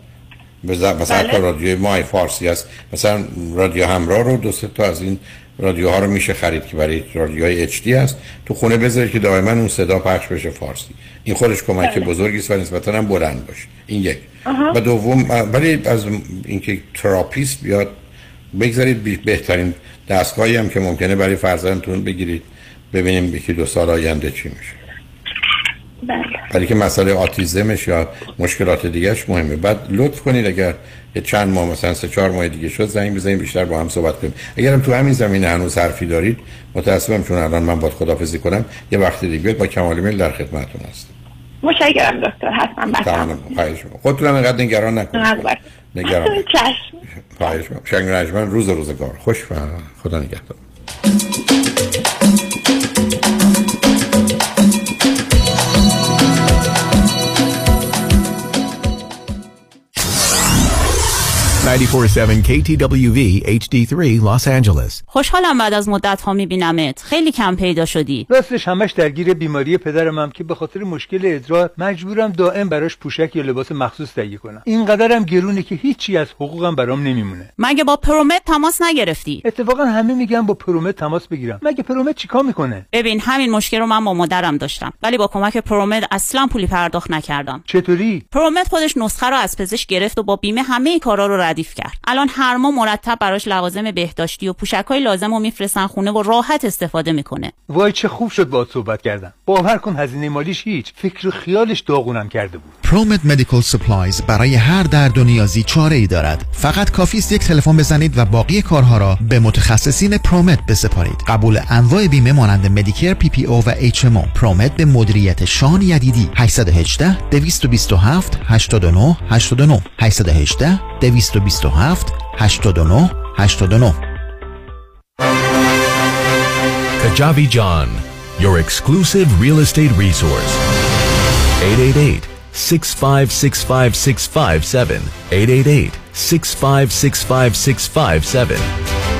Speaker 5: مثلا
Speaker 34: بله.
Speaker 5: رادیو مای فارسی است مثلا رادیو همراه رو دو سه تا از این رادیوها رو میشه خرید که برای رادیوهای اچ دی است تو خونه بذارید که دائما اون صدا پخش بشه فارسی این خودش کمک
Speaker 34: بله.
Speaker 5: بزرگی است و نسبتا هم بلند باشه این یک
Speaker 34: آها.
Speaker 5: و دوم ولی از اینکه تراپیست بیاد بگذارید بهترین دستگاهی هم که ممکنه برای فرزندتون بگیرید ببینیم یکی دو سال آینده چی میشه. برای که مسئله اوتیسمش یا مشکلات دیگهش مهمه. بعد لطف کنید اگر یه چند ماه مثلا سه چهار ماه دیگه شد زنگ بزنید بیشتر با هم صحبت کنیم. اگرم تو همین زمینه هنوز حرفی دارید متاسفم چون الان من باید خدافزی کنم یه وقت دیگه با کمال میل در خدمتتون هستم.
Speaker 34: متشکرم دکتر حتما بفرمایید.
Speaker 5: تمام خواهش می‌کنم. خودتونم اینقدر نگران نکنید. نگران.
Speaker 34: چشم.
Speaker 5: خواهش می‌کنم. شنگ روز روزگار. خوش و خدا نگهدار.
Speaker 35: 947 KTWV HD3 Los Angeles.
Speaker 36: خوشحالم بعد از مدت ها میبینمت. خیلی کم پیدا شدی.
Speaker 37: راستش همش درگیر بیماری پدرم هم که به خاطر مشکل ادرار مجبورم دائم براش پوشک یا لباس مخصوص تهیه کنم. اینقدرم گرونه که هیچی از حقوقم برام نمیمونه.
Speaker 36: مگه با پرومت تماس نگرفتی؟
Speaker 37: اتفاقا همه میگن با پرومت تماس بگیرم. مگه پرومت چیکار می‌کنه؟
Speaker 36: ببین همین مشکل رو من با مادرم داشتم ولی با کمک پرومت اصلا پولی پرداخت نکردم.
Speaker 37: چطوری؟
Speaker 36: پرومت خودش نسخه رو از پزشک گرفت و با بیمه همه کارا رو ردیف کرد. الان هر ماه مرتب براش لوازم بهداشتی و پوشکای لازم رو میفرستن خونه و راحت استفاده می‌کنه.
Speaker 37: وای چه خوب شد باهات صحبت کردم. باور کن هزینه مالیش هیچ. فکر و خیالش داغونم کرده بود.
Speaker 12: پرومت medical supplies برای هر درد و نیازی چاره ای دارد. فقط کافی است یک تلفن بزنید و باقی کارها را به متخصصین پرومت بسپارید. قبول انواع بیمه مانند مدیکر پی پی او و اچ ام پرومت به مدیریت شان یدیدی. 818 227 89 89 818 227 89 89
Speaker 26: Kajabi John, your exclusive real estate resource. 888 6565657. 888 6565657.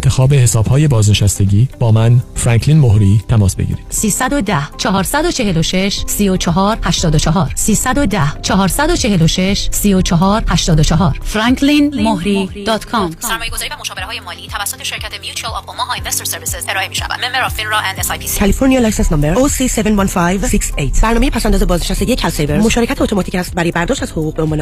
Speaker 1: انتخاب حسابهای بازنشستگی با من فرانکلین مهری تماس بگیرید.
Speaker 24: 310 446 34 84 310 446 34 84 franklinmohri.com
Speaker 38: سرمایه گذاری و مشاوره های مالی توسط شرکت Mutual of Omaha Investor Services ارائه می شود member of FINRA and SIPC
Speaker 39: کالیفرنیا license نمبر OC71568 برنامه پس‌انداز بازنشستگی CalSavers مشارکت اتوماتیک است. برای برداشت از حقوق به عنوان